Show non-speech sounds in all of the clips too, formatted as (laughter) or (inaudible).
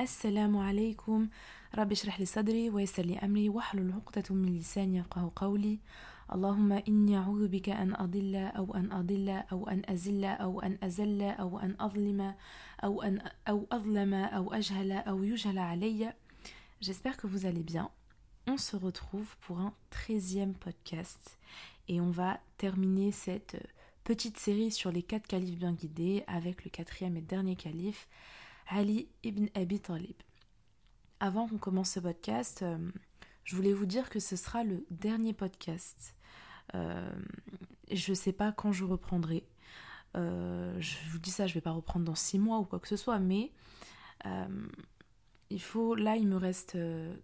السلام عليكم رب اشرح لي صدري ويسر لي أمري واحلل عقدة من لساني يفقه قولي اللهم إني أعوذ بك أن أضل أو أن أضل أو أن أزل أو أن أزل أو أن أظلم أو أن أو أظلم أو أجهل أو يجهل علي J'espère que vous allez bien. On se retrouve pour un 13e podcast et on va terminer cette petite série sur les quatre califes bien guidés avec le quatrième et dernier calife, Ali ibn Abi Talib. Avant qu'on commence ce podcast, euh, je voulais vous dire que ce sera le dernier podcast. Euh, je ne sais pas quand je reprendrai. Euh, je vous dis ça, je ne vais pas reprendre dans six mois ou quoi que ce soit, mais il faut. Là, il me reste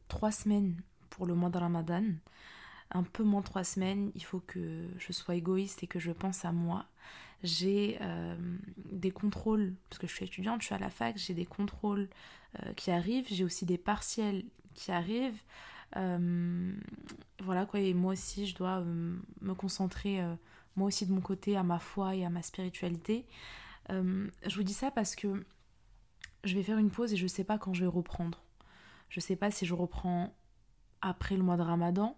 trois semaines pour le mois de Ramadan un peu moins de trois semaines, il faut que je sois égoïste et que je pense à moi. J'ai euh, des contrôles, parce que je suis étudiante, je suis à la fac, j'ai des contrôles euh, qui arrivent, j'ai aussi des partiels qui arrivent. Euh, voilà quoi, et moi aussi je dois me concentrer, moi aussi de mon côté, à ma foi et à ma spiritualité. je vous dis ça parce que je vais faire une pause et je sais pas quand je vais reprendre. Je sais pas si je reprends après le mois de Ramadan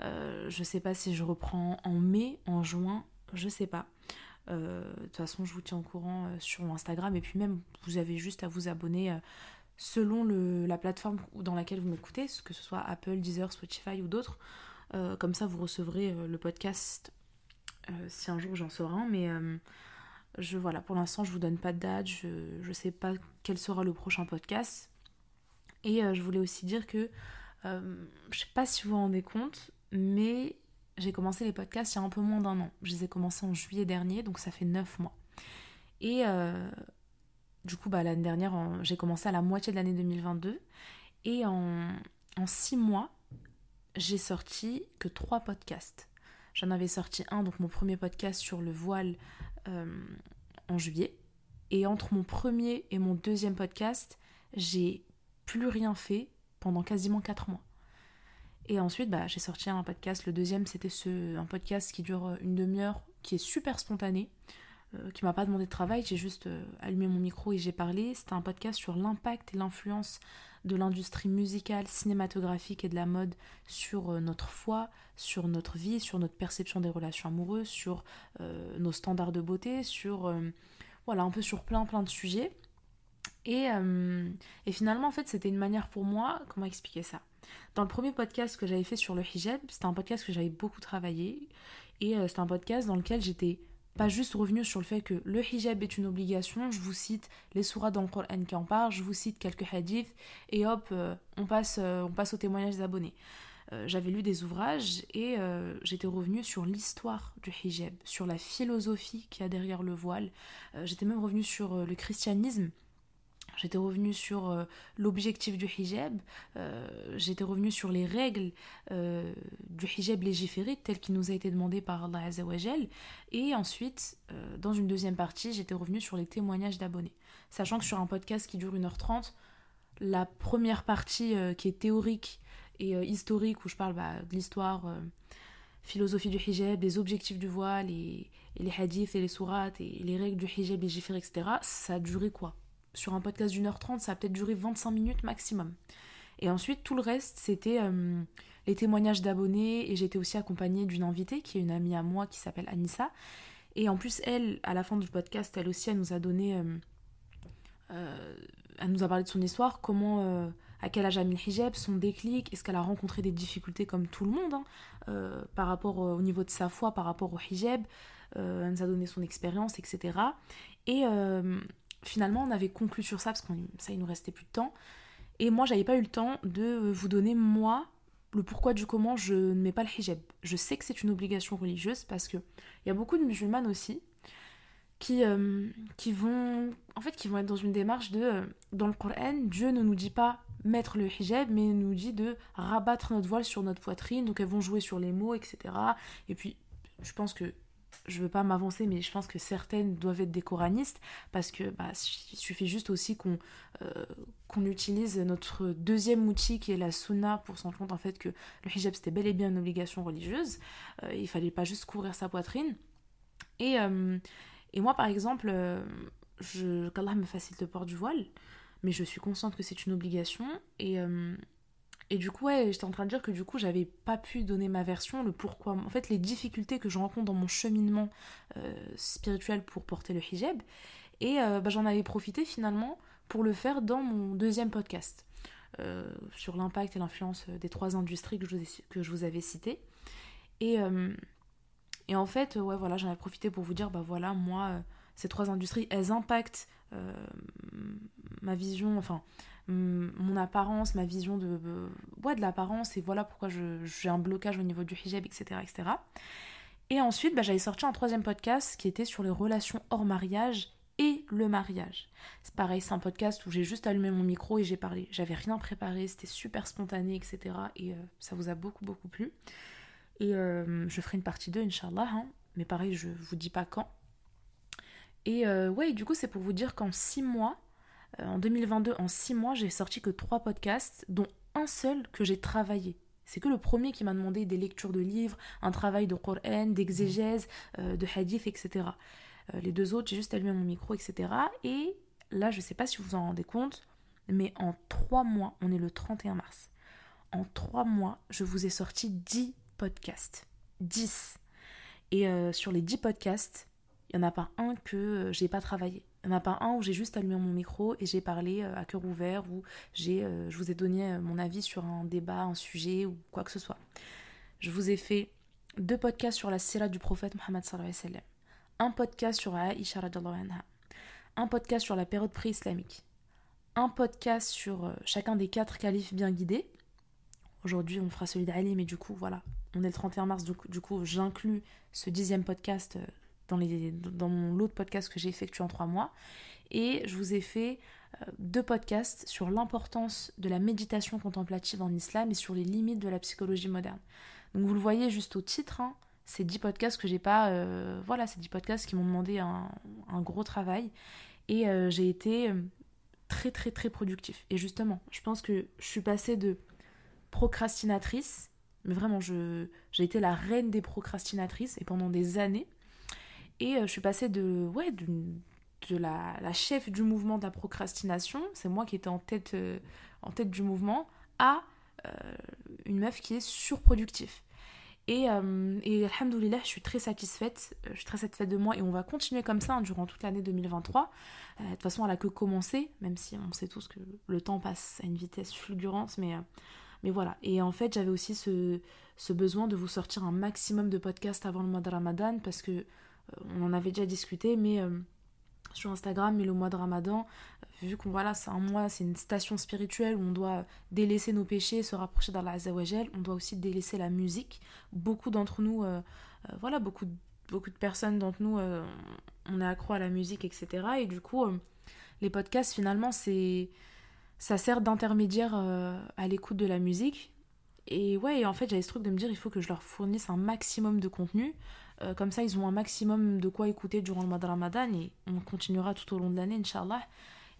euh, je sais pas si je reprends en mai, en juin, je sais pas. Euh, de toute façon, je vous tiens au courant euh, sur Instagram et puis même vous avez juste à vous abonner selon la plateforme dans laquelle vous m'écoutez, que ce soit Apple, Deezer, Spotify ou d'autres. comme ça, vous recevrez le podcast si un jour j'en sors un. Mais je, voilà, pour l'instant, je vous donne pas de date. Je ne sais pas quel sera le prochain podcast. Et je voulais aussi dire que je sais pas si vous vous rendez compte, mais j'ai commencé les podcasts il y a un peu moins d'un an. Je les ai commencés en juillet dernier, donc ça fait 9 mois. Et euh, du coup, bah, l'année dernière, j'ai commencé à la moitié de l'année 2022. Et en, en 6 mois, j'ai sorti que 3 podcasts. J'en avais sorti un, donc mon premier podcast sur le voile euh, en juillet. Et entre mon premier et mon deuxième podcast, j'ai plus rien fait pendant quasiment 4 mois. Et ensuite, bah, j'ai sorti un podcast. Le deuxième, c'était ce, un podcast qui dure euh, une demi-heure, qui est super spontané, euh, qui m'a pas demandé de travail. J'ai juste euh, allumé mon micro et j'ai parlé. C'était un podcast sur l'impact et l'influence de l'industrie musicale, cinématographique et de la mode sur notre foi, sur notre vie, sur notre perception des relations amoureuses, sur nos standards de beauté, sur voilà un peu sur plein plein de sujets. Et, et finalement, en fait, c'était une manière pour moi, comment expliquer ça? Dans le premier podcast que j'avais fait sur le hijab, c'était un podcast que j'avais beaucoup travaillé. Et euh, c'était un podcast dans lequel j'étais pas juste revenue sur le fait que le hijab est une obligation, je vous cite les surahs dans le Coran qui en parlent, je vous cite quelques hadiths, et hop, euh, on, passe, euh, on passe au témoignage des abonnés. j'avais lu des ouvrages et j'étais revenue sur l'histoire du hijab, sur la philosophie qu'il y a derrière le voile. j'étais même revenue sur le christianisme J'étais revenue sur euh, l'objectif du hijab, euh, j'étais revenue sur les règles euh, du hijab légiféré tel qu'il nous a été demandé par Allah Azzawajal. Et ensuite, dans une deuxième partie, j'étais revenue sur les témoignages d'abonnés. Sachant que sur un podcast qui dure 1h30, la première partie qui est théorique et historique, où je parle bah, de l'histoire, philosophie du hijab, des objectifs du voile, les hadiths et les sourates, et les règles du hijab légiféré, etc., ça a duré quoi? Sur un podcast d'une heure trente, ça a peut-être duré 25 minutes maximum. Et ensuite, tout le reste, c'était euh, les témoignages d'abonnés. Et j'étais aussi accompagnée d'une invitée qui est une amie à moi qui s'appelle Anissa. Et en plus, elle, à la fin du podcast, elle aussi, elle nous a donné. Euh, euh, elle nous a parlé de son histoire, comment. à quel âge a mis le hijab, son déclic, est-ce qu'elle a rencontré des difficultés comme tout le monde hein, par rapport au niveau de sa foi, par rapport au hijab. elle nous a donné son expérience, etc. Et finalement, on avait conclu sur ça parce que ça, il nous restait plus de temps. Et moi, j'avais pas eu le temps de vous donner, moi, le pourquoi du comment je ne mets pas le hijab. Je sais que c'est une obligation religieuse parce que il y a beaucoup de musulmanes aussi qui, euh, qui vont en fait qui vont être dans une démarche de euh, dans le Coran Dieu ne nous dit pas mettre le hijab mais nous dit de rabattre notre voile sur notre poitrine donc elles vont jouer sur les mots etc et puis je pense que je veux pas m'avancer, mais je pense que certaines doivent être des coranistes parce que bah, suffit juste aussi qu'on euh, qu'on utilise notre deuxième outil qui est la sunna pour s'en rendre en fait que le hijab c'était bel et bien une obligation religieuse. Euh, il fallait pas juste couvrir sa poitrine. Et, euh, et moi par exemple, je, qu'Allah me facilite le port du voile, mais je suis consciente que c'est une obligation. Et, et du coup, ouais, j'étais en train de dire que du coup, j'avais pas pu donner ma version, le pourquoi. En fait, les difficultés que je rencontre dans mon cheminement spirituel pour porter le hijab. Et bah, j'en avais profité finalement pour le faire dans mon deuxième podcast. Euh, sur l'impact et l'influence des trois industries que je vous, que je vous avais citées. Et, euh, et en fait, ouais, voilà, j'en ai profité pour vous dire, bah voilà, moi, euh, ces trois industries, elles impactent ma vision, enfin, mon apparence, ma vision de, ouais, de l'apparence, et voilà pourquoi j'ai un blocage au niveau du hijab, etc. etc. Et ensuite, bah, j'avais sorti un troisième podcast qui était sur les relations hors mariage et le mariage. C'est pareil, c'est un podcast où j'ai juste allumé mon micro et j'ai parlé. J'avais rien préparé, c'était super spontané, etc. Et euh, ça vous a beaucoup, beaucoup plu. Et euh, je ferai une partie 2, Inch'Allah. Hein. Mais pareil, je vous dis pas quand. Et euh, ouais, du coup, c'est pour vous dire qu'en 6 mois, en 2022, en 6 mois, j'ai sorti que 3 podcasts, dont un seul que j'ai travaillé. C'est que le premier qui m'a demandé des lectures de livres, un travail de Coran, d'exégèse, de hadith, etc. Euh, les deux autres, j'ai juste allumé mon micro, etc. Et là, je ne sais pas si vous vous en rendez compte, mais en trois mois, on est le 31 mars. En trois mois, je vous ai sorti 10 podcasts. 10. Et euh, sur les 10 podcasts, il n'y en a pas un que euh, j'ai pas travaillé. Il n'y en a pas un où j'ai juste allumé mon micro et j'ai parlé à cœur ouvert, où j'ai, je vous ai donné mon avis sur un débat, un sujet ou quoi que ce soit. Je vous ai fait deux podcasts sur la sira du prophète Mohammed un podcast sur Aïcha anha, un podcast sur la période pré-islamique, un podcast sur euh, chacun des quatre califes bien guidés. Aujourd'hui, on fera celui d'Ali, mais du coup, voilà, on est le 31 mars, du coup, j'inclus ce dixième podcast euh, dans, mon lot de podcasts que j'ai effectué en trois mois. Et je vous ai fait euh, deux podcasts sur l'importance de la méditation contemplative en islam et sur les limites de la psychologie moderne. Donc vous le voyez juste au titre, hein, ces 10 podcasts que j'ai pas. Euh, voilà, ces 10 podcasts qui m'ont demandé un, gros travail. Et euh, j'ai été très, très, très productif. Et justement, je pense que je suis passée de procrastinatrice, mais vraiment, j'ai été la reine des procrastinatrices et pendant des années. Et je suis passée de, ouais, de, la, la, chef du mouvement de la procrastination, c'est moi qui étais en tête, en tête du mouvement, à une meuf qui est surproductive. Et, euh, et alhamdoulilah, je suis très satisfaite, euh, je suis très satisfaite de moi et on va continuer comme ça hein, durant toute l'année 2023. Euh, de toute façon, elle a que commencé, même si on sait tous que le temps passe à une vitesse fulgurante, mais, mais voilà. Et en fait, j'avais aussi ce, besoin de vous sortir un maximum de podcasts avant le mois de Ramadan parce que on en avait déjà discuté, mais sur Instagram, mais le mois de Ramadan, vu qu'on voilà, c'est un mois, c'est une station spirituelle où on doit délaisser nos péchés, se rapprocher d'Allah Azzawajal, on doit aussi délaisser la musique. Beaucoup d'entre nous, euh, euh, voilà, beaucoup, beaucoup de personnes d'entre nous, euh, on est accro à la musique, etc. Et du coup, les podcasts, finalement, c'est ça sert d'intermédiaire à l'écoute de la musique. Et ouais, en fait, j'avais ce truc de me dire, il faut que je leur fournisse un maximum de contenu. Euh, comme ça, ils ont un maximum de quoi écouter durant le mois de Ramadan et on continuera tout au long de l'année, Inch'Allah.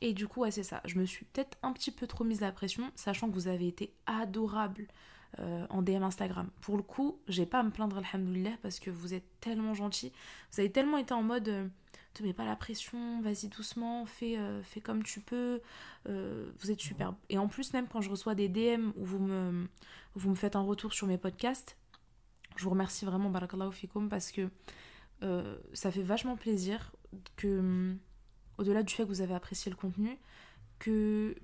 Et du coup, c'est ça. Je me suis peut-être un petit peu trop mise la pression, sachant que vous avez été adorable euh, en DM Instagram. Pour le coup, j'ai pas à me plaindre, alhamdoulilah, parce que vous êtes tellement gentils. Vous avez tellement été en mode. Euh, te mets pas la pression, vas-y doucement, fais, fais comme tu peux, vous êtes superbe. Et en plus, même quand je reçois des DM où vous me faites un retour sur mes podcasts, je vous remercie vraiment, barakallahu fikum, parce que euh, ça fait vachement plaisir que, mm, au-delà du fait que vous avez apprécié le contenu, que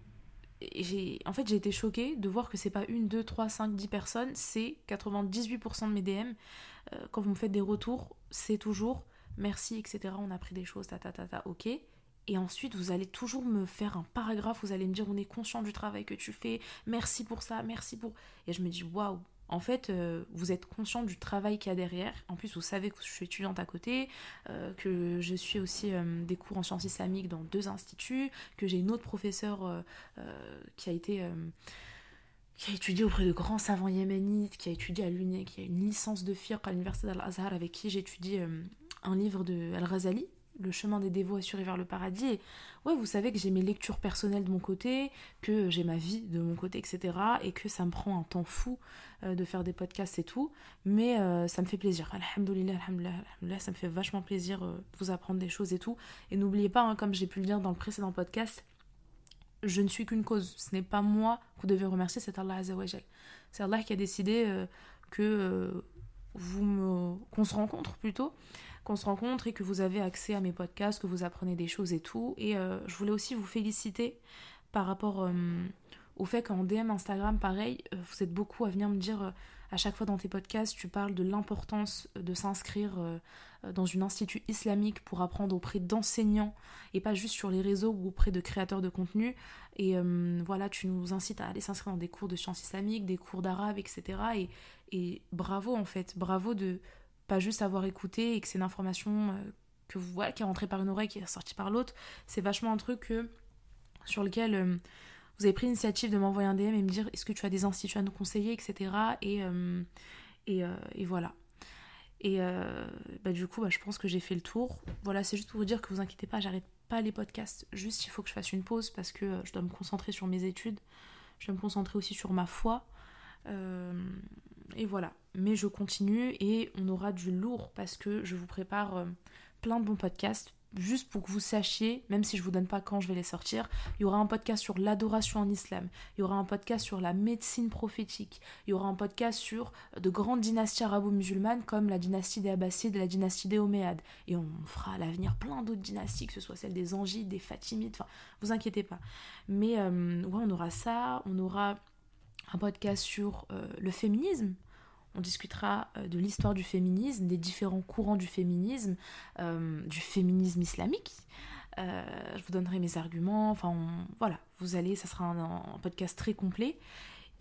j'ai en fait j'ai été choquée de voir que c'est pas une, deux, trois, cinq, dix personnes, c'est 98% de mes DM. Euh, quand vous me faites des retours, c'est toujours merci, etc. On a pris des choses, ta ta ta ta, ok. Et ensuite, vous allez toujours me faire un paragraphe, vous allez me dire on est conscient du travail que tu fais, merci pour ça, merci pour. Et je me dis waouh, en fait, euh, vous êtes conscient du travail qu'il y a derrière. En plus, vous savez que je suis étudiante à côté, euh, que je suis aussi euh, des cours en sciences islamiques dans deux instituts, que j'ai une autre professeure qui a été qui a étudié auprès de grands savants yéménites, qui a étudié à l'UNE, qui a une licence de fiqh à l'université d'Al-Azhar, avec qui j'étudie un livre de Al-Ghazali, le chemin des dévots assuré vers le paradis. Et ouais, vous savez que j'ai mes lectures personnelles de mon côté, que j'ai ma vie de mon côté, etc. Et que ça me prend un temps fou euh, de faire des podcasts et tout. Mais euh, ça me fait plaisir. Alhamdoulilah, alhamdoulilah, ça me fait vachement plaisir euh, de vous apprendre des choses et tout. Et n'oubliez pas, hein, comme j'ai pu le dire dans le précédent podcast, je ne suis qu'une cause. Ce n'est pas moi que vous devez remercier, c'est Allah Azzawajal. C'est Allah qui a décidé que vous me... qu'on se rencontre plutôt, se rencontre et que vous avez accès à mes podcasts, que vous apprenez des choses et tout. Et euh, je voulais aussi vous féliciter par rapport au fait qu'en DM Instagram, pareil, vous êtes beaucoup à venir me dire à chaque fois dans tes podcasts, tu parles de l'importance de s'inscrire euh, dans une institut islamique pour apprendre auprès d'enseignants et pas juste sur les réseaux ou auprès de créateurs de contenu. Et euh, voilà, tu nous incites à aller s'inscrire dans des cours de sciences islamiques, des cours d'arabe, etc. Et, et, bravo en fait, bravo de pas juste avoir écouté et que c'est une information euh, que vous, voilà, qui est rentrée par une oreille, qui est sortie par l'autre. C'est vachement un truc que, sur lequel vous avez pris l'initiative de m'envoyer un DM et me dire est-ce que tu as des instituts à nous conseiller, etc. Et, et, et voilà. Et euh, bah, du coup, bah, je pense que j'ai fait le tour. Voilà, c'est juste pour vous dire que vous inquiétez pas, j'arrête pas les podcasts. Juste, il faut que je fasse une pause parce que euh, je dois me concentrer sur mes études. Je dois me concentrer aussi sur ma foi. Euh, et voilà. Mais je continue et on aura du lourd parce que je vous prépare plein de bons podcasts juste pour que vous sachiez, même si je vous donne pas quand je vais les sortir, il y aura un podcast sur l'adoration en islam, il y aura un podcast sur la médecine prophétique, il y aura un podcast sur de grandes dynasties arabo-musulmanes comme la dynastie des Abbassides et la dynastie des Oméades. Et on fera à l'avenir plein d'autres dynasties, que ce soit celle des Angides, des Fatimides, enfin, vous inquiétez pas. Mais euh, ouais, on aura ça, on aura un podcast sur euh, le féminisme, on discutera euh, de l'histoire du féminisme, des différents courants du féminisme, euh, du féminisme islamique. Euh, je vous donnerai mes arguments. Enfin, voilà, vous allez, ça sera un, podcast très complet.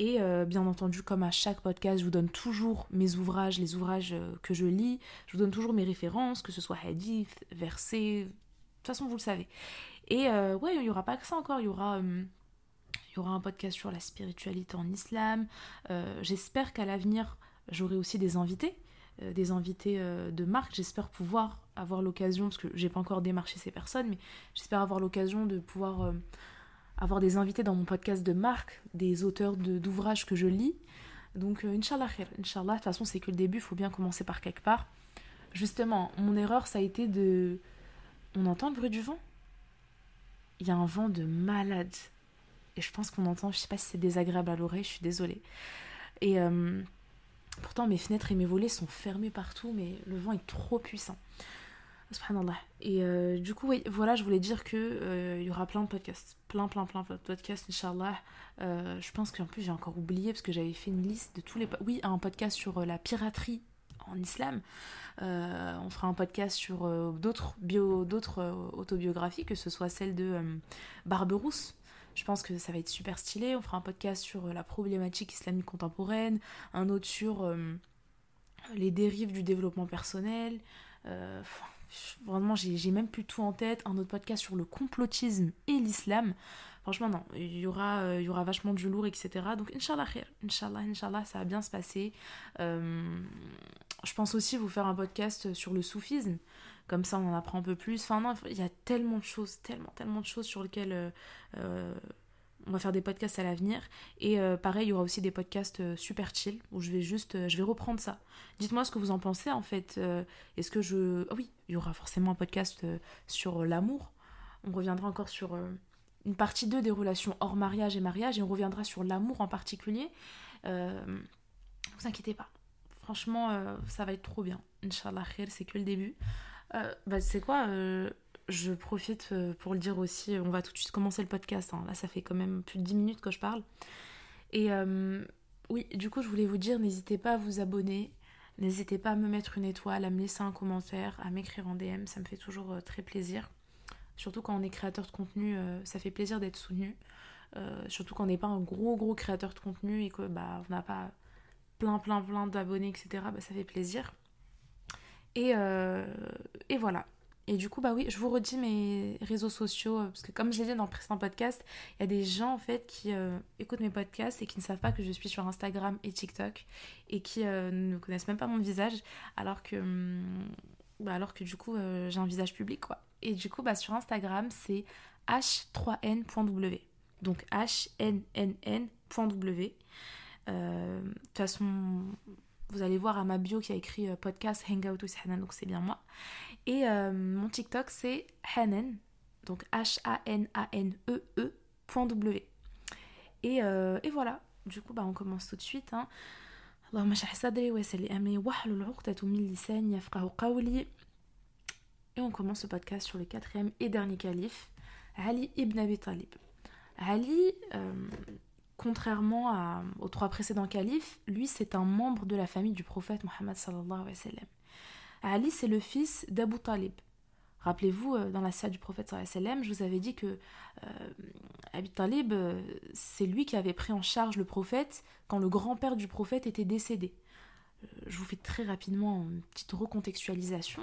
Et bien entendu, comme à chaque podcast, je vous donne toujours mes ouvrages, les ouvrages que je lis. Je vous donne toujours mes références, que ce soit hadith, versets. De toute façon, vous le savez. Et ouais, il n'y aura pas que ça encore. Il y aura. il y aura un podcast sur la spiritualité en islam. J'espère qu'à l'avenir, J'aurai aussi des invités, euh, des invités euh, de marque. J'espère pouvoir avoir l'occasion, parce que j'ai pas encore démarché ces personnes, mais j'espère avoir l'occasion de pouvoir euh, avoir des invités dans mon podcast de marque, des auteurs d'ouvrages que je lis. Donc, Inch'Allah Inch'Allah, de toute façon, c'est que le début, il faut bien commencer par quelque part. Justement, mon erreur, ça a été de. On entend le bruit du vent? Il y a un vent de malade. Et je pense qu'on entend, je sais pas si c'est désagréable à l'oreille, je suis désolée. Et. Pourtant, mes fenêtres et mes volets sont fermés partout, mais le vent est trop puissant. Subhanallah. Et euh, du coup, voilà, je voulais dire que euh, y aura plein de podcasts. Plein, plein, plein, de podcasts, Inch'Allah. Euh, je pense qu'en plus, j'ai encore oublié, parce que j'avais fait une liste de tous les... Oui, un podcast sur la piraterie en islam. on fera un podcast sur d'autres bio, d'autres autobiographies, que ce soit celle de Barberousse, je pense que ça va être super stylé. On fera un podcast sur euh, la problématique islamique contemporaine, un autre sur euh, les dérives du développement personnel. Euh, vraiment, j'ai même plus tout en tête. Un autre podcast sur le complotisme et l'islam. Franchement, non, il y aura, il y aura vachement du lourd, etc. Donc, Inch'Allah, Inch'Allah, Inch'Allah, ça va bien se passer. je pense aussi vous faire un podcast sur le soufisme. Comme ça, on en apprend un peu plus. Enfin, non, il y a tellement de choses, tellement, tellement de choses sur lesquelles euh, euh, on va faire des podcasts à l'avenir. Et euh, pareil, il y aura aussi des podcasts super chill où je vais juste, je vais reprendre ça. Dites-moi ce que vous en pensez en fait. Est-ce que je. Ah oui, il y aura forcément un podcast sur l'amour. On reviendra encore sur une partie 2 des relations hors mariage et mariage et on reviendra sur l'amour en particulier. Ne vous inquiétez pas. Franchement, ça va être trop bien. Inch'Allah, c'est que le début. Euh, bah, c'est quoi euh, Je profite euh, pour le dire aussi. On va tout de suite commencer le podcast. Hein. Là, ça fait quand même plus de 10 minutes que je parle. Et oui, du coup, je voulais vous dire n'hésitez pas à vous abonner. N'hésitez pas à me mettre une étoile, à me laisser un commentaire, à m'écrire en DM. Ça me fait toujours très plaisir. Surtout quand on est créateur de contenu, ça fait plaisir d'être soutenu. surtout quand on n'est pas un gros gros créateur de contenu et que bah on n'a pas plein plein plein d'abonnés etc bah ça fait plaisir et, euh, et voilà. Et du coup, bah oui, je vous redis mes réseaux sociaux, euh, parce que comme je l'ai dit dans le précédent podcast, il y a des gens en fait qui euh, écoutent mes podcasts et qui ne savent pas que je suis sur Instagram et TikTok et qui ne connaissent même pas mon visage, alors que, hum, bah alors que du coup, j'ai un visage public quoi. Et du coup, bah sur Instagram, c'est h3n.w. Donc h-n-n-n.w. De toute façon, vous allez voir à ma bio qui a écrit euh, podcast Hangout with Hanan, donc c'est bien moi. Et euh, mon TikTok c'est Hanan, donc H-A-N-A-N-E-E, Et, euh, et voilà, du coup, bah, on commence tout de suite. Hein. اللهم اشرح صدري ويسر لي امري واحلل عقدة من لساني يفقه قولي et on commence le podcast sur le quatrième et dernier calife, Ali ibn Abi Talib. Ali, euh, contrairement aux trois précédents califes, lui c'est un membre de la famille du prophète Mohammed. Ali c'est le fils d'Abu Talib. Rappelez-vous, euh, dans la salle du prophète je vous avais dit que euh, Abi Talib, euh, c'est lui qui avait pris en charge le prophète quand le grand-père du prophète était décédé. Je vous fais très rapidement une petite recontextualisation.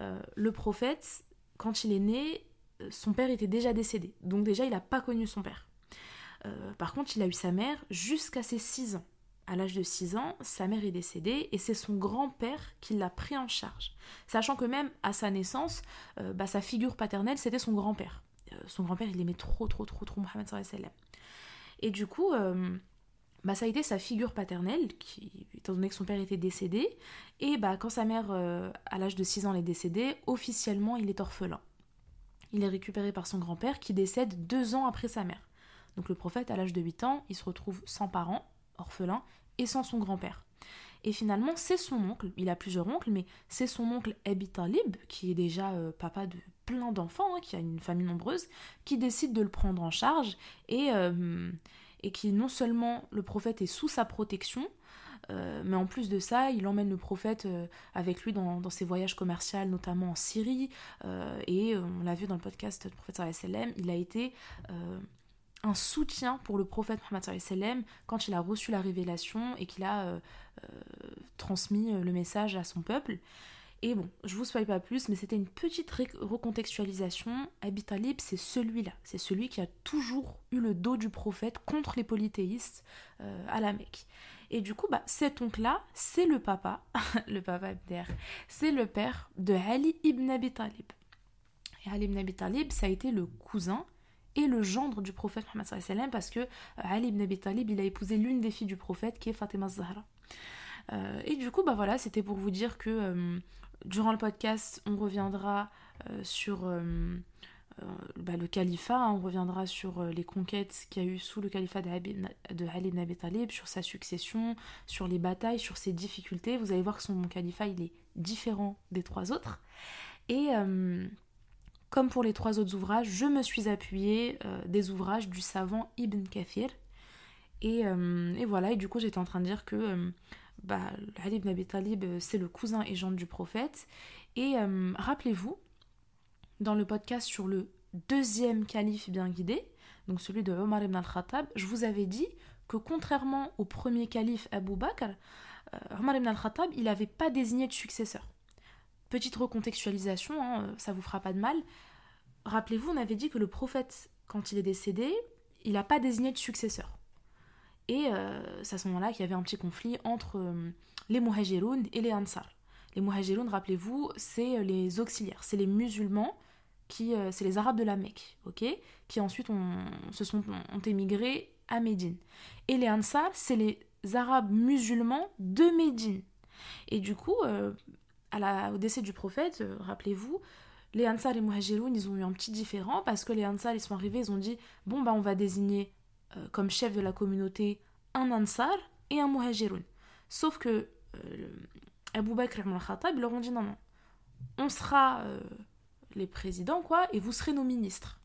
Le prophète, quand il est né, son père était déjà décédé. Donc déjà, il n'a pas connu son père. Euh, par contre, il a eu sa mère jusqu'à ses 6 ans. À l'âge de 6 ans, sa mère est décédée et c'est son grand-père qui l'a pris en charge. Sachant que même à sa naissance, euh, bah, sa figure paternelle, c'était son grand-père. Euh, son grand-père, il aimait trop, trop, trop, trop sallam. Et du coup, bah, ça a été sa figure paternelle, qui, étant donné que son père était décédé. Et bah, quand sa mère, à l'âge de 6 ans, est décédée, officiellement, il est orphelin. Il est récupéré par son grand-père qui décède deux ans après sa mère. Donc le prophète, à l'âge de 8 ans, il se retrouve sans parents, orphelin, et sans son grand-père. Et finalement, c'est son oncle, il a plusieurs oncles, mais c'est son oncle Abi Talib, qui est déjà euh, papa de plein d'enfants, hein, qui a une famille nombreuse, qui décide de le prendre en charge et, euh, qui non seulement le prophète est sous sa protection, euh, mais en plus de ça, il emmène le prophète avec lui dans, ses voyages commerciaux, notamment en Syrie. et on l'a vu dans le podcast du prophète sallam, il a été un soutien pour le prophète wa sallam quand il a reçu la révélation et qu'il a euh, euh, transmis euh, le message à son peuple. Et bon, je vous spoil pas plus, mais c'était une petite recontextualisation. Abi Talib, c'est celui-là. C'est celui qui a toujours eu le dos du prophète contre les polythéistes à la Mecque. Et du coup, bah, cet oncle-là, c'est le papa, (laughs) le papa Abder, c'est le père de Ali ibn Abi Talib. Et Ali ibn Abi Talib, ça a été le cousin et le gendre du prophète sallam parce que euh, Ali ibn Abi Talib, il a épousé l'une des filles du prophète qui est Fatima Zahra. Euh, et du coup, bah voilà, c'était pour vous dire que euh, durant le podcast, on reviendra sur bah, le califat, hein, on reviendra sur les conquêtes qu'il y a eu sous le califat de Ali ibn- Abi Talib, sur sa succession, sur les batailles, sur ses difficultés. Vous allez voir que son califat, il est différent des trois autres. Et comme pour les trois autres ouvrages, je me suis appuyée euh, des ouvrages du savant Ibn Kathir. Et, euh, et voilà, et du coup j'étais en train de dire que euh, bah, Ali ibn Abi Talib, euh, c'est le cousin et gendre du prophète. Et rappelez-vous, dans le podcast sur le deuxième calife bien guidé, donc celui de Omar ibn al-Khattab, je vous avais dit que contrairement au premier calife Abu Bakr, Omar ibn al-Khattab, il n'avait pas désigné de successeur. Petite recontextualisation, hein, euh, ça vous fera pas de mal. Rappelez-vous, on avait dit que le prophète, quand il est décédé, il n'a pas désigné de successeur. Et euh, c'est à ce moment-là qu'il y avait un petit conflit entre euh, les Muhajiroun et les Ansar. Les Muhajiroun, rappelez-vous, c'est les auxiliaires, c'est les musulmans, qui, c'est les Arabes de la Mecque, qui ensuite se sont, ont émigré à Médine. Et les Ansar, c'est les Arabes musulmans de Médine. Et du coup, à la- au décès du prophète, euh, rappelez-vous, les Ansar et Muhajiroun, ils ont eu un petit différent parce que les Ansar, ils sont arrivés, ils ont dit bon, bah, on va désigner euh, comme chef de la communauté un Ansar et un Muhajiroun. Sauf que euh, Abu Bakr ibn al-Khattab, ils leur ont dit non, non, on sera les présidents, quoi, et vous serez nos ministres.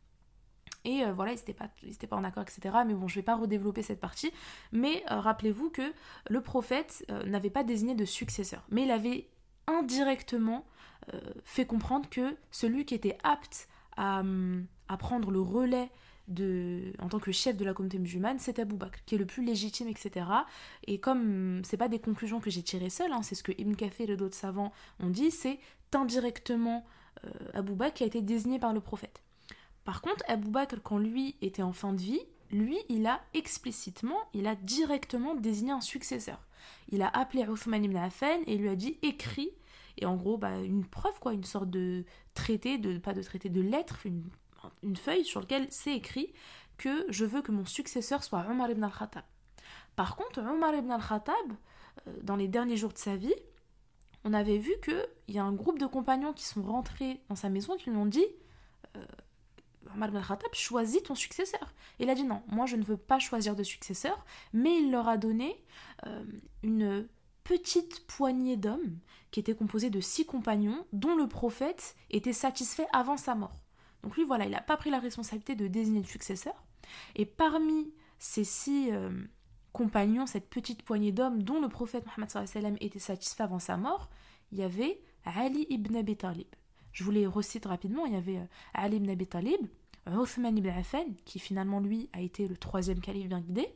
Et voilà, ils n'étaient pas, pas en accord, etc. Mais bon, je vais pas redévelopper cette partie. Mais rappelez-vous que le prophète n'avait pas désigné de successeur. Mais il avait indirectement euh, fait comprendre que celui qui était apte à, hum, à prendre le relais de, en tant que chef de la communauté musulmane, c'est Abu Bakr, qui est le plus légitime, etc. Et comme c'est pas des conclusions que j'ai tirées seule, hein, c'est ce que Ibn Kathir et d'autres savants ont dit, c'est indirectement euh, Abu Bakr qui a été désigné par le prophète. Par contre, Abu Bakr, quand lui était en fin de vie, lui, il a explicitement, il a directement désigné un successeur. Il a appelé Uthman ibn Affan et lui a dit écrit, et en gros, bah, une preuve, quoi, une sorte de traité, de, pas de traité, de lettre, une, une feuille sur laquelle c'est écrit que je veux que mon successeur soit Omar ibn al-Khattab. Par contre, Omar ibn al-Khattab, euh, dans les derniers jours de sa vie, on avait vu qu'il y a un groupe de compagnons qui sont rentrés dans sa maison qui lui ont dit euh, Omar ibn Khattab, choisis ton successeur. Il a dit non, moi je ne veux pas choisir de successeur, mais il leur a donné euh, une petite poignée d'hommes qui était composée de six compagnons dont le prophète était satisfait avant sa mort. Donc lui, voilà, il n'a pas pris la responsabilité de désigner le successeur. Et parmi ces six euh, compagnons, cette petite poignée d'hommes dont le prophète Mohammed était satisfait avant sa mort, il y avait Ali ibn Abi Talib. Je vous les recite rapidement. Il y avait euh, Ali ibn Abi Talib, Uthman ibn Affan, qui finalement lui a été le troisième calife bien guidé,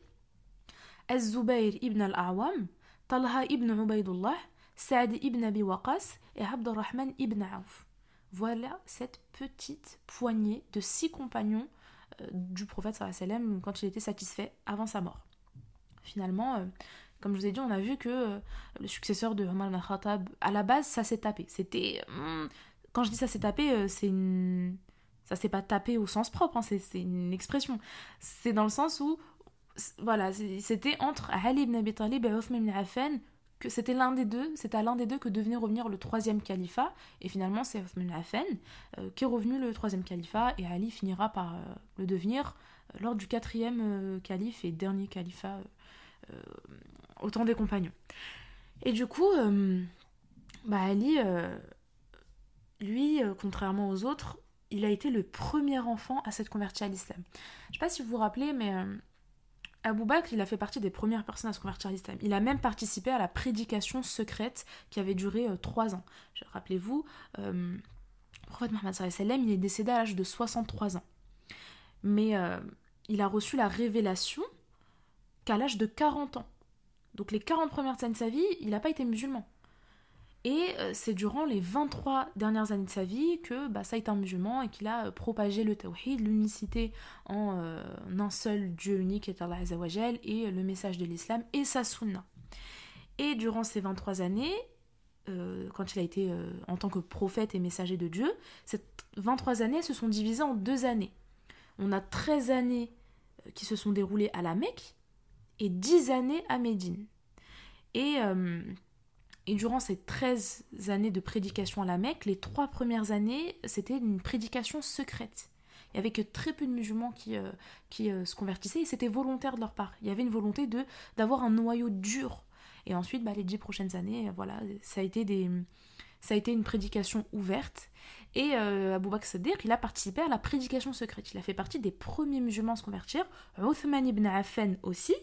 Az-Zubayr ibn al-Awam, Talha ibn Ubaydullah, Saad ibn Abi Waqas et Abdurrahman ibn Auf. Voilà cette petite poignée de six compagnons euh, du prophète sallam quand il était satisfait avant sa mort. Finalement, euh, comme je vous ai dit, on a vu que euh, le successeur de Omar al-Khattab, à la base, ça s'est tapé. C'était. Hmm, quand je dis ça s'est tapé, c'est une. Ça s'est pas tapé au sens propre, hein, c'est une expression. C'est dans le sens où. Voilà, c'était entre Ali ibn Abi Talib et Othman ibn Affan que c'était l'un des deux, c'est à l'un des deux que devenait revenir le troisième califat, et finalement c'est Othman ibn Affan euh, qui est revenu le troisième califat, et Ali finira par le devenir lors du quatrième calife et dernier califat autant des compagnons. Et du coup, euh, bah Ali, euh, lui, euh, contrairement aux autres, il a été le premier enfant à s'être converti à l'islam. Je sais pas si vous vous rappelez, mais Abou Bakr, il a fait partie des premières personnes à se convertir à l'islam. Il a même participé à la prédication secrète qui avait duré trois ans. Rappelez-vous, le prophète Mohammed il est décédé à l'âge de 63 ans. Mais il a reçu la révélation qu'à l'âge de 40 ans. Donc les 40 premières années de sa vie, il n'a pas été musulman. Et euh, c'est durant les 23 dernières années de sa vie que bah, ça été un musulman et qu'il a euh, propagé le tawhid, l'unicité en euh, un seul Dieu unique est Allah et le message de l'islam et sa sunna. Et durant ces 23 années, quand il a été en tant que prophète et messager de Dieu, ces 23 années se sont divisées en deux années. On a 13 années qui se sont déroulées à la Mecque et 10 années à Médine. Et, et durant ces 13 années de prédication à la Mecque, les trois premières années, c'était une prédication secrète. Il n'y avait que très peu de musulmans qui, euh, qui euh, se convertissaient et c'était volontaire de leur part. Il y avait une volonté de d'avoir un noyau dur. Et ensuite, bah, les dix prochaines années, voilà, ça a été des, ça a été une prédication ouverte. Et euh, Abu Bakr Saddiq, il a participé à la prédication secrète. Il a fait partie des premiers musulmans à se convertir. Uthman ibn Affan aussi.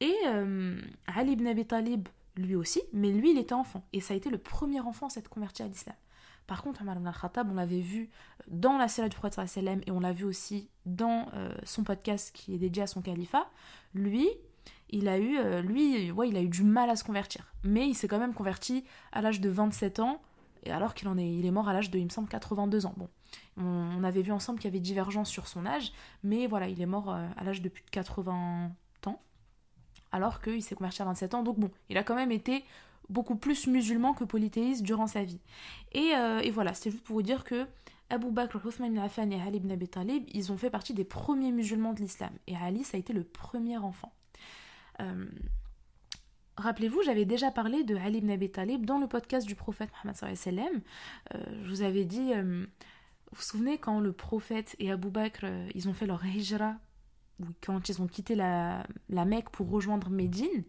Et euh, Ali ibn Abi Talib, lui aussi, mais lui, il était enfant. Et ça a été le premier enfant à s'être converti à l'islam. Par contre, ibn al-Khattab, on l'avait vu dans la série du prophète sallam et on l'a vu aussi dans euh, son podcast qui est dédié à son califat. Lui, il a eu, euh, lui, ouais, il a eu du mal à se convertir. Mais il s'est quand même converti à l'âge de 27 ans, et alors qu'il en est, il est mort à l'âge de, il me semble, 82 ans. Bon, on, avait vu ensemble qu'il y avait divergence sur son âge, mais voilà, il est mort à l'âge de plus de 80 alors qu'il s'est converti à 27 ans. Donc bon, il a quand même été beaucoup plus musulman que polythéiste durant sa vie. Et, euh, voilà, c'est juste pour vous dire que Abu Bakr, Uthman ibn Affan et Ali ibn Abi Talib, ils ont fait partie des premiers musulmans de l'islam. Et Ali, ça a été le premier enfant. Euh, rappelez-vous, j'avais déjà parlé de Ali ibn Abi Talib dans le podcast du prophète Mohammed sallam. Euh, je vous avais dit, vous vous souvenez quand le prophète et Abu Bakr, ils ont fait leur hijra quand ils ont quitté la, la Mecque pour rejoindre Médine.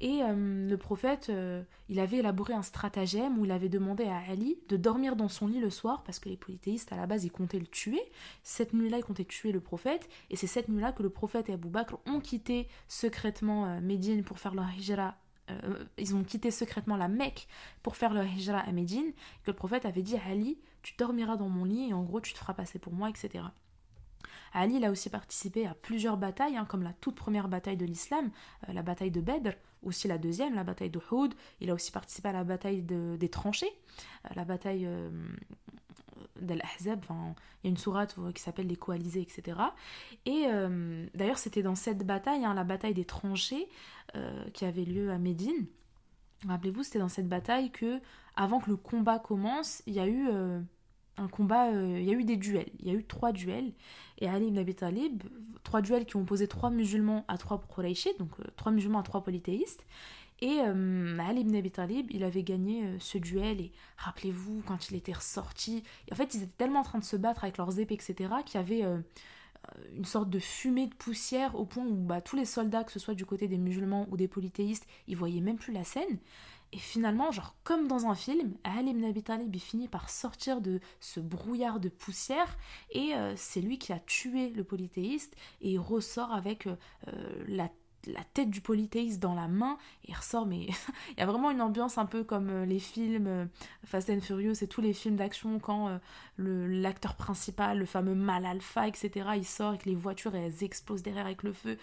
Et euh, le prophète, euh, il avait élaboré un stratagème où il avait demandé à Ali de dormir dans son lit le soir, parce que les polythéistes, à la base, ils comptaient le tuer. Cette nuit-là, ils comptaient tuer le prophète. Et c'est cette nuit-là que le prophète et Abu Bakr ont quitté secrètement euh, Médine pour faire leur hijra. ils ont quitté secrètement la Mecque pour faire leur hijra à Médine. Que le prophète avait dit à Ali, tu dormiras dans mon lit et en gros, tu te feras passer pour moi, etc. Ali a aussi participé à plusieurs batailles, hein, comme la toute première bataille de l'islam, euh, la bataille de Bedr, aussi la deuxième, la bataille de Houd. Il a aussi participé à la bataille des tranchées, euh, la bataille euh, d'Al-Ahzab. Il y a une sourate qui s'appelle les coalisés, etc. Et d'ailleurs, c'était dans cette bataille, hein, la bataille des tranchées, qui avait lieu à Médine. Rappelez-vous, c'était dans cette bataille que, avant que le combat commence, il y a eu un combat, euh, il y a eu des duels, il y a eu trois duels, et Ali ibn Abi Talib, trois duels qui ont opposé trois musulmans à trois Qurayshis, donc euh, trois musulmans à trois polythéistes, Et euh, Ali ibn Abi Talib, il avait gagné euh, ce duel. Et rappelez-vous, quand il était ressorti, en fait, ils étaient tellement en train de se battre avec leurs épées, etc., qu'il y avait une sorte de fumée de poussière au point où bah, tous les soldats, que ce soit du côté des musulmans ou des polythéistes, ils voyaient même plus la scène. Et finalement, genre comme dans un film, Ali ibn Abi Talib finit par sortir de ce brouillard de poussière et c'est lui qui a tué le polythéiste et il ressort avec la la tête du polythéiste dans la main et il ressort mais (laughs) il y a vraiment une ambiance un peu comme euh, les films euh, Fast and Furious et tous les films d'action quand euh, l'acteur principal le fameux mal alpha etc il sort et que les voitures elles explosent derrière avec le feu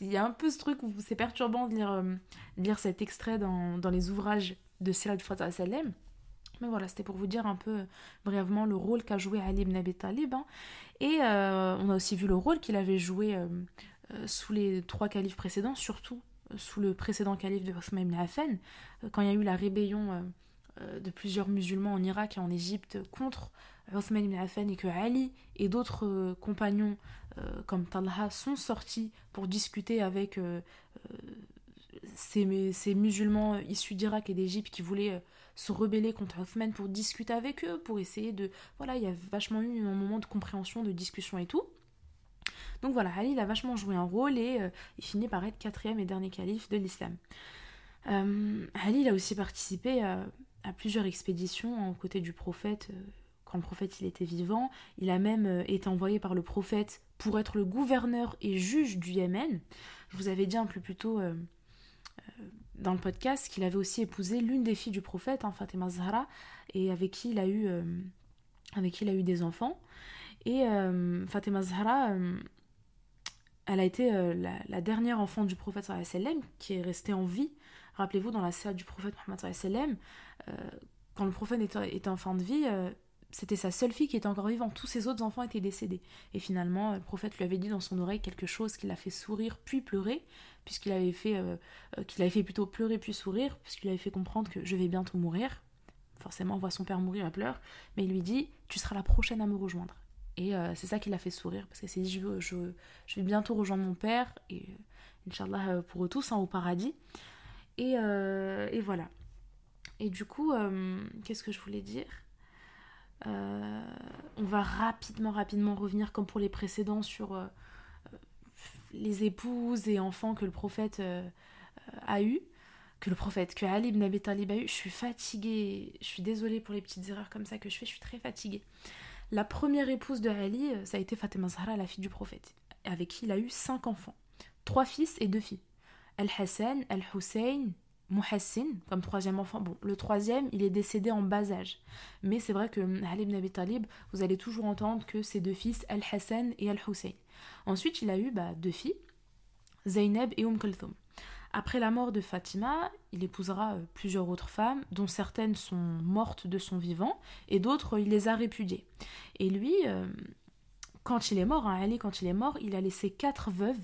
il y a un peu ce truc où c'est perturbant de lire, lire cet extrait dans, les ouvrages de Sirat Fatah Salem mais voilà, c'était pour vous dire un peu brièvement le rôle qu'a joué Ali ibn Abi. Et on a aussi vu le rôle qu'il avait joué sous les trois califes précédents, surtout euh, sous le précédent calife de Othman ibn Affan, euh, quand il y a eu la rébellion de plusieurs musulmans en Irak et en Égypte contre Othman ibn Affan et que Ali et d'autres compagnons comme Talha sont sortis pour discuter avec ces, ces, musulmans issus d'Irak et d'Égypte qui voulaient se rebeller contre Othman pour discuter avec eux, pour essayer de... Voilà, il y a vachement eu un moment de compréhension, de discussion et tout. Donc voilà, Ali a vachement joué un rôle et euh, il finit par être quatrième et dernier calife de l'islam. Euh, Ali a aussi participé à, plusieurs expéditions aux côtés du prophète euh, quand le prophète il était vivant. Il a même été envoyé par le prophète pour être le gouverneur et juge du Yémen. Je vous avais dit un peu plus tôt dans le podcast qu'il avait aussi épousé l'une des filles du prophète, hein, Fatima Zahra, et avec qui il a eu, avec qui il a eu des enfants. Et Fatima Zahra, elle a été euh, la, dernière enfant du prophète sallam qui est restée en vie. Rappelez-vous, dans la salle du prophète Mohammed sallam, euh, quand le prophète était, en fin de vie, euh, c'était sa seule fille qui était encore vivante. Tous ses autres enfants étaient décédés. Et finalement, le prophète lui avait dit dans son oreille quelque chose qui l'a fait sourire puis pleurer, puisqu'il avait fait, qu'il fait plutôt pleurer puis sourire, puisqu'il avait fait comprendre que je vais bientôt mourir. Forcément, on voit son père mourir, à pleure, mais il lui dit Tu seras la prochaine à me rejoindre. Et euh, c'est ça qui l'a fait sourire, parce qu'elle s'est dit, je, je, vais bientôt rejoindre mon père, et euh, Inch'Allah euh, pour eux tous, hein, au paradis. Et, et, voilà. Et du coup, qu'est-ce que je voulais dire? On va rapidement, rapidement revenir, comme pour les précédents, sur les épouses et enfants que le prophète a eu que le prophète, que Ali ibn Abi Talib a eu. Je suis fatiguée, je suis désolée pour les petites erreurs comme ça que je fais, je suis très fatiguée. La première épouse de Ali, euh, ça a été Fatima Zahra, la fille du prophète, avec qui il a eu cinq enfants. Trois fils et deux filles. Al-Hassan, Al-Hussein, Muhassin, comme troisième enfant. Bon, le troisième, il est décédé en bas âge. Mais c'est vrai que Ali ibn Abi Talib, vous allez toujours entendre que ses deux fils, Al-Hassan et Al-Hussein. Ensuite, il a eu bah, deux filles, Zainab et Umm Kulthum. Après la mort de Fatima, il épousera euh, plusieurs autres femmes, dont certaines sont mortes de son vivant, et d'autres, il les a répudiées. Et lui, euh, quand il est mort, hein, Ali, quand il est mort, il a laissé quatre veuves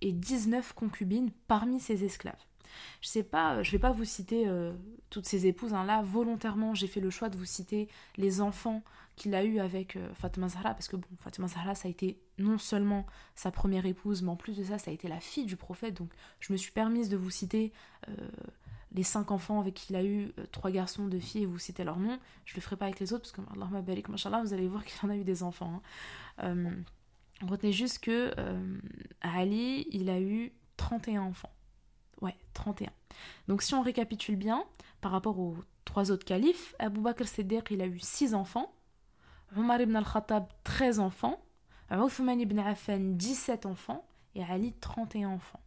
et 19 concubines parmi ses esclaves. Je sais pas, euh, je vais pas vous citer toutes ses épouses. Hein. Là, volontairement, j'ai fait le choix de vous citer les enfants qu'il a eu avec Fatima Zahra, parce que bon, Fatima Zahra, ça a été non seulement sa première épouse, mais en plus de ça, ça a été la fille du prophète. Donc, je me suis permise de vous citer euh, les cinq enfants avec qui il a eu euh, trois garçons, deux filles, et vous citer leur nom. Je le ferai pas avec les autres, parce que Allah machallah, vous allez voir qu'il en a eu des enfants. Hein. retenez juste que Ali, il a eu 31 enfants. Ouais, 31. Donc, si on récapitule bien, par rapport aux trois autres califes, Abu Bakr Siddiq, il a eu six enfants. Omar ibn al-Khattab, 13 enfants, Uthman ibn Affan, 17 enfants, et Ali, 31 enfants.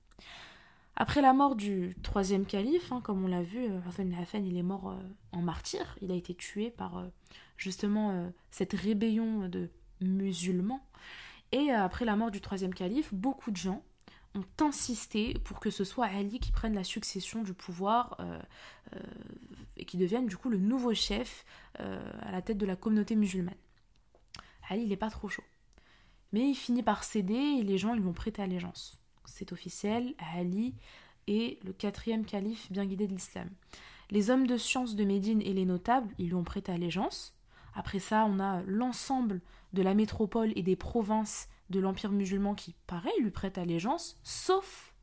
Après la mort du troisième calife, hein, comme on l'a vu, Uthman ibn Affan, il est mort euh, en martyr, il a été tué par euh, justement euh, cette rébellion de musulmans. Et après la mort du troisième calife, beaucoup de gens ont insisté pour que ce soit Ali qui prenne la succession du pouvoir et qui devienne du coup le nouveau chef à la tête de la communauté musulmane. Ali, il n'est pas trop chaud. Mais il finit par céder et les gens ils vont prêter allégeance. C'est officiel, Ali est le quatrième calife bien guidé de l'islam. Les hommes de science de Médine et les notables, ils lui ont prêté allégeance. Après ça, on a l'ensemble de la métropole et des provinces de l'empire musulman qui, pareil, lui prêtent allégeance, sauf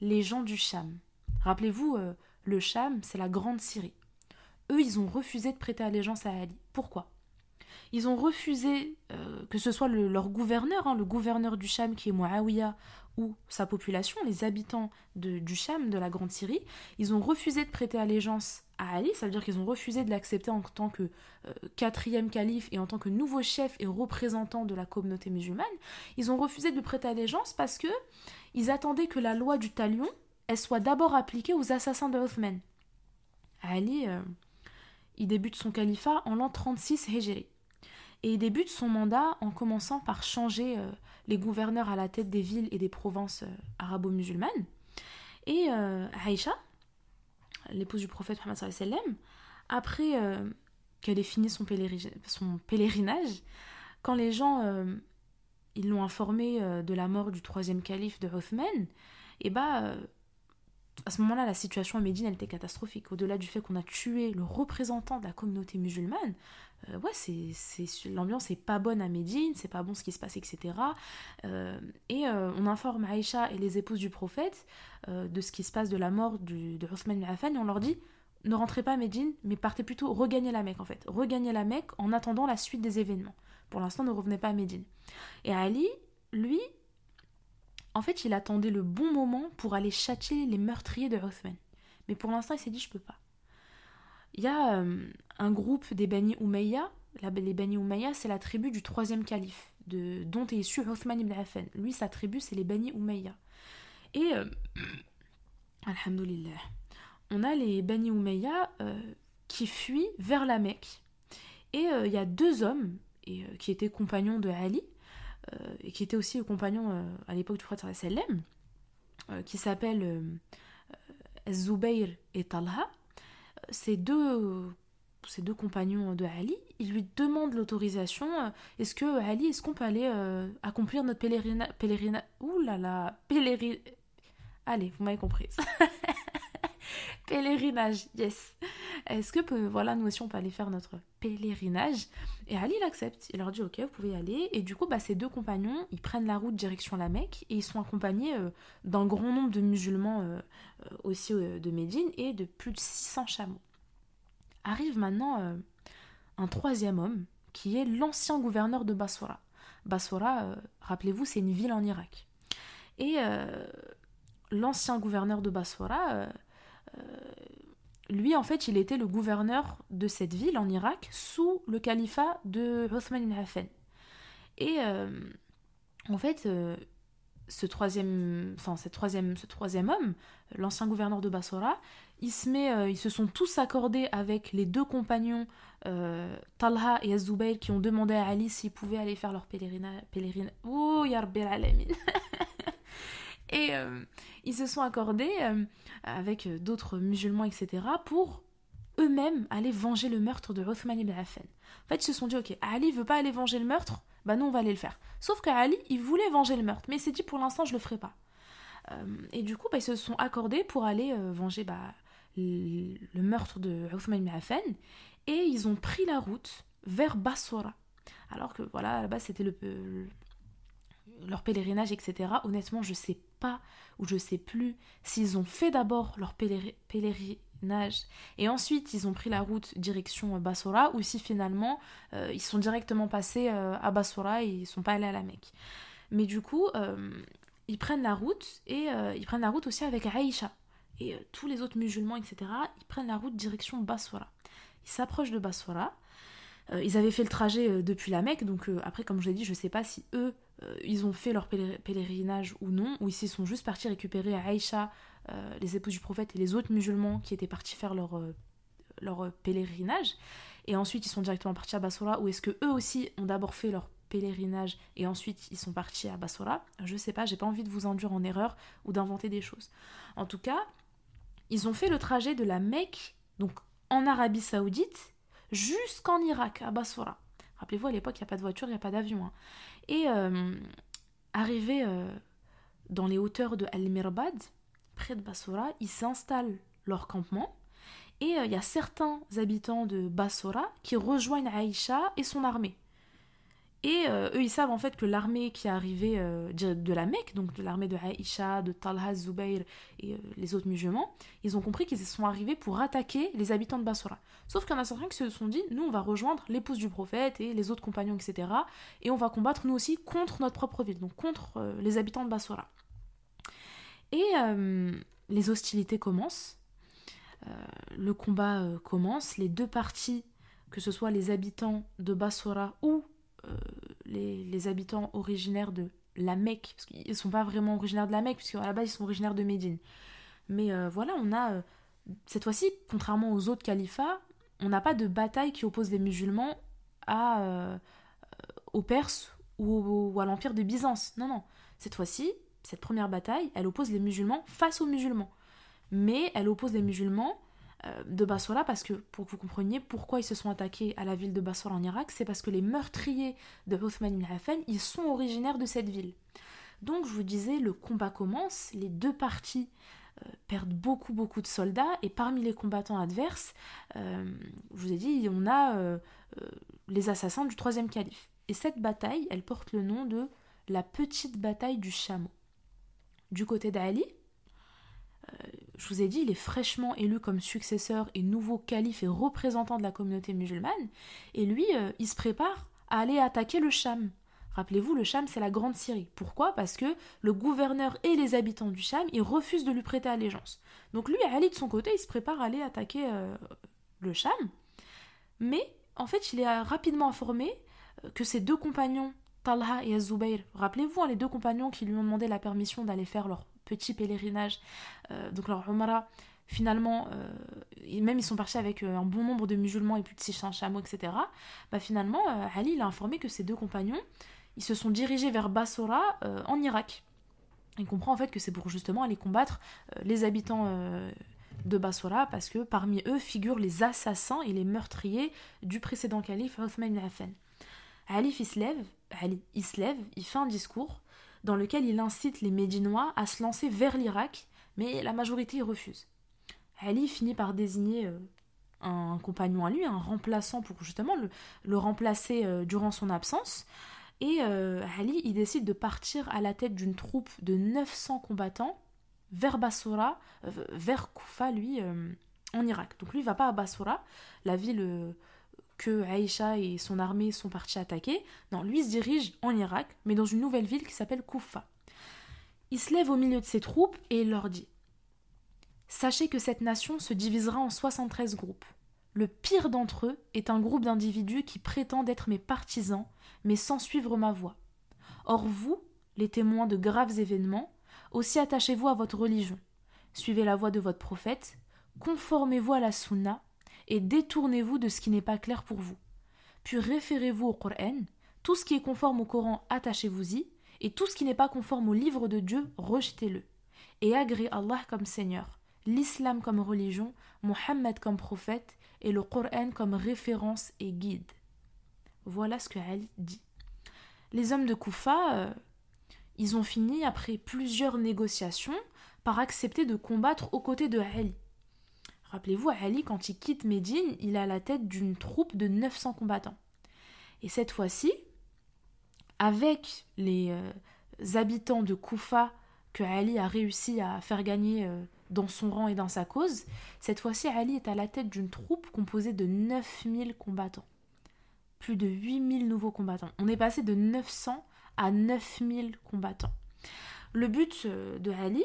les gens du Cham. Rappelez-vous, le Cham, c'est la grande Syrie. Eux, ils ont refusé de prêter allégeance à Ali. Pourquoi? Ils ont refusé que ce soit leur gouverneur, hein, le gouverneur du Cham qui est Muawiyah, ou sa population, les habitants du Cham, de la Grande Syrie, ils ont refusé de prêter allégeance à Ali, ça veut dire qu'ils ont refusé de l'accepter en tant que euh, quatrième calife et en tant que nouveau chef et représentant de la communauté musulmane. Ils ont refusé de prêter allégeance parce que ils attendaient que la loi du talion elle soit d'abord appliquée aux assassins de Othman. Ali, euh, il débute son califat en l'an 36 Hégérie. Et il débute son mandat en commençant par changer euh, les gouverneurs à la tête des villes et des provinces euh, arabo-musulmanes. Et euh, Aïcha, l'épouse du prophète Mohammed après qu'elle ait fini son, pèlerinage, quand les gens ils l'ont informé de la mort du troisième calife de Othman, et eh bah à ce moment-là, la situation à Médine, elle était catastrophique. Au-delà du fait qu'on a tué le représentant de la communauté musulmane, euh, ouais, c'est, l'ambiance est pas bonne à Médine, c'est pas bon ce qui se passe, etc. Euh, et euh, on informe Aïcha et les épouses du prophète de ce qui se passe de la mort du, de Othman bin Affan et on leur dit ne rentrez pas à Médine, mais partez plutôt regagner la Mecque en fait. Regagnez la Mecque en attendant la suite des événements. Pour l'instant, ne revenez pas à Médine. Et Ali, lui, en fait, il attendait le bon moment pour aller châtier les meurtriers de Othman. Mais pour l'instant, il s'est dit je peux pas. Il y a euh, un groupe des Bani Umayya. les Bani Umayya, c'est la tribu du troisième calife, de, dont est issu Othman ibn Affan. Lui, sa tribu, c'est les Bani Umayya. Et, euh, (clears throat) alhamdulillah, on a les Bani Umayya euh, qui fuient vers la Mecque. Et il y a deux hommes qui étaient compagnons de Ali, et qui étaient aussi compagnons à l'époque du prophète sallam, qui s'appellent Zubayr et Talha ces deux, ces deux compagnons de Ali, ils lui demandent l'autorisation. Euh, est-ce que Ali, est-ce qu'on peut aller euh, accomplir notre pèlerinage pèlerina... Ouh là là. Allez, vous m'avez compris. (laughs) pèlerinage, yes. Est-ce que voilà, nous aussi on peut aller faire notre pèlerinage Et Ali il accepte. Il leur dit ok, vous pouvez y aller. Et du coup, bah, ces deux compagnons, ils prennent la route direction la Mecque et ils sont accompagnés euh, d'un grand nombre de musulmans euh, euh, aussi de Médine et de plus de 600 chameaux. Arrive maintenant un troisième homme qui est l'ancien gouverneur de Basora. Basora, rappelez-vous, c'est une ville en Irak. Et l'ancien gouverneur de Basora lui, en fait, il était le gouverneur de cette ville en Irak sous le califat de Othman ibn. Et euh, en fait, euh, ce troisième, enfin, cette troisième, ce troisième homme, l'ancien gouverneur de Bassora, il se euh, ils se sont tous accordés avec les deux compagnons Talha et Azubayr qui ont demandé à Ali s'ils pouvaient aller faire leur pèlerinage. Pèlerina... Oh, ya alamin (laughs) Et ils se sont accordés avec euh, d'autres musulmans, etc., pour eux-mêmes aller venger le meurtre de Othman ibn Affan. En fait, ils se sont dit, ok, Ali veut pas aller venger le meurtre, bah nous on va aller le faire. Sauf qu'Ali, il voulait venger le meurtre, mais il s'est dit, pour l'instant, je le ferai pas. Euh, et du coup, bah, ils se sont accordés pour aller euh, venger bah, le, meurtre de Othman ibn Affan, et ils ont pris la route vers Bassora. Alors que voilà, là-bas c'était le, leur pèlerinage, etc. Honnêtement, je sais pas ou je sais plus s'ils ont fait d'abord leur pèlerinage et ensuite ils ont pris la route direction euh, Bassora ou si finalement euh, ils sont directement passés euh, à Bassora et ils sont pas allés à la Mecque. Mais du coup, ils prennent la route et ils prennent la route aussi avec Aïcha et tous les autres musulmans, etc. Ils prennent la route direction Bassora. Ils s'approchent de Bassora. Ils avaient fait le trajet depuis la Mecque, donc après, comme je l'ai dit, je sais pas si eux euh, ils ont fait leur pèlerinage ou non, ou ils sont juste partis récupérer Aïcha, euh, les épouses du prophète et les autres musulmans qui étaient partis faire leur, euh, leur pèlerinage. Et ensuite, ils sont directement partis à Bassora, ou est-ce que eux aussi ont d'abord fait leur pèlerinage et ensuite ils sont partis à Bassora Je sais pas, j'ai pas envie de vous induire en erreur ou d'inventer des choses. En tout cas, ils ont fait le trajet de la Mecque, donc en Arabie Saoudite, jusqu'en Irak, à Bassora. Rappelez-vous, à l'époque, il n'y a pas de voiture, il n'y a pas d'avion. Hein. Et euh, arrivé euh, dans les hauteurs de Al-Mirbad, près de Bassora, ils s'installent leur campement. Et euh, il y a certains habitants de Bassora qui rejoignent Aïcha et son armée. Et euh, eux, ils savent en fait que l'armée qui est arrivée euh, de la Mecque, donc de l'armée de Aïcha, de Talha, Zubayr et euh, les autres musulmans, ils ont compris qu'ils sont arrivés pour attaquer les habitants de Bassora. Sauf qu'il y en a certains qui se sont dit, nous, on va rejoindre l'épouse du prophète et les autres compagnons, etc. Et on va combattre nous aussi contre notre propre ville, donc contre les habitants de Bassora. Et les hostilités commencent. le combat commence. Les deux parties, que ce soit les habitants de Bassora ou euh, les, habitants originaires de la Mecque, parce qu'ils ne sont pas vraiment originaires de la Mecque, puisqu'à la base ils sont originaires de Médine. Mais euh, voilà, on a, euh, cette fois-ci, contrairement aux autres califats, on n'a pas de bataille qui oppose les musulmans à, aux Perses ou, ou à l'Empire de Byzance. Non, non. Cette fois-ci, cette première bataille, elle oppose les musulmans face aux musulmans. Mais elle oppose les musulmans euh, de Bassora parce que, pour que vous compreniez pourquoi ils se sont attaqués à la ville de Bassora en Irak, c'est parce que les meurtriers de Uthman ibn Affan, ils sont originaires de cette ville. Donc je vous disais, le combat commence, les deux parties euh, perdent beaucoup beaucoup de soldats et parmi les combattants adverses, euh, je vous ai dit, on a les assassins du troisième calife. Et cette bataille, elle porte le nom de la petite bataille du chameau. Du côté d'Ali, je vous ai dit, il est fraîchement élu comme successeur et nouveau calife et représentant de la communauté musulmane. Et lui, euh, il se prépare à aller attaquer le Cham. Rappelez-vous, le Cham, c'est la Grande Syrie. Pourquoi? Parce que le gouverneur et les habitants du Cham, ils refusent de lui prêter allégeance. Donc lui, Ali, de son côté, il se prépare à aller attaquer euh, le Cham. Mais, en fait, il est rapidement informé euh, que ses deux compagnons, Talha et Azubayr, rappelez-vous, hein, les deux compagnons qui lui ont demandé la permission d'aller faire leur petit pèlerinage. Euh, donc leur Umrah, finalement, euh, même ils sont partis avec euh, un bon nombre de musulmans et plus de 600 chameaux, etc. Bah finalement, Ali il a informé que ses deux compagnons, ils se sont dirigés vers Bassora en Irak. Il comprend en fait que c'est pour justement aller combattre les habitants de Bassora parce que parmi eux figurent les assassins et les meurtriers du précédent calife Othman ibn. Ali il se lève, Ali, il se lève, il fait un discours dans lequel il incite les Médinois à se lancer vers l'Irak, mais la majorité refuse. Ali finit par désigner euh, un compagnon à lui, un remplaçant pour justement le, remplacer euh, durant son absence. Et euh, Ali, il décide de partir à la tête d'une troupe de 900 combattants vers Basora, vers Koufa, lui, en Irak. Donc lui, il va pas à Basora, la ville que Aïcha et son armée sont partis attaquer. Non, lui se dirige en Irak, mais dans une nouvelle ville qui s'appelle Koufa. Il se lève au milieu de ses troupes et il leur dit Sachez que cette nation se divisera en 73 groupes. Le pire d'entre eux est un groupe d'individus qui prétendent être mes partisans, mais sans suivre ma voie. Or vous, les témoins de graves événements, aussi attachez-vous à votre religion. Suivez la voie de votre prophète, conformez-vous à la sunna, et détournez-vous de ce qui n'est pas clair pour vous. Puis référez-vous au Coran, tout ce qui est conforme au Coran, attachez-vous-y, et tout ce qui n'est pas conforme au livre de Dieu, rejetez-le. Et agréez Allah comme Seigneur, l'islam comme religion, Mohammed comme prophète, et le Coran comme référence et guide. Voilà ce que Ali dit. Les hommes de Koufa, euh, ils ont fini, après plusieurs négociations, par accepter de combattre aux côtés de Ali. Rappelez-vous, Ali, quand il quitte Médine, il a la tête d'une troupe de 900 combattants. Et cette fois-ci, avec les euh, habitants de Koufa que Ali a réussi à faire gagner euh, dans son rang et dans sa cause, cette fois-ci, Ali est à la tête d'une troupe composée de 9000 combattants. Plus de 8000 nouveaux combattants. On est passé de 900 à 9000 combattants. Le but euh, de Ali,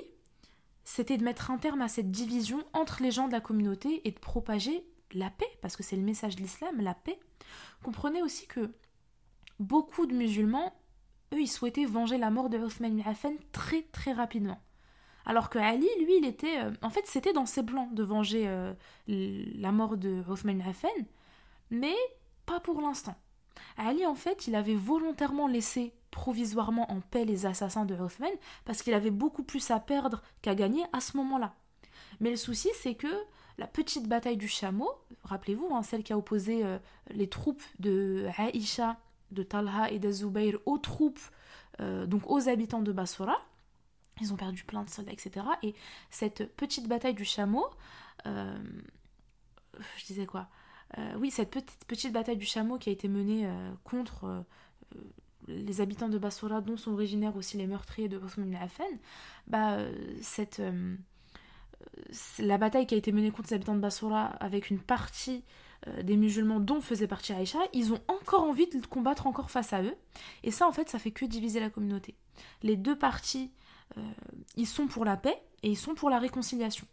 c'était de mettre un terme à cette division entre les gens de la communauté et de propager la paix, parce que c'est le message de l'islam, la paix. Comprenez aussi que beaucoup de musulmans, eux, ils souhaitaient venger la mort de Othman ibn très très rapidement. Alors que Ali, lui, il était... Euh, en fait, c'était dans ses plans de venger euh, la mort de Othman ibn mais pas pour l'instant. Ali, en fait, il avait volontairement laissé provisoirement en paix les assassins de Othman parce qu'il avait beaucoup plus à perdre qu'à gagner à ce moment-là. Mais le souci, c'est que la petite bataille du chameau, rappelez-vous, hein, celle qui a opposé euh, les troupes de Aïcha, de Talha et d'Azubayr aux troupes, euh, donc aux habitants de Basora, ils ont perdu plein de soldats, etc. Et cette petite bataille du chameau, euh, je disais quoi? Oui, cette petite, petite bataille du chameau qui a été menée contre les habitants de Basora, dont sont originaires aussi les meurtriers de Othman ibn Affan, bah, cette, la bataille qui a été menée contre les habitants de Basora avec une partie des musulmans dont faisait partie Aïcha, ils ont encore envie de combattre encore face à eux. Et ça, en fait, ça fait que diviser la communauté. Les deux parties, ils sont pour la paix et ils sont pour la réconciliation.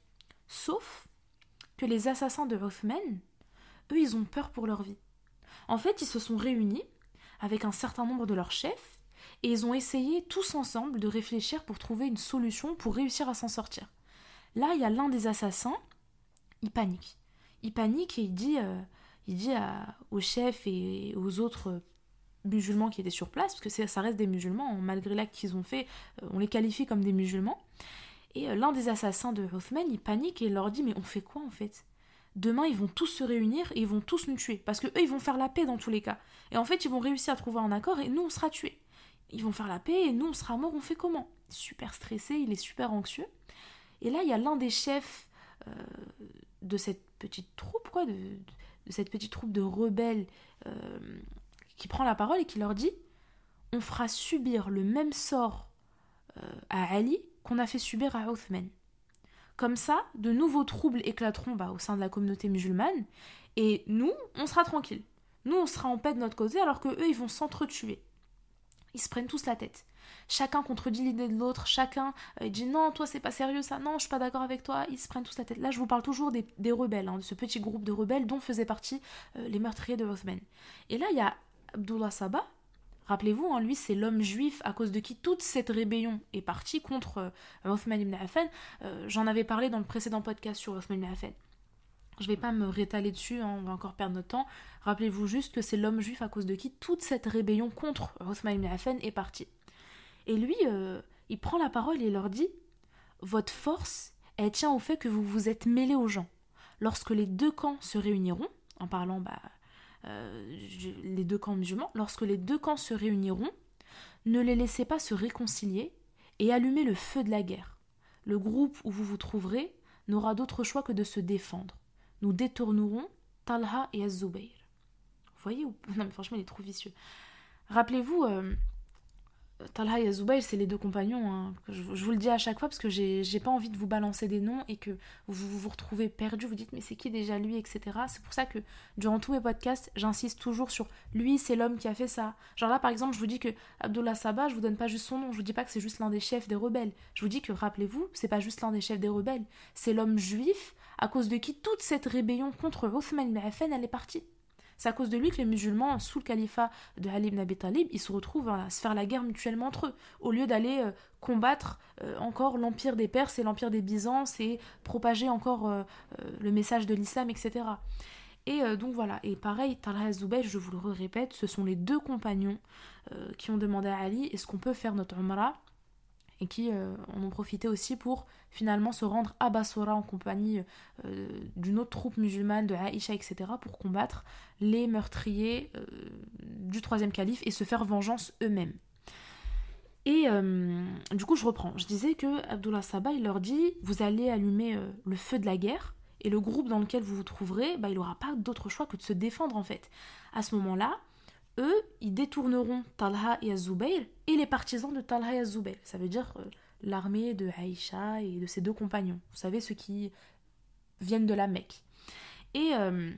Sauf que les assassins de Rothman, eux, ils ont peur pour leur vie. En fait, ils se sont réunis avec un certain nombre de leurs chefs et ils ont essayé tous ensemble de réfléchir pour trouver une solution pour réussir à s'en sortir. Là, il y a l'un des assassins, il panique. Il panique et il dit, euh, il dit aux chefs et aux autres musulmans qui étaient sur place, parce que ça reste des musulmans, hein, malgré l'acte qu'ils ont fait, euh, on les qualifie comme des musulmans. Et euh, l'un des assassins de Hoffman, il panique et il leur dit Mais on fait quoi en fait? Demain, ils vont tous se réunir et ils vont tous nous tuer. Parce que eux, ils vont faire la paix dans tous les cas. Et en fait, ils vont réussir à trouver un accord et nous, on sera tués. Ils vont faire la paix et nous, on sera morts. On fait comment? Super stressé, il est super anxieux. Et là, il y a l'un des chefs euh, de cette petite troupe, quoi, de, cette petite troupe de rebelles, euh, qui prend la parole et qui leur dit On fera subir le même sort à Ali qu'on a fait subir à Othman. Comme ça, de nouveaux troubles éclateront bah, au sein de la communauté musulmane, et nous, on sera tranquille. Nous, on sera en paix de notre côté, alors que eux, ils vont s'entretuer. Ils se prennent tous la tête. Chacun contredit l'idée de l'autre, chacun euh, dit non, toi c'est pas sérieux ça, non, je suis pas d'accord avec toi, ils se prennent tous la tête. Là, je vous parle toujours des, rebelles, hein, de ce petit groupe de rebelles dont faisaient partie euh, les meurtriers de Othman. Et là, il y a Abdullah Sabah, Rappelez-vous, hein, lui, c'est l'homme juif à cause de qui toute cette rébellion est partie contre euh, Othman ibn Affan. Euh, j'en avais parlé dans le précédent podcast sur Othman ibn Affan. Je ne vais pas me rétaler dessus, hein, on va encore perdre notre temps. Rappelez-vous juste que c'est l'homme juif à cause de qui toute cette rébellion contre Othman ibn Affan est partie. Et lui, euh, il prend la parole et leur dit Votre force, elle tient au fait que vous vous êtes mêlés aux gens. Lorsque les deux camps se réuniront, en parlant bah, euh, les deux camps musulmans, lorsque les deux camps se réuniront, ne les laissez pas se réconcilier et allumez le feu de la guerre. Le groupe où vous vous trouverez n'aura d'autre choix que de se défendre. Nous détournerons Talha et Az-Zubayr. Vous voyez (laughs) Non mais franchement, il est trop vicieux. Rappelez-vous, euh, Talha et c'est les deux compagnons. Hein. Je, vous le dis à chaque fois parce que j'ai pas envie de vous balancer des noms et que vous vous, retrouvez perdu, vous dites mais c'est qui déjà lui, etc. C'est pour ça que durant tous mes podcasts, j'insiste toujours sur lui, c'est l'homme qui a fait ça. Genre là, par exemple, je vous dis que Abdullah Sabah, je vous donne pas juste son nom, je vous dis pas que c'est juste l'un des chefs des rebelles. Je vous dis que, rappelez-vous, c'est pas juste l'un des chefs des rebelles, c'est l'homme juif à cause de qui toute cette rébellion contre Othman Affan, elle est partie. C'est à cause de lui que les musulmans, sous le califat de Ali ibn Abi Talib, ils se retrouvent à se faire la guerre mutuellement entre eux, au lieu d'aller euh, combattre euh, encore l'empire des Perses et l'empire des Byzances et propager encore euh, le message de l'islam, etc. Et donc voilà, et pareil, Talha Zubayr, je vous le répète, ce sont les deux compagnons qui ont demandé à Ali est-ce qu'on peut faire notre Umrah? Et qui euh, en ont profité aussi pour finalement se rendre à Bassora en compagnie euh, d'une autre troupe musulmane de Aïcha, etc., pour combattre les meurtriers euh, du troisième calife et se faire vengeance eux-mêmes. Et du coup, je reprends. Je disais que Abdullah Sabah, il leur dit Vous allez allumer le feu de la guerre, et le groupe dans lequel vous vous trouverez, bah, il n'aura pas d'autre choix que de se défendre en fait. À ce moment-là, eux, ils détourneront Talha et Azubayr et les partisans de Talha et Azubayr. Ça veut dire euh, l'armée de Aïcha et de ses deux compagnons. Vous savez, ceux qui viennent de la Mecque. Et euh,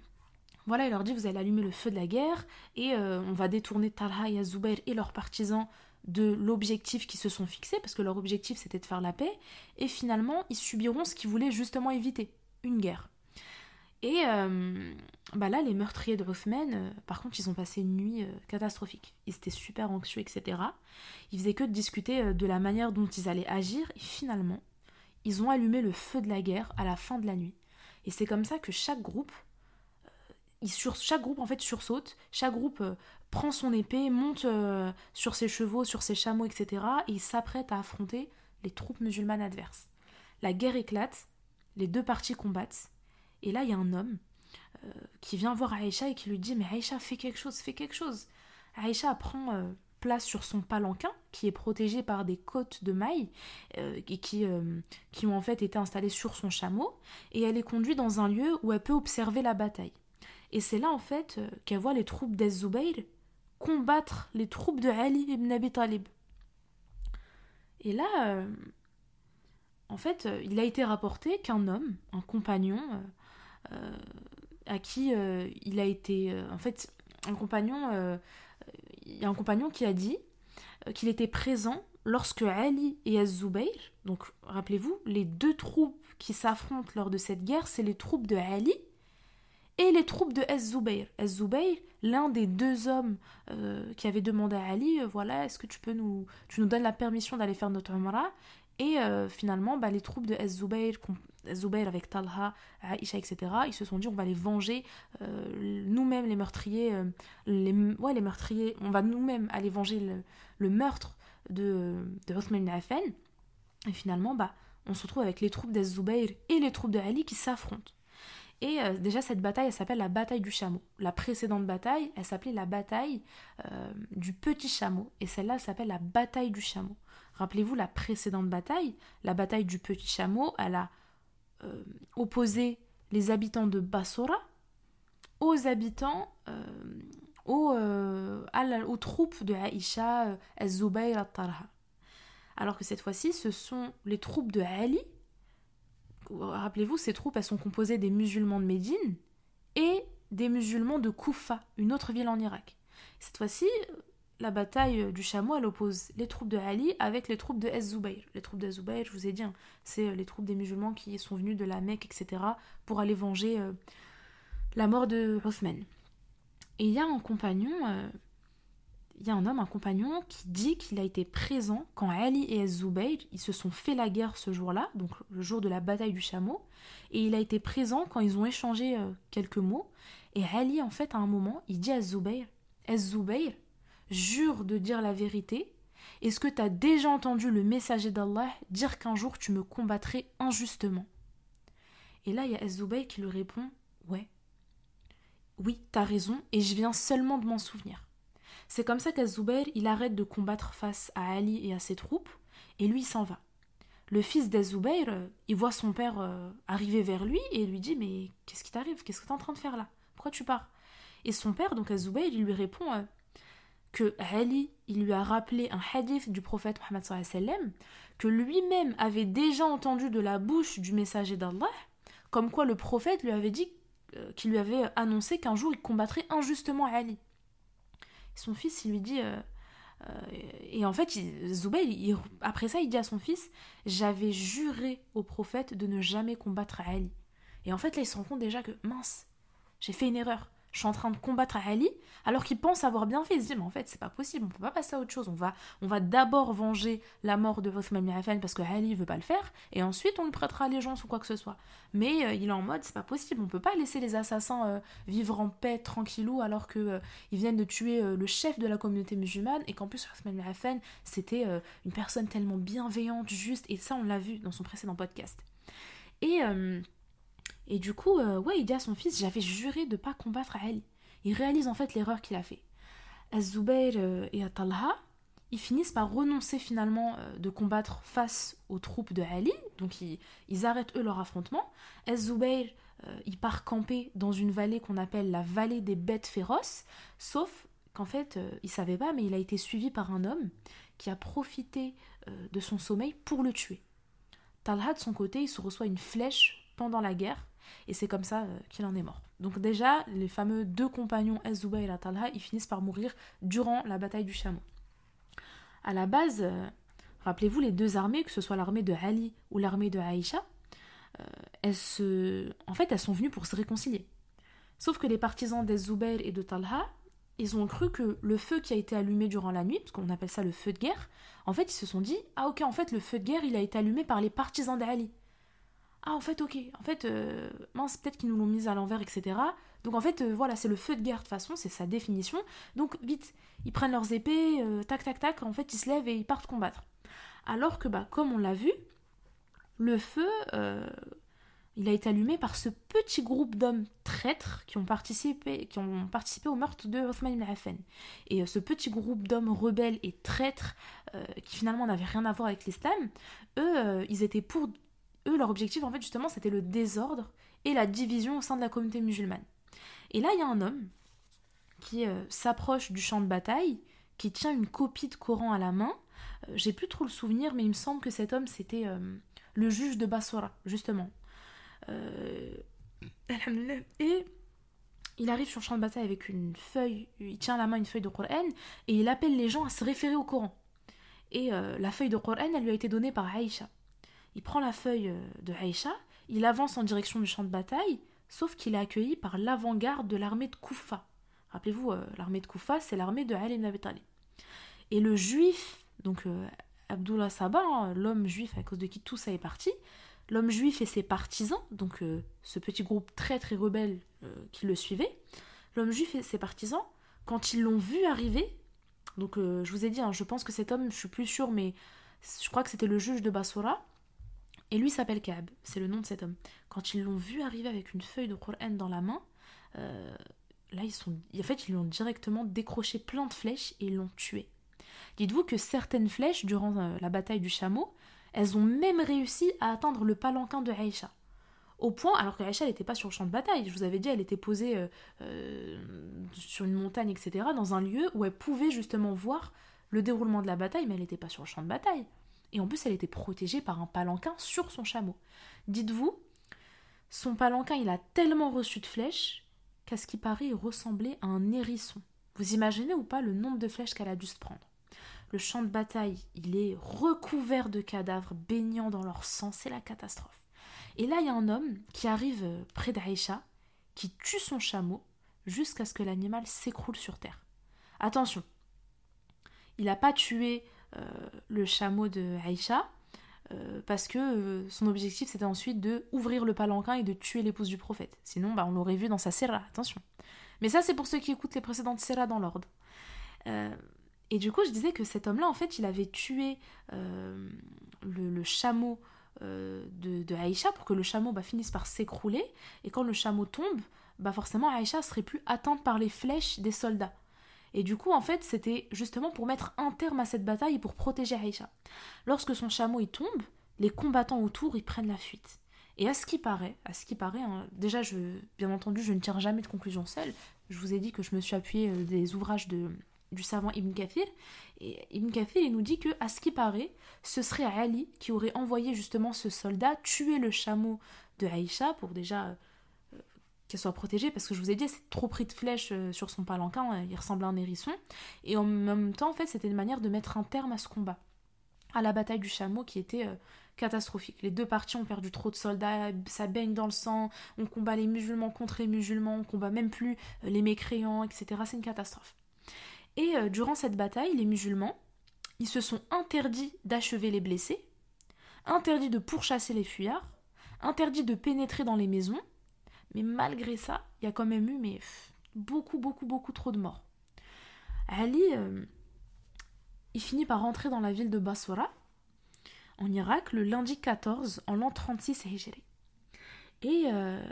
voilà, il leur dit vous allez allumer le feu de la guerre et euh, on va détourner Talha et Azubayr et leurs partisans de l'objectif qu'ils se sont fixés, parce que leur objectif c'était de faire la paix, et finalement ils subiront ce qu'ils voulaient justement éviter, une guerre. Et euh, bah là, les meurtriers de Hoffman, euh, par contre, ils ont passé une nuit euh, catastrophique. Ils étaient super anxieux, etc. Ils faisaient que de discuter de la manière dont ils allaient agir. Et finalement, ils ont allumé le feu de la guerre à la fin de la nuit. Et c'est comme ça que chaque groupe, chaque groupe en fait sursaute. Chaque groupe prend son épée, monte sur ses chevaux, sur ses chameaux, etc. Et il s'apprête à affronter les troupes musulmanes adverses. La guerre éclate, les deux parties combattent et là, il y a un homme euh, qui vient voir Aïcha et qui lui dit Mais Aïcha, fais quelque chose, fais quelque chose. Aïcha prend euh, place sur son palanquin, qui est protégé par des côtes de mailles, euh, qui, qui ont en fait été installées sur son chameau, et elle est conduite dans un lieu où elle peut observer la bataille. Et c'est là en fait qu'elle voit les troupes d'Ez combattre les troupes de Ali ibn Abi Talib. Et là, en fait, il a été rapporté qu'un homme, un compagnon, à qui il a été. en fait, un compagnon. Il y a un compagnon qui a dit qu'il était présent lorsque Ali et Az-Zubayr, donc rappelez-vous, les deux troupes qui s'affrontent lors de cette guerre, c'est les troupes de Ali et les troupes de Az-Zubayr. Az-Zubayr, l'un des deux hommes euh, qui avait demandé à Ali, euh, voilà, est-ce que tu peux nous, tu nous donnes la permission d'aller faire notre Umrah? Et euh, finalement, bah, les troupes de Az-Zubayr, Az-Zubayr avec Talha, Aisha, etc., ils se sont dit, on va les venger, nous-mêmes les meurtriers, les, ouais, les meurtriers, on va nous-mêmes aller venger le, meurtre de, de Othman Affan. Et finalement, bah, on se retrouve avec les troupes d'Az-Zubayr et les troupes de Ali qui s'affrontent. Et euh, déjà, cette bataille, elle s'appelle la bataille du chameau. La précédente bataille, elle s'appelait la bataille euh, du petit chameau. Et celle-là, elle s'appelle la bataille du chameau. Rappelez-vous, la précédente bataille, la bataille du petit chameau, elle a euh, opposé les habitants de Bassora aux habitants, aux, aux, troupes de Aïcha, Az-Zubayr, At-Tarha. Alors que cette fois-ci, ce sont les troupes de Ali rappelez-vous, ces troupes, elles sont composées des musulmans de Médine et des musulmans de Koufa, une autre ville en Irak. Cette fois-ci, la bataille du chameau, elle oppose les troupes de Ali avec les troupes de Ez-Zubayr. Les troupes de je vous ai dit, hein, c'est les troupes des musulmans qui sont venus de la Mecque, etc., pour aller venger euh, la mort de Othman. Et il y a un compagnon euh, il y a un homme, un compagnon, qui dit qu'il a été présent quand Ali et Zubayr ils se sont fait la guerre ce jour-là, donc le jour de la bataille du chameau, et il a été présent quand ils ont échangé euh, quelques mots. Et Ali, en fait, à un moment, il dit à Zubayr Zubayr, jure de dire la vérité. Est-ce que tu as déjà entendu le messager d'Allah dire qu'un jour tu me combattrais injustement? Et là, il y a Zubayr qui lui répond Ouais. Oui, t'as raison, et je viens seulement de m'en souvenir. C'est comme ça qu'Azoubair, il arrête de combattre face à Ali et à ses troupes, et lui, s'en va. Le fils d'Azoubair, euh, il voit son père euh, arriver vers lui et lui dit Mais qu'est-ce qui t'arrive? Qu'est-ce que tu es en train de faire là? Pourquoi tu pars? Et son père, donc Azoubair, il lui répond euh, que Ali, il lui a rappelé un hadith du prophète Mohammed sallam que lui-même avait déjà entendu de la bouche du messager d'Allah, comme quoi le prophète lui avait dit, qu'il lui avait annoncé qu'un jour il combattrait injustement Ali son fils, il lui dit. Euh, euh, et en fait, Zoubaï, après ça, il dit à son fils J'avais juré au prophète de ne jamais combattre Ali. Et en fait, là, il se rend compte déjà que mince, j'ai fait une erreur je suis en train de combattre Ali, alors qu'il pense avoir bien fait. Il se dit, mais en fait, c'est pas possible, on peut pas passer à autre chose. On va, on va d'abord venger la mort de Othman bin parce que Ali veut pas le faire, et ensuite on lui prêtera allégeance ou quoi que ce soit. Mais euh, il est en mode, c'est pas possible, on peut pas laisser les assassins euh, vivre en paix, tranquillou, alors que euh, ils viennent de tuer le chef de la communauté musulmane, et qu'en plus Othman bin c'était une personne tellement bienveillante, juste, et ça on l'a vu dans son précédent podcast. Et et du coup, euh, ouais, il dit à son fils J'avais juré de ne pas combattre Ali. Il réalise en fait l'erreur qu'il a fait. Az-Zubayr euh, et Atalha, ils finissent par renoncer finalement euh, de combattre face aux troupes de Ali, donc ils, arrêtent eux leur affrontement. Az-Zubayr, il part camper dans une vallée qu'on appelle la vallée des bêtes féroces, sauf qu'en fait, il savait pas, mais il a été suivi par un homme qui a profité de son sommeil pour le tuer. Talha, de son côté, il se reçoit une flèche pendant la guerre et c'est comme ça euh, qu'il en est mort. Donc déjà, les fameux deux compagnons Az-Zubayr et la Talha, ils finissent par mourir durant la bataille du chameau. À la base, euh, rappelez-vous, les deux armées, que ce soit l'armée de Ali ou l'armée de Aïcha, euh, elles se... en fait, elles sont venues pour se réconcilier. Sauf que les partisans d'Az-Zubayr et de Talha, ils ont cru que le feu qui a été allumé durant la nuit, parce qu'on appelle ça le feu de guerre, en fait, ils se sont dit, ah ok, en fait, le feu de guerre, il a été allumé par les partisans d'Ali ah en fait ok, en fait euh, mince peut-être qu'ils nous l'ont mise à l'envers etc. Donc en fait euh, voilà c'est le feu de guerre de façon, c'est sa définition. Donc vite, ils prennent leurs épées, euh, tac tac tac, en fait ils se lèvent et ils partent combattre. Alors que bah comme on l'a vu, le feu il a été allumé par ce petit groupe d'hommes traîtres qui ont participé, qui ont participé au meurtre de Othman ibn Affan. Et ce petit groupe d'hommes rebelles et traîtres, qui finalement n'avaient rien à voir avec l'islam, eux, ils étaient pour eux, leur objectif, en fait, justement, c'était le désordre et la division au sein de la communauté musulmane. Et là, il y a un homme qui s'approche du champ de bataille, qui tient une copie de Coran à la main. J'ai plus trop le souvenir, mais il me semble que cet homme c'était le juge de Bassora, justement. Et il arrive sur le champ de bataille avec une feuille, il tient à la main une feuille de Coran et il appelle les gens à se référer au Coran. Et euh, la feuille de Coran, elle lui a été donnée par Aïcha. Il prend la feuille euh, de Aïcha, il avance en direction du champ de bataille, sauf qu'il est accueilli par l'avant-garde de l'armée de Koufa. Rappelez-vous, euh, l'armée de Koufa, c'est l'armée de Ali ibn. Et le juif, donc Abdullah Sabah, hein, l'homme juif à cause de qui tout ça est parti, l'homme juif et ses partisans, donc ce petit groupe très très rebelle qui le suivait, l'homme juif et ses partisans, quand ils l'ont vu arriver, donc euh, je vous ai dit, hein, je pense que cet homme, je suis plus sûre, mais je crois que c'était le juge de Basora. Et lui s'appelle Kaab, c'est le nom de cet homme. Quand ils l'ont vu arriver avec une feuille de Qur'an dans la main, euh, là ils sont, en fait ils lui ont directement décroché plein de flèches et ils l'ont tué. Dites-vous que certaines flèches durant euh, la bataille du chameau, elles ont même réussi à atteindre le palanquin de Aïcha. Au point, alors que Aïcha n'était pas sur le champ de bataille, je vous avais dit, elle était posée euh, sur une montagne, etc., dans un lieu où elle pouvait justement voir le déroulement de la bataille, mais elle n'était pas sur le champ de bataille. Et en plus, elle était protégée par un palanquin sur son chameau. Dites-vous, son palanquin, il a tellement reçu de flèches qu'à ce qui paraît, il ressemblait à un hérisson. Vous imaginez ou pas le nombre de flèches qu'elle a dû se prendre? Le champ de bataille, il est recouvert de cadavres baignant dans leur sang, c'est la catastrophe. Et là, il y a un homme qui arrive près d'Aïcha, qui tue son chameau jusqu'à ce que l'animal s'écroule sur terre. Attention, il n'a pas tué le chameau de Aïcha euh, parce que son objectif c'était ensuite de ouvrir le palanquin et de tuer l'épouse du prophète. Sinon, bah, on l'aurait vu dans sa serra, attention. Mais ça, c'est pour ceux qui écoutent les précédentes serras dans l'ordre. et du coup, je disais que cet homme-là, en fait, il avait tué le, chameau euh, de, de, Aïcha pour que le chameau bah, finisse par s'écrouler. Et quand le chameau tombe, bah forcément Aïcha serait plus atteinte par les flèches des soldats. Et du coup, en fait, c'était justement pour mettre un terme à cette bataille et pour protéger Aïcha. Lorsque son chameau y tombe, les combattants autour ils prennent la fuite. Et à ce qui paraît, à ce qui paraît, hein, déjà, bien entendu, je ne tire jamais de conclusion seule. Je vous ai dit que je me suis appuyée euh, des ouvrages de, du savant Ibn Kathir. Et Ibn Kathir, nous dit que, à ce qui paraît, ce serait Ali qui aurait envoyé justement ce soldat tuer le chameau de Aïcha pour déjà euh, qu'elle soit protégée, parce que je vous ai dit, c'est trop pris de flèches euh, sur son palanquin, euh, il ressemble à un hérisson. Et en même temps, en fait, c'était une manière de mettre un terme à ce combat, à la bataille du chameau qui était catastrophique. Les deux parties ont perdu trop de soldats, ça baigne dans le sang, on combat les musulmans contre les musulmans, on combat même plus les mécréants, etc. C'est une catastrophe. Et euh, durant cette bataille, les musulmans, ils se sont interdits d'achever les blessés, interdits de pourchasser les fuyards, interdits de pénétrer dans les maisons, mais malgré ça, il y a quand même eu mais, beaucoup, beaucoup, beaucoup trop de morts. Ali, euh, il finit par rentrer dans la ville de Basora, en Irak, le lundi 14, en l'an 36 Hijri. Et euh,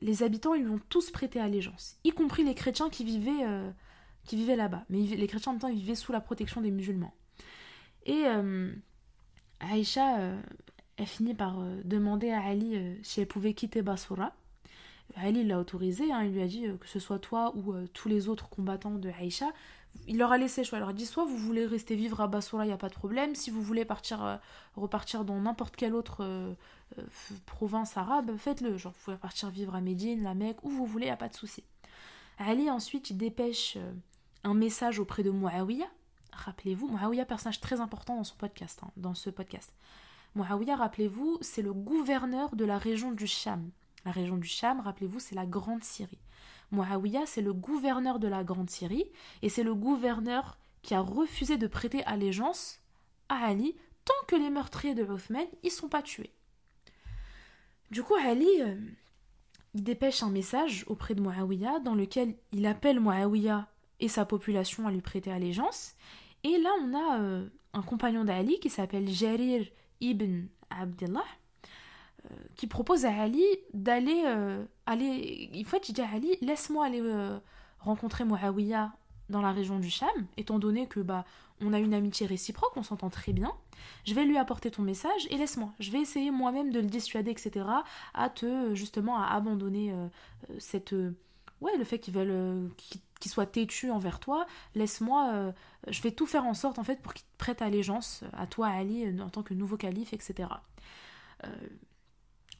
les habitants, ils lui ont tous prêté allégeance, y compris les chrétiens qui vivaient qui vivaient là-bas. Mais les chrétiens en même temps, ils vivaient sous la protection des musulmans. Et euh, Aïcha, euh, elle finit par euh, demander à Ali si elle pouvait quitter Basura. Ali l'a autorisé, hein, il lui a dit que ce soit toi ou tous les autres combattants de Aïcha, il leur a laissé le choix. Il leur a dit soit vous voulez rester vivre à Basura, il n'y a pas de problème. Si vous voulez partir, repartir dans n'importe quelle autre province arabe, faites-le. Genre, vous pouvez partir vivre à Médine, la Mecque, où vous voulez, il n'y a pas de souci. Ali ensuite il dépêche un message auprès de Muawiyah. Rappelez-vous, Muawiyah, personnage très important dans, son podcast, hein, dans ce podcast. Muawiyah, rappelez-vous, c'est le gouverneur de la région du Sham. La région du Sham, rappelez-vous, c'est la Grande Syrie. Muawiyah, c'est le gouverneur de la Grande Syrie, et c'est le gouverneur qui a refusé de prêter allégeance à Ali tant que les meurtriers de Uthman y sont pas tués. Du coup, Ali, euh, il dépêche un message auprès de Muawiyah dans lequel il appelle Muawiyah et sa population à lui prêter allégeance. Et là, on a euh, un compagnon d'Ali qui s'appelle Jarir ibn Abdullah, qui propose à Ali d'aller. Euh, aller, il faut dit à Ali laisse-moi aller rencontrer Muawiyah dans la région du Cham, étant donné que bah on a une amitié réciproque, on s'entend très bien. Je vais lui apporter ton message et laisse-moi. Je vais essayer moi-même de le dissuader, etc. à te justement à abandonner cette ouais, le fait qu'ils veulent qu'ils soient têtus envers toi, laisse-moi, je vais tout faire en sorte en fait pour qu'ils te allégeance à toi, Ali, en tant que nouveau calife, etc.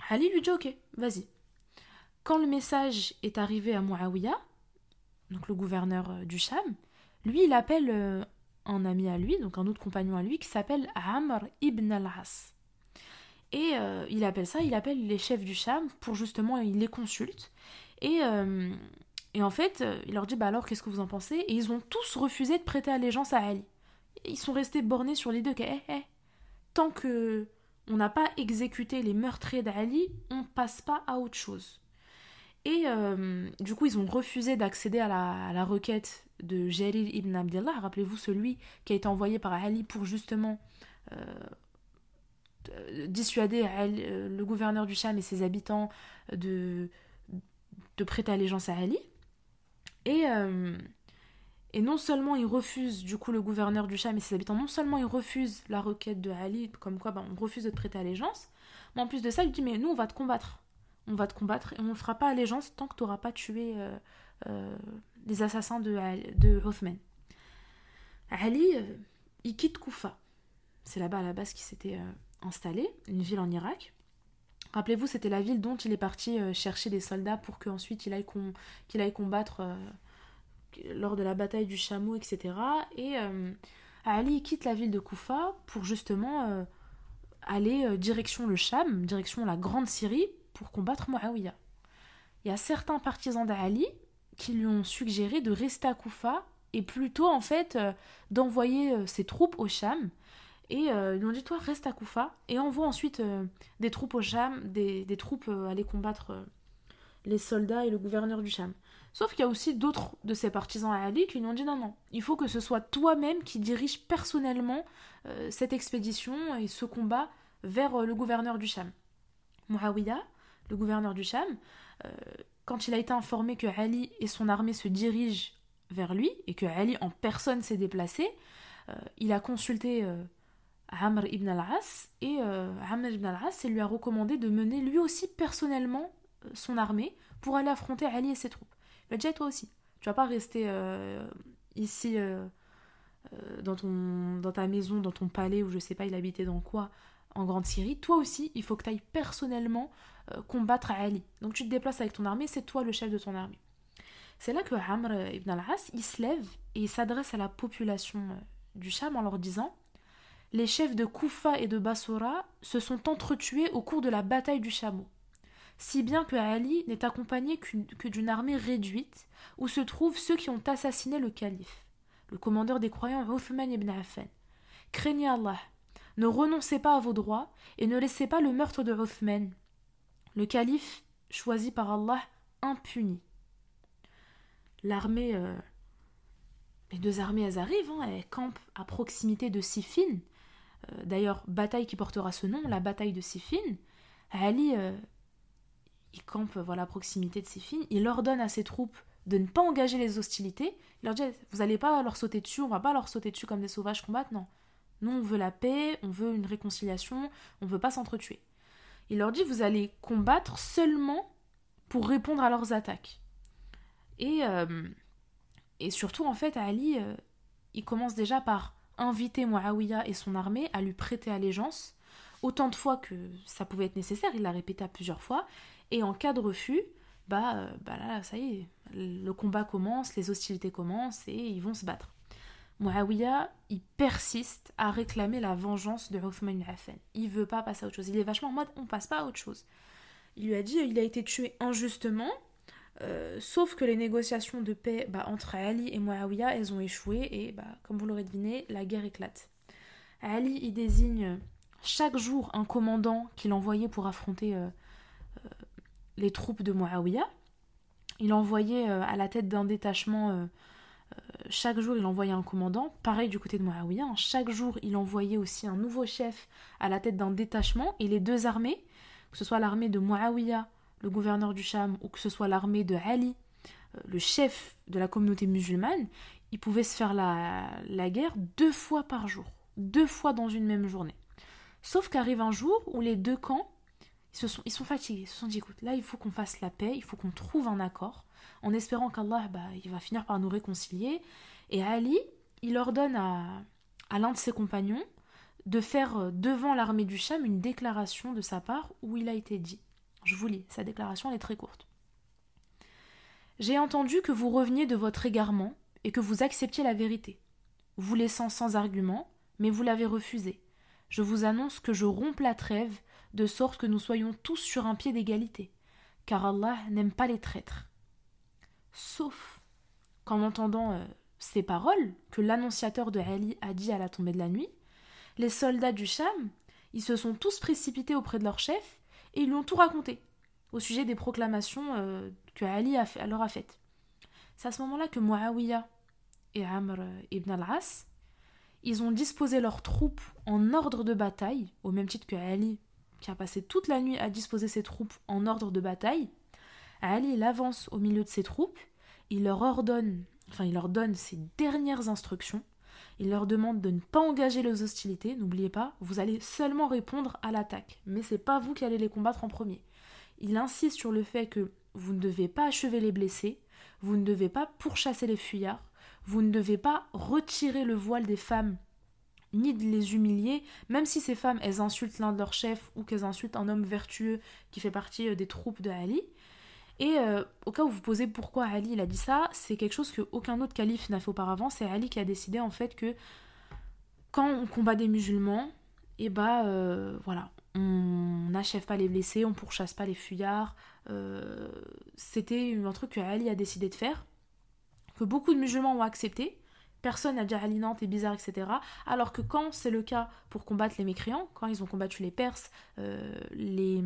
Ali lui dit ok, vas-y. Quand le message est arrivé à Muawiyah, donc le gouverneur du Cham, lui il appelle un ami à lui, donc un autre compagnon à lui, qui s'appelle Amr ibn al-As. Et euh, il appelle ça, il appelle les chefs du Cham pour justement, il les consulte. Et, euh, et en fait, euh, il leur dit, bah alors, qu'est-ce que vous en pensez? Et ils ont tous refusé de prêter allégeance à Ali. Ils sont restés bornés sur l'idée que, eh, eh, tant que on n'a pas exécuté les meurtriers d'Ali, on passe pas à autre chose. Et du coup, ils ont refusé d'accéder à la, requête de Jalil ibn Abdullah, rappelez-vous celui qui a été envoyé par Ali pour justement euh, dissuader euh, le gouverneur du Cham et ses habitants de, prêter allégeance à Ali. Et, euh, et non seulement il refuse, du coup, le gouverneur du Cham et ses habitants, non seulement il refuse la requête de Ali, comme quoi bah, on refuse de te prêter allégeance, mais en plus de ça, il dit Mais nous, on va te combattre. On va te combattre et on ne fera pas allégeance tant que tu n'auras pas tué les assassins de, de Othman. Ali, il quitte Koufa. C'est là-bas à la base qui s'était installé, une ville en Irak. Rappelez-vous, c'était la ville dont il est parti euh, chercher des soldats pour qu'ensuite il, aille qu'il aille combattre euh, lors de la bataille du chameau, etc. Et euh, Ali quitte la ville de Koufa pour justement aller direction le Cham, direction la Grande Syrie, pour combattre Muawiyah. Il y a certains partisans d'Ali qui lui ont suggéré de rester à Koufa et plutôt en fait d'envoyer ses troupes au Cham et euh, ils lui ont dit, toi, reste à Koufa et envoie ensuite euh, des troupes au Cham, des, troupes euh, aller combattre les soldats et le gouverneur du Cham. Sauf qu'il y a aussi d'autres de ses partisans à Ali qui lui ont dit, non, non, il faut que ce soit toi-même qui dirige personnellement cette expédition et ce combat vers le gouverneur du Cham. Muawiyah, le gouverneur du Cham, quand il a été informé que Ali et son armée se dirigent vers lui et que Ali en personne s'est déplacé, il a consulté Amr ibn al-As et euh, Amr ibn al-As lui a recommandé de mener lui aussi personnellement euh, son armée pour aller affronter Ali et ses troupes. A dit toi aussi, tu vas pas rester euh, ici dans, ton, dans ta maison, dans ton palais ou je sais pas, il habitait dans quoi en Grande Syrie. Toi aussi, il faut que tu ailles personnellement combattre Ali. Donc tu te déplaces avec ton armée, c'est toi le chef de ton armée. C'est là que Amr ibn al-As, il se lève et s'adresse à la population du Cham en leur disant les chefs de Koufa et de Bassora se sont entretués au cours de la bataille du chameau, si bien que Ali n'est accompagné que d'une armée réduite, où se trouvent ceux qui ont assassiné le calife, le commandeur des croyants Uthman ibn Affan. Craignez Allah, ne renoncez pas à vos droits et ne laissez pas le meurtre de Uthman, le calife choisi par Allah, impuni. L'armée. Euh, les deux armées, elles arrivent, hein, elles campent à proximité de Siffin, euh, d'ailleurs, bataille qui portera ce nom, la bataille de Siffin. Ali, euh, il campe voilà, à proximité de Siffin. Il ordonne à ses troupes de ne pas engager les hostilités. Il leur dit Vous n'allez pas leur sauter dessus, on va pas leur sauter dessus comme des sauvages combattent. Non. Nous, on veut la paix, on veut une réconciliation, on veut pas s'entretuer. Il leur dit Vous allez combattre seulement pour répondre à leurs attaques. Et, euh, et surtout, en fait, Ali, il commence déjà par inviter Muawiyah et son armée à lui prêter allégeance, autant de fois que ça pouvait être nécessaire, il l'a répété plusieurs fois, et en cas de refus, bah, euh, bah ça y est, le combat commence, les hostilités commencent, et ils vont se battre. Muawiyah, il persiste à réclamer la vengeance de Uthman ibn Affan. Il veut pas passer à autre chose. Il est vachement en mode on passe pas à autre chose. Il lui a dit il a été tué injustement, euh, sauf que les négociations de paix bah, entre Ali et Muawiyah, elles ont échoué et, bah, comme vous l'aurez deviné, la guerre éclate. Ali, il désigne chaque jour un commandant qu'il envoyait pour affronter euh, les troupes de Muawiyah. Il envoyait à la tête d'un détachement, chaque jour il envoyait un commandant. Pareil du côté de Muawiyah, hein. chaque jour il envoyait aussi un nouveau chef à la tête d'un détachement. Et les deux armées, que ce soit l'armée de Muawiyah le gouverneur du Cham ou que ce soit l'armée de Ali, euh, le chef de la communauté musulmane, ils pouvaient se faire la guerre deux fois par jour, deux fois dans une même journée. Sauf qu'arrive un jour où les deux camps, ils, se sont, fatigués. Ils se sont dit écoute, là, il faut qu'on fasse la paix, il faut qu'on trouve un accord, en espérant qu'Allah, bah, il va finir par nous réconcilier. Et Ali, il ordonne à, l'un de ses compagnons de faire euh, devant l'armée du Cham une déclaration de sa part où il a été dit. Je vous lis, sa déclaration est très courte. J'ai entendu que vous reveniez de votre égarement et que vous acceptiez la vérité, vous laissant sans argument, mais vous l'avez refusé. Je vous annonce que je romps la trêve, de sorte que nous soyons tous sur un pied d'égalité, car Allah n'aime pas les traîtres. Sauf qu'en entendant euh, ces paroles que l'annonciateur de Ali a dit à la tombée de la nuit, les soldats du Cham, ils se sont tous précipités auprès de leur chef et ils lui ont tout raconté au sujet des proclamations euh, que Ali a leur a faites. C'est à ce moment-là que Muawiyah et Amr ibn al-As, ils ont disposé leurs troupes en ordre de bataille, au même titre que Ali, qui a passé toute la nuit à disposer ses troupes en ordre de bataille. Ali, il avance au milieu de ses troupes, il leur ordonne, enfin il leur donne ses dernières instructions, il leur demande de ne pas engager les hostilités, n'oubliez pas, vous allez seulement répondre à l'attaque, mais c'est pas vous qui allez les combattre en premier. Il insiste sur le fait que vous ne devez pas achever les blessés, vous ne devez pas pourchasser les fuyards, vous ne devez pas retirer le voile des femmes ni de les humilier, même si ces femmes elles insultent l'un de leurs chefs ou qu'elles insultent un homme vertueux qui fait partie euh, des troupes de Ali. Et euh, au cas où vous posez pourquoi Ali a dit ça, c'est quelque chose que aucun autre calife n'a fait auparavant. C'est Ali qui a décidé en fait que quand on combat des musulmans, et eh bah euh, voilà, on n'achève pas les blessés, on pourchasse pas les fuyards. C'était un truc que Ali a décidé de faire, que beaucoup de musulmans ont accepté. Personne n'a dit Ali non, t'es bizarre, etc. Alors que quand c'est le cas pour combattre les mécréants, quand ils ont combattu les Perses, les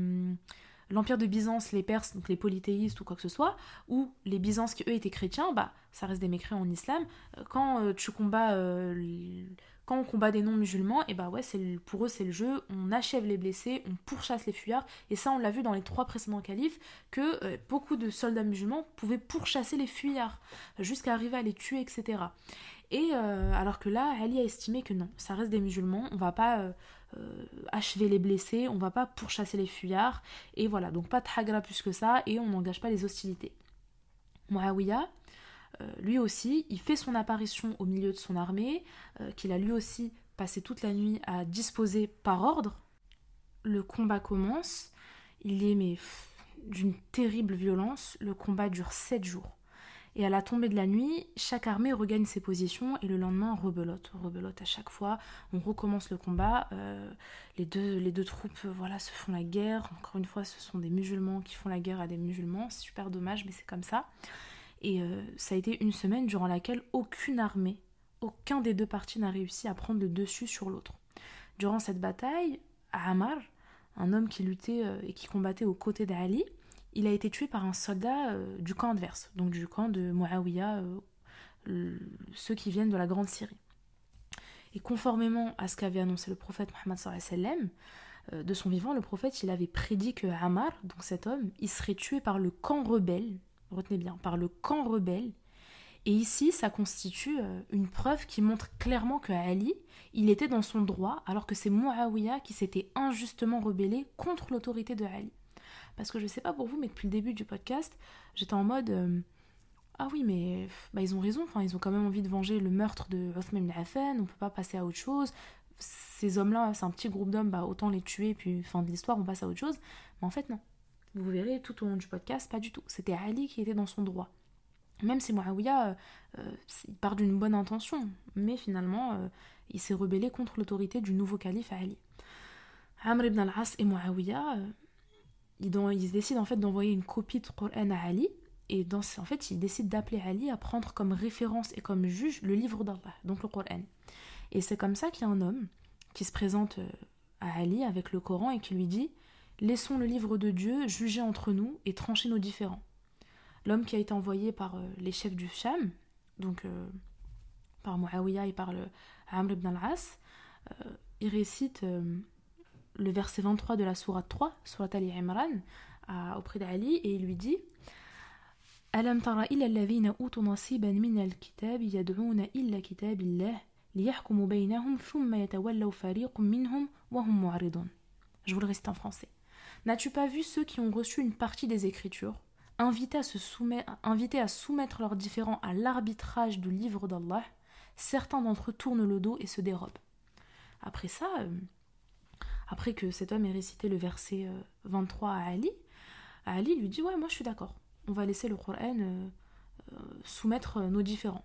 l'Empire de Byzance, les Perses, les polythéistes ou quoi que ce soit, ou les Byzances qui eux étaient chrétiens, bah ça reste des mécréants en islam. Euh, quand euh, tu combats, euh, quand on combat des non-musulmans, et bah ouais, pour eux c'est le jeu. On achève les blessés, on pourchasse les fuyards, et ça on l'a vu dans les trois précédents califes que beaucoup de soldats musulmans pouvaient pourchasser les fuyards jusqu'à arriver à les tuer, etc. Et alors que là, Ali a estimé que non, ça reste des musulmans, on va pas euh, achever les blessés, on va pas pourchasser les fuyards, et voilà, donc pas de hagra plus que ça, et on n'engage pas les hostilités. Muawiyah, euh, lui aussi, il fait son apparition au milieu de son armée, euh, qu'il a lui aussi passé toute la nuit à disposer par ordre. Le combat commence, il est mais d'une terrible violence, le combat dure 7 jours. Et à la tombée de la nuit, chaque armée regagne ses positions et le lendemain rebelote, rebelote à chaque fois. On recommence le combat. Euh, les, deux, les deux troupes euh, voilà, se font la guerre. Encore une fois, ce sont des musulmans qui font la guerre à des musulmans. C'est super dommage, mais c'est comme ça. Et euh, ça a été une semaine durant laquelle aucune armée, aucun des deux partis n'a réussi à prendre le dessus sur l'autre. Durant cette bataille, Ammar, un homme qui luttait et qui combattait aux côtés d'Ali, il a été tué par un soldat euh, du camp adverse, donc du camp de Muawiyah, euh, ceux qui viennent de la Grande Syrie. Et conformément à ce qu'avait annoncé le prophète Mohammed sallam, euh, de son vivant, le prophète il avait prédit que Ammar, donc cet homme, il serait tué par le camp rebelle, retenez bien, par le camp rebelle. Et ici, ça constitue une preuve qui montre clairement que Ali, il était dans son droit, alors que c'est Muawiyah qui s'était injustement rebellé contre l'autorité de Ali. Parce que je sais pas pour vous, mais depuis le début du podcast, j'étais en mode euh, Ah oui, mais bah, ils ont raison, ils ont quand même envie de venger le meurtre de Othman ibn on peut pas passer à autre chose. Ces hommes-là, c'est un petit groupe d'hommes, bah, autant les tuer, puis fin de l'histoire, on passe à autre chose. Mais en fait, non. Vous verrez tout au long du podcast, pas du tout. C'était Ali qui était dans son droit. Même si Muawiyah, euh, euh, il part d'une bonne intention, mais finalement, il s'est rebellé contre l'autorité du nouveau calife Ali. Amr ibn al-As et Muawiyah, ils, décident en fait d'envoyer une copie de Coran à Ali et en fait ils décident d'appeler Ali à prendre comme référence et comme juge le livre d'Allah, donc le Coran. Et c'est comme ça qu'il y a un homme qui se présente euh, à Ali avec le Coran et qui lui dit Laissons le livre de Dieu juger entre nous et trancher nos différends. L'homme qui a été envoyé par euh, les chefs du Sham, donc euh, par Muawiyah et par le Amr ibn al-As, il récite le verset 23 de la sourate 3, sourate Ali Imran, auprès d'Ali, et il lui dit Alam tara illa alladhina utu nasiban min al-kitab yad'una illa kitabillah liyahkumu thumma yatawallaw fariqun minhum wa hum. Je vous le reste en français. N'as-tu pas vu ceux qui ont reçu une partie des Écritures, invités à, soumettre, invités à soumettre leurs différends à l'arbitrage du livre d'Allah? Certains d'entre eux tournent le dos et se dérobent. Après ça, euh, après que cet homme ait récité le verset 23 euh, à Ali, Ali lui dit Ouais, moi je suis d'accord, on va laisser le Coran euh, soumettre nos différends.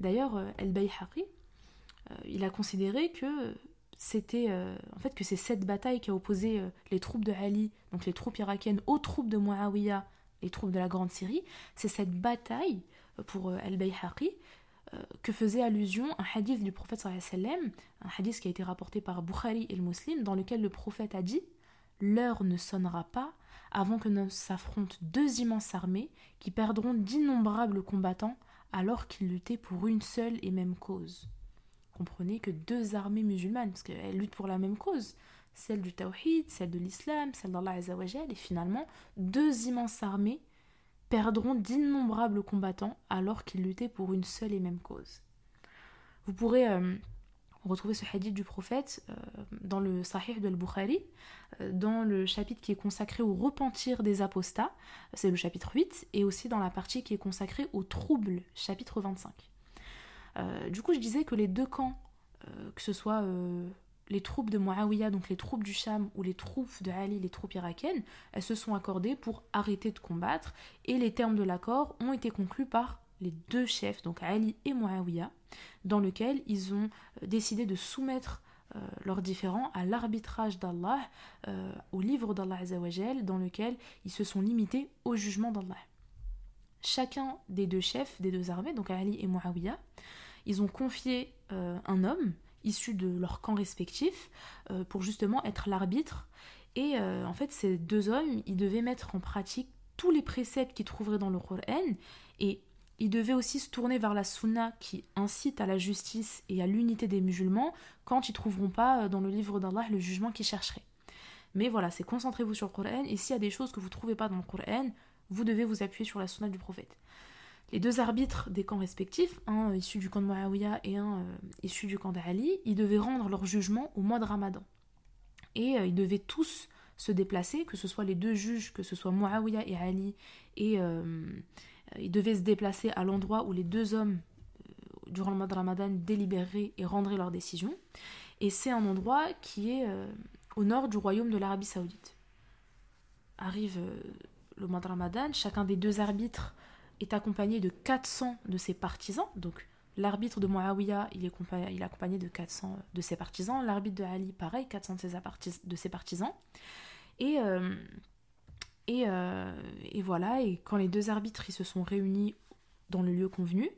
D'ailleurs, El-Bayhaqi, il a considéré que c'était en fait que c'est cette bataille qui a opposé les troupes de Ali, donc les troupes irakiennes, aux troupes de Muawiyah, les troupes de la Grande Syrie, c'est cette bataille pour El-Bayhaqi que faisait allusion un hadith du prophète sallam, un hadith qui a été rapporté par Bukhari et le Muslim, dans lequel le prophète a dit L'heure ne sonnera pas avant que ne s'affrontent deux immenses armées qui perdront d'innombrables combattants alors qu'ils luttaient pour une seule et même cause. Comprenez que deux armées musulmanes, parce qu'elles luttent pour la même cause, celle du tawhid, celle de l'islam, celle d'Allah et finalement deux immenses armées perdront d'innombrables combattants alors qu'ils luttaient pour une seule et même cause. Vous pourrez euh, retrouver ce hadith du prophète euh, dans le Sahih de Al-Bukhari, euh, dans le chapitre qui est consacré au repentir des apostats, c'est le chapitre 8, et aussi dans la partie qui est consacrée aux troubles, chapitre 25. du coup, je disais que les deux camps, que ce soit les troupes de Muawiyah, donc les troupes du Sham ou les troupes de Ali, les troupes irakiennes, elles se sont accordées pour arrêter de combattre et les termes de l'accord ont été conclus par les deux chefs, donc Ali et Muawiyah, dans lequel ils ont euh, décidé de soumettre euh, leurs différends à l'arbitrage d'Allah, euh, au livre d'Allah dans lequel ils se sont limités au jugement d'Allah. Chacun des deux chefs des deux armées, donc Ali et Muawiyah, ils ont confié un homme issus de leurs camps respectifs euh, pour justement être l'arbitre. Et euh, en fait, ces deux hommes, ils devaient mettre en pratique tous les préceptes qu'ils trouveraient dans le Coran et ils devaient aussi se tourner vers la sunna qui incite à la justice et à l'unité des musulmans quand ils trouveront pas euh, dans le livre d'Allah le jugement qu'ils chercheraient. Mais voilà, c'est concentrez-vous sur le Coran et s'il y a des choses que vous ne trouvez pas dans le Coran, vous devez vous appuyer sur la sunna du prophète les deux arbitres des camps respectifs, un issu du camp de Muawiyah et un euh, issu du camp d'Ali, ils devaient rendre leur jugement au mois de Ramadan. Et euh, ils devaient tous se déplacer, que ce soit les deux juges, que ce soit Muawiyah et Ali, et euh, ils devaient se déplacer à l'endroit où les deux hommes, durant le mois de Ramadan, délibéreraient et rendraient leur décision. Et c'est un endroit qui est au nord du royaume de l'Arabie Saoudite. Arrive le mois de Ramadan, chacun des deux arbitres est accompagné de 400 de ses partisans. Donc l'arbitre de Muawiyah, il est, il accompagné de 400 de ses partisans. L'arbitre de Ali, pareil, 400 de ses, de ses partisans. Et, euh, et, euh, et, voilà, et quand les deux arbitres ils se sont réunis dans le lieu convenu,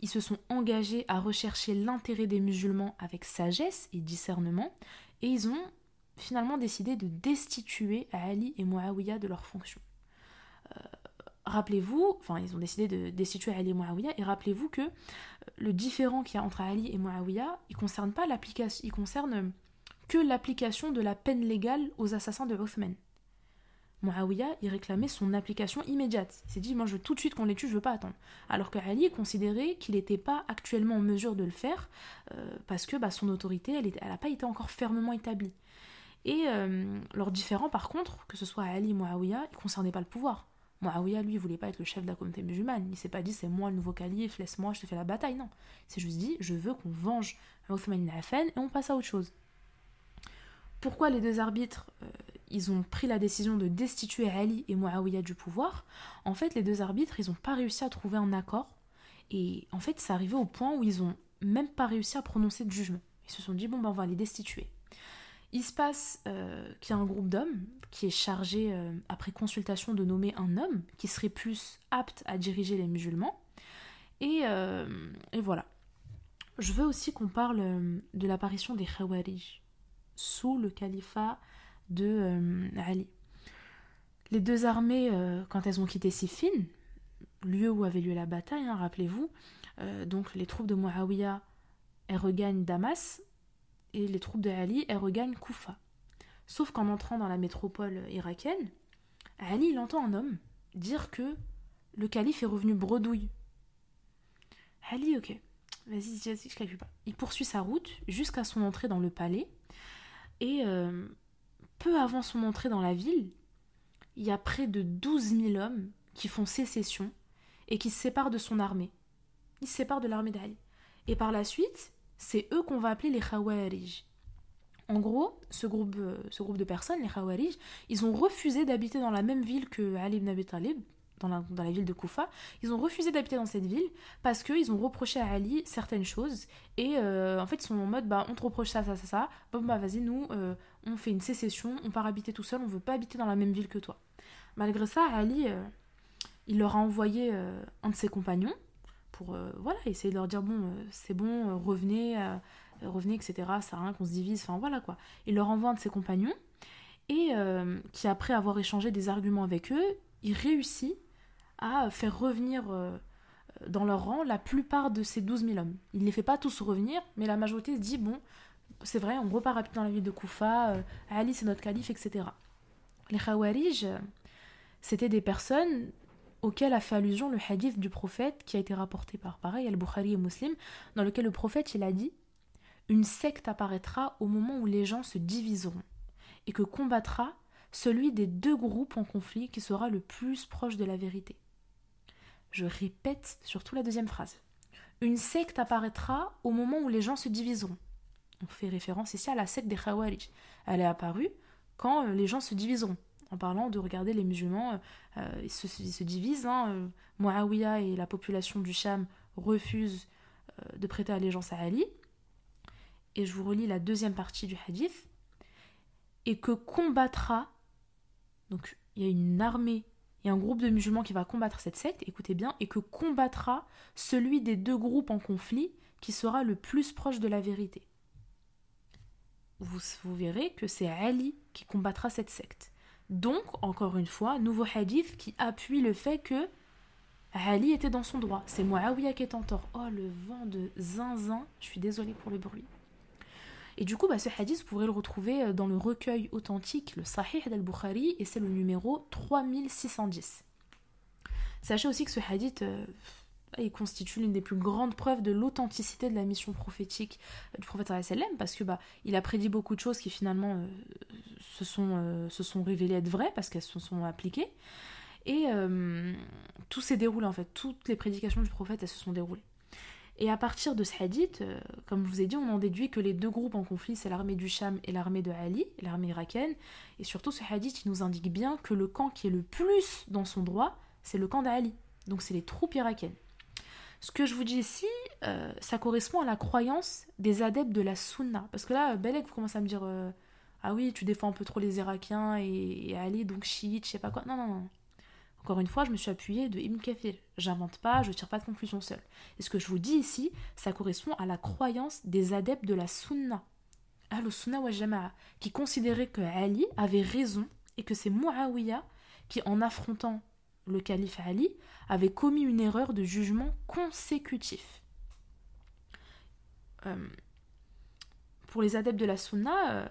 ils se sont engagés à rechercher l'intérêt des musulmans avec sagesse et discernement, et ils ont finalement décidé de destituer Ali et Muawiyah de leurs fonctions. Euh, rappelez-vous, enfin ils ont décidé de destituer Ali et Muawiyah, et rappelez-vous que euh, le différent qu'il y a entre Ali et Muawiyah, il concerne pas l'application, il concerne que l'application de la peine légale aux assassins de Uthman. Muawiyah, il réclamait son application immédiate. Il s'est dit, moi je veux tout de suite qu'on les tue, je veux pas attendre. Alors que Ali considérait qu'il n'était pas actuellement en mesure de le faire, euh, parce que bah, son autorité, elle n'a pas été encore fermement établie. Et euh, leurs par contre, que ce soit Ali ou Muawiyah, ils ne concernaient pas le pouvoir. Muawiyah, lui, il voulait pas être le chef de la communauté musulmane. Il s'est pas dit c'est moi le nouveau calife, laisse-moi, je te fais la bataille. Non. Il s'est juste dit je veux qu'on venge Othman ibn et on passe à autre chose. Pourquoi les deux arbitres, euh, ils ont pris la décision de destituer Ali et Muawiyah du pouvoir? En fait, les deux arbitres, ils n'ont pas réussi à trouver un accord. Et en fait, c'est arrivé au point où ils ont même pas réussi à prononcer de jugement. Ils se sont dit bon ben on va les destituer. Il se passe euh, qu'il y a un groupe d'hommes qui est chargé, euh, après consultation, de nommer un homme qui serait plus apte à diriger les musulmans. Et, euh, voilà. Je veux aussi qu'on parle de l'apparition des Khawarij sous le califat de Ali. Les deux armées, quand elles ont quitté Siffin, lieu où avait lieu la bataille, hein, rappelez-vous, donc les troupes de Muawiyah, elles regagnent Damas, et les troupes de Ali, elles regagnent Koufa. Sauf qu'en entrant dans la métropole irakienne, Ali il entend un homme dire que le calife est revenu bredouille. Ali, ok, vas-y, je calcule pas. Il poursuit sa route jusqu'à son entrée dans le palais, et euh, peu avant son entrée dans la ville, il y a près de 12 000 hommes qui font sécession et qui se séparent de son armée. Ils se séparent de l'armée d'Ali. Et par la suite, c'est eux qu'on va appeler les Khawarij. En gros, ce groupe, euh, ce groupe de personnes, les Khawarij, ils ont refusé d'habiter dans la même ville que Ali ibn Abi Talib, dans la, ville de Koufa. Ils ont refusé d'habiter dans cette ville parce qu'ils ont reproché à Ali certaines choses. Et euh, en fait, ils sont en mode, bah, on te reproche ça, ça, ça, ça. Bon, bah, vas-y, nous, euh, on fait une sécession, on part habiter tout seul, on veut pas habiter dans la même ville que toi. Malgré ça, Ali, il leur a envoyé un de ses compagnons pour voilà, essayer de leur dire, bon, c'est bon, revenez revenez, etc. Ça rien qu'on se divise, enfin voilà quoi. Il leur envoie un de ses compagnons, et euh, qui après avoir échangé des arguments avec eux, il réussit à faire revenir euh, dans leur rang la plupart de ces 12 000 hommes. Il ne les fait pas tous revenir, mais la majorité se dit, bon, c'est vrai, on repart rapidement dans la ville de Koufa, euh, Ali c'est notre calife, etc. Les Khawarij, c'était des personnes auxquelles a fait allusion le hadith du prophète qui a été rapporté par pareil Al-Bukhari et Muslim, dans lequel le prophète il a dit une secte apparaîtra au moment où les gens se diviseront, et que combattra celui des deux groupes en conflit qui sera le plus proche de la vérité. Je répète surtout la deuxième phrase. Une secte apparaîtra au moment où les gens se diviseront. On fait référence ici à la secte des Khawarij. Elle est apparue quand les gens se diviseront. En parlant de regarder les musulmans, euh, ils, se, divisent. Hein, euh, et la population du Sham refusent de prêter allégeance à Ali et je vous relis la deuxième partie du hadith, et que combattra, donc il y a une armée, il y a un groupe de musulmans qui va combattre cette secte, écoutez bien, et que combattra celui des deux groupes en conflit qui sera le plus proche de la vérité. Vous, vous verrez que c'est Ali qui combattra cette secte. Donc, encore une fois, nouveau hadith qui appuie le fait que Ali était dans son droit. C'est Muawiyah qui est en tort. Oh, le vent de zinzin. Je suis désolée pour le bruit. Et du coup, bah, ce hadith, vous pourrez le retrouver euh, dans le recueil authentique, le Sahih d'Al-Bukhari, et c'est le numéro 3610. Sachez aussi que ce hadith euh, il constitue l'une des plus grandes preuves de l'authenticité de la mission prophétique euh, du prophète parce que bah, il a prédit beaucoup de choses qui finalement se, sont, se sont révélées être vraies parce qu'elles se sont appliquées. Et tout s'est déroulé en fait, toutes les prédications du prophète, elles se sont déroulées. Et à partir de ce hadith, euh, comme je vous ai dit, on en déduit que les deux groupes en conflit, c'est l'armée du Sham et l'armée de Ali, l'armée irakienne. Et surtout, ce hadith, il nous indique bien que le camp qui est le plus dans son droit, c'est le camp d'Ali. Donc c'est les troupes irakiennes. Ce que je vous dis ici, euh, ça correspond à la croyance des adeptes de la Sunna. Parce que là, Belek, vous commencez à me dire euh, Ah oui, tu défends un peu trop les Irakiens et, et Ali, donc chiite, je sais pas quoi. Non, non, non. Encore une fois, je me suis appuyée de Ibn Kathir. J'invente pas, je tire pas de conclusion seule. Et ce que je vous dis ici, ça correspond à la croyance des adeptes de la Sunna, al Sunna wa Jama'a, qui considéraient que Ali avait raison et que c'est Muawiyah qui, en affrontant le calife Ali, avait commis une erreur de jugement consécutif. Euh, pour les adeptes de la Sunna, euh,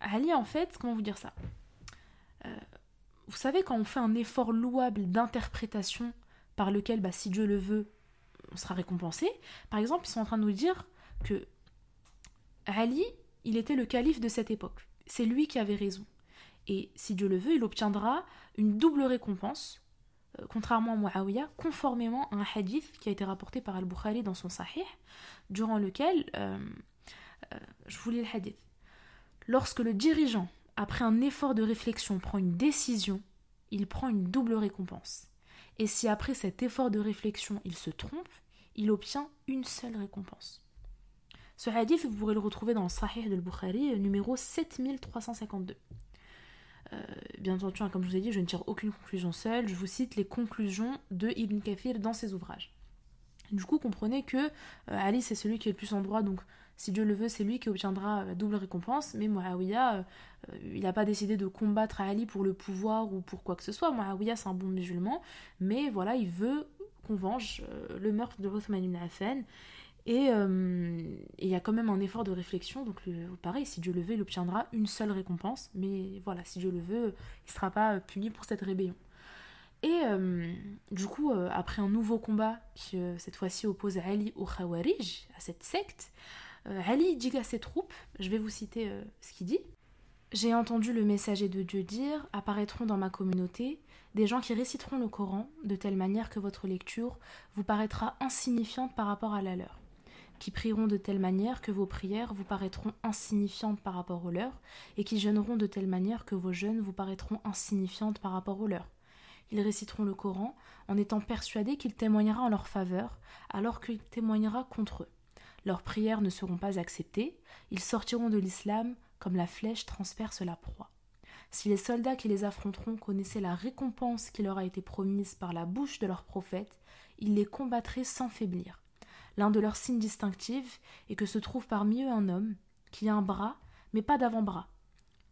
Ali, en fait, comment vous dire ça? Euh, vous savez, quand on fait un effort louable d'interprétation par lequel, bah, si Dieu le veut, on sera récompensé, par exemple, ils sont en train de nous dire que Ali, il était le calife de cette époque. C'est lui qui avait raison. Et si Dieu le veut, il obtiendra une double récompense, euh, contrairement à Muawiyah, conformément à un hadith qui a été rapporté par Al-Bukhari dans son Sahih, durant lequel, euh, euh, je vous lis le hadith, lorsque le dirigeant après un effort de réflexion, prend une décision, il prend une double récompense. Et si après cet effort de réflexion, il se trompe, il obtient une seule récompense. Ce hadith, vous pourrez le retrouver dans le Sahih de Bukhari, numéro 7352. Euh, bien entendu, hein, comme je vous ai dit, je ne tire aucune conclusion seule, je vous cite les conclusions de Ibn Kathir dans ses ouvrages. Du coup, comprenez que euh, Ali, c'est celui qui est le plus en droit, donc si Dieu le veut, c'est lui qui obtiendra la double récompense, mais Muawiyah, euh, il n'a pas décidé de combattre Ali pour le pouvoir ou pour quoi que ce soit. Muawiyah, c'est un bon musulman, mais voilà, il veut qu'on venge euh, le meurtre de Uthman ibn Affan. Et il y a quand même un effort de réflexion, donc pareil, si Dieu le veut, il obtiendra une seule récompense, mais voilà, si Dieu le veut, il ne sera pas puni pour cette rébellion. Et euh, du coup, euh, après un nouveau combat qui euh, cette fois-ci oppose Ali au Khawarij, à cette secte, Ali dit à ses troupes, je vais vous citer ce qu'il dit, J'ai entendu le messager de Dieu dire apparaîtront dans ma communauté des gens qui réciteront le Coran de telle manière que votre lecture vous paraîtra insignifiante par rapport à la leur, qui prieront de telle manière que vos prières vous paraîtront insignifiantes par rapport aux leurs, et qui jeûneront de telle manière que vos jeûnes vous paraîtront insignifiantes par rapport aux leurs. Ils réciteront le Coran en étant persuadés qu'il témoignera en leur faveur, alors qu'il témoignera contre eux. Leurs prières ne seront pas acceptées, ils sortiront de l'islam comme la flèche transperce la proie. Si les soldats qui les affronteront connaissaient la récompense qui leur a été promise par la bouche de leur prophète, ils les combattraient sans faiblir. L'un de leurs signes distinctifs est que se trouve parmi eux un homme qui a un bras, mais pas d'avant-bras.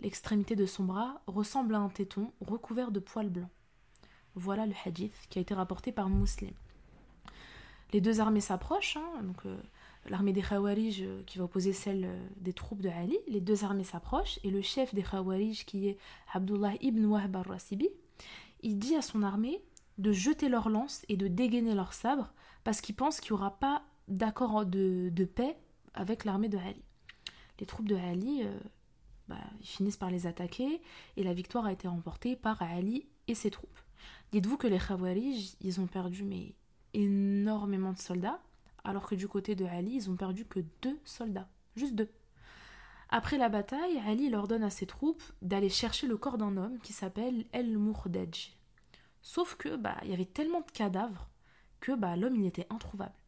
L'extrémité de son bras ressemble à un téton recouvert de poils blancs. Voilà le hadith qui a été rapporté par Muslim. Les deux armées s'approchent, hein, donc euh, l'armée des Khawarij euh, qui va opposer celle euh, des troupes de Ali, les deux armées s'approchent et le chef des Khawarij qui est Abdullah ibn Wahb al-Rasibi, il dit à son armée de jeter leurs lances et de dégainer leurs sabres parce qu'il pense qu'il n'y aura pas d'accord de, paix avec l'armée de Ali. Les troupes de Ali euh, bah, finissent par les attaquer et la victoire a été remportée par Ali et ses troupes. Dites-vous que les Khawarij, ils ont perdu mais énormément de soldats alors que du côté de Ali, ils ont perdu que deux soldats, juste deux. Après la bataille, Ali leur donne à ses troupes d'aller chercher le corps d'un homme qui s'appelle El Mourdej. Sauf que bah il y avait tellement de cadavres que bah l'homme il était introuvable.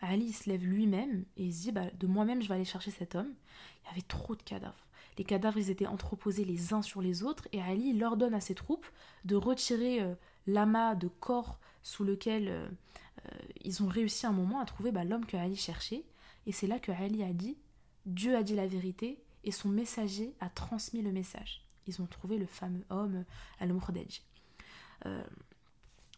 Ali se lève lui-même et il se dit bah, de moi-même je vais aller chercher cet homme. Il y avait trop de cadavres. Les cadavres ils étaient entreposés les uns sur les autres et Ali leur donne à ses troupes de retirer euh, l'amas de corps sous lequel euh, euh, ils ont réussi un moment à trouver bah, l'homme que Ali cherchait. Et c'est là que Ali a dit Dieu a dit la vérité et son messager a transmis le message. Ils ont trouvé le fameux homme Al-Murdaj. Euh,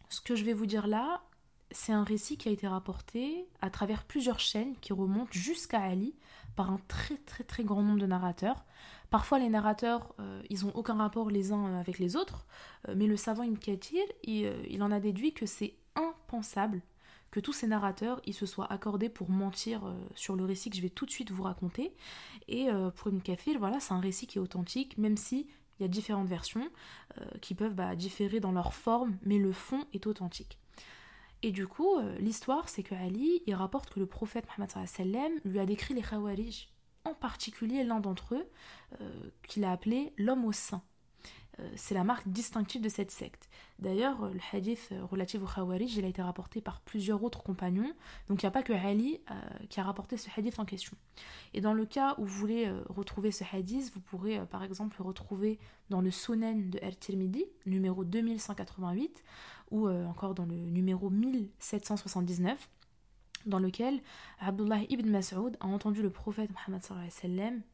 ce que je vais vous dire là, c'est un récit qui a été rapporté à travers plusieurs chaînes qui remontent jusqu'à Ali par un très très très grand nombre de narrateurs. Parfois les narrateurs, euh, ils n'ont aucun rapport les uns avec les autres, mais le savant Ibn Kathir, il, en a déduit que c'est impensable que tous ces narrateurs ils se soient accordés pour mentir euh, sur le récit que je vais tout de suite vous raconter. Et euh, pour une kafir, voilà, c'est un récit qui est authentique, même si il y a différentes versions euh, qui peuvent bah, différer dans leur forme, mais le fond est authentique. Et du coup, l'histoire, c'est que Ali, il rapporte que le prophète Mohammed lui a décrit les Khawarij, en particulier l'un d'entre eux, qu'il a appelé l'homme au sein. Euh, c'est la marque distinctive de cette secte. D'ailleurs, le hadith relatif au Khawarij, il a été rapporté par plusieurs autres compagnons, donc il n'y a pas que Ali euh, qui a rapporté ce hadith en question. Et dans le cas où vous voulez euh, retrouver ce hadith, vous pourrez par exemple le retrouver dans le Sunan de Al-Tirmidhi, numéro 2188, ou encore dans le numéro 1779 dans lequel Abdullah ibn Mas'ud a entendu le prophète Muhammad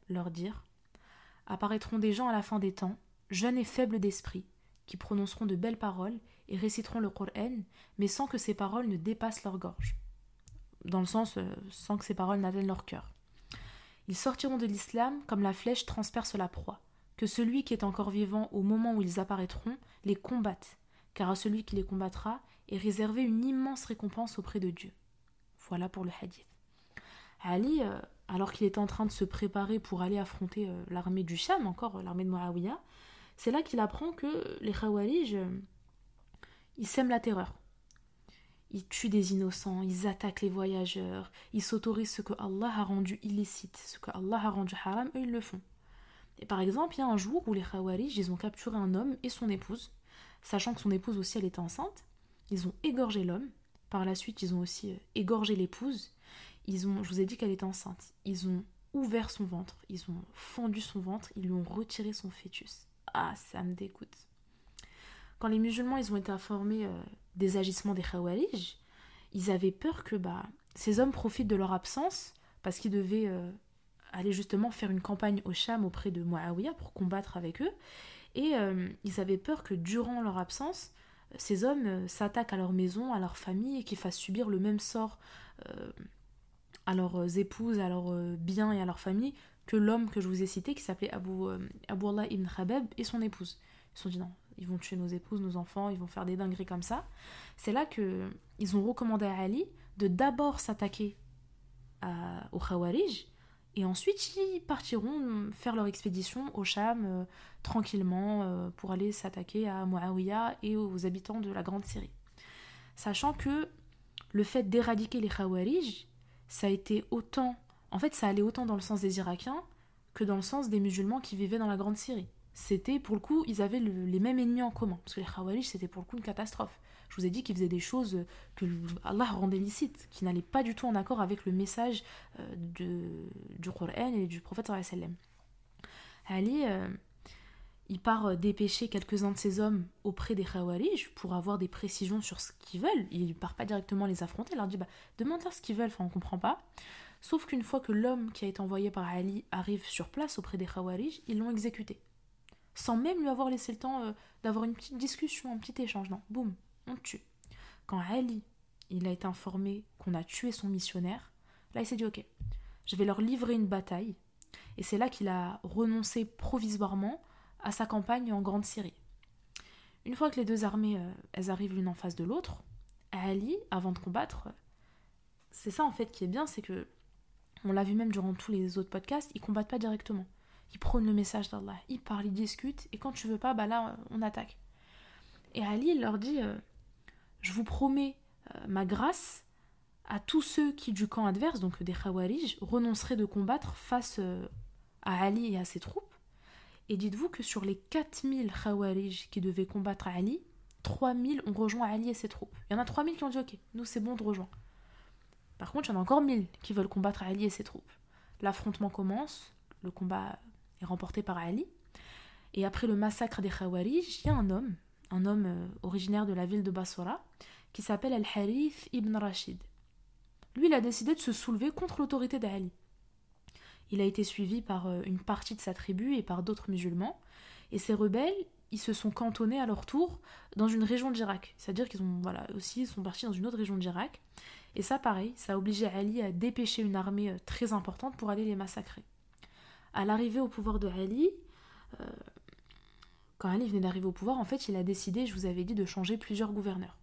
leur dire Apparaîtront des gens à la fin des temps jeunes et faibles d'esprit, qui prononceront de belles paroles et réciteront le Coran, mais sans que ces paroles ne dépassent leur gorge, dans le sens euh, sans que ces paroles n'atteignent leur cœur. Ils sortiront de l'islam comme la flèche transperce la proie, que celui qui est encore vivant au moment où ils apparaîtront les combatte, car à celui qui les combattra est réservée une immense récompense auprès de Dieu. Voilà pour le hadith. Ali, euh, alors qu'il était en train de se préparer pour aller affronter euh, l'armée du Sham, encore l'armée de Muawiyah, c'est là qu'il apprend que les Khawarij, euh, ils sèment la terreur. Ils tuent des innocents, ils attaquent les voyageurs, ils s'autorisent ce que Allah a rendu illicite, ce que Allah a rendu haram, eux ils le font. Et par exemple, il y a un jour où les Khawarij, ils ont capturé un homme et son épouse, sachant que son épouse aussi elle était enceinte. Ils ont égorgé l'homme. Par la suite, ils ont aussi euh, égorgé l'épouse. Ils ont, je vous ai dit qu'elle était enceinte. Ils ont ouvert son ventre, ils ont fendu son ventre, ils lui ont retiré son fœtus. Ah, ça me dégoûte. Quand les musulmans ils ont été informés euh, des agissements des Khawarij, ils avaient peur que bah, ces hommes profitent de leur absence parce qu'ils devaient euh, aller justement faire une campagne au Sham auprès de Muawiyah pour combattre avec eux. Et euh, ils avaient peur que durant leur absence, ces hommes s'attaquent à leur maison, à leur famille et qu'ils fassent subir le même sort à leurs épouses, à leurs biens et à leur famille que l'homme que je vous ai cité, qui s'appelait Abu, euh, Allah ibn Khabab, et son épouse. Ils se sont dit non, ils vont tuer nos épouses, nos enfants, ils vont faire des dingueries comme ça. C'est là que ils ont recommandé à Ali de d'abord s'attaquer aux Khawarij Et ensuite, ils partiront faire leur expédition au Cham euh, tranquillement euh, pour aller s'attaquer à Muawiyah et aux habitants de la Grande Syrie. Sachant que le fait d'éradiquer les Khawarij, ça a été autant. En fait, ça allait autant dans le sens des Irakiens que dans le sens des musulmans qui vivaient dans la Grande Syrie. C'était pour le coup, ils avaient les mêmes ennemis en commun. Parce que les Khawarij, c'était pour le coup une catastrophe. Je vous ai dit qu'ils faisaient des choses que Allah rendait licites, qui n'allaient pas du tout en accord avec le message euh, du Coran et du prophète. Ali, euh, il part euh, dépêcher quelques-uns de ses hommes auprès des Khawarij pour avoir des précisions sur ce qu'ils veulent. Il ne part pas directement les affronter, il leur dit bah, demande-leur ce qu'ils veulent, enfin on comprend pas. Sauf qu'une fois que l'homme qui a été envoyé par Ali arrive sur place auprès des Khawarij, ils l'ont exécuté. Sans même lui avoir laissé le temps d'avoir une petite discussion, un petit échange. Non, boum, on tue. Quand Ali, il a été informé qu'on a tué son missionnaire, là il s'est dit ok, je vais leur livrer une bataille. Et c'est là qu'il a renoncé provisoirement à sa campagne en Grande Syrie. Une fois que les deux armées euh, elles arrivent l'une en face de l'autre, Ali, avant de combattre, c'est ça en fait qui est bien, c'est que on l'a vu même durant tous les autres podcasts, ils combattent pas directement. Ils prônent le message d'Allah, ils parlent, ils discutent, et quand tu veux pas, bah là on attaque. Et Ali il leur dit euh, je vous promets euh, ma grâce à tous ceux qui, du camp adverse, donc des Khawarij, renonceraient de combattre face euh, à Ali et à ses troupes. Et dites-vous que sur les 4000 Khawarij qui devaient combattre Ali, 3000 ont rejoint Ali et ses troupes. Il y en a 3000 qui ont dit Ok, nous c'est bon de rejoindre. Par contre, il y en a encore 1000 qui veulent combattre Ali et ses troupes. L'affrontement commence, le combat est remporté par Ali. Et après le massacre des Khawarij, il y a un homme un homme euh, originaire de la ville de Bassora, qui s'appelle Al-Harith ibn Rashid. Lui, il a décidé de se soulever contre l'autorité d'Ali. Il a été suivi par euh, une partie de sa tribu et par d'autres musulmans, et ces rebelles, ils se sont cantonnés à leur tour dans une région d'Irak. C'est-à-dire qu'ils ont, voilà, aussi sont partis dans une autre région d'Irak. Et ça, pareil, ça a obligé Ali à dépêcher une armée euh, très importante pour aller les massacrer. À l'arrivée au pouvoir de quand Ali venait d'arriver au pouvoir, en fait, il a décidé, je vous avais dit, de changer plusieurs gouverneurs.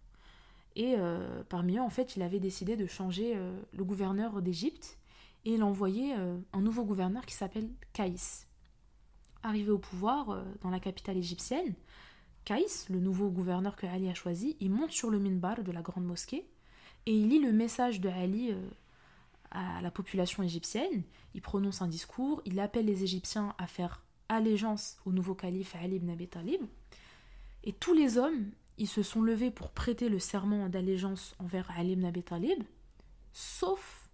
Et euh, parmi eux, en fait, il avait décidé de changer euh, le gouverneur d'Égypte et il a envoyé euh, un nouveau gouverneur qui s'appelle Kaïs. Arrivé au pouvoir dans la capitale égyptienne, Kaïs, le nouveau gouverneur que Ali a choisi, il monte sur le minbar de la grande mosquée et il lit le message de Ali à la population égyptienne. Il prononce un discours, il appelle les Égyptiens à faire allégeance au nouveau calife Ali ibn Abi Talib. Et tous les hommes, ils se sont levés pour prêter le serment d'allégeance envers Ali ibn Abi Talib, sauf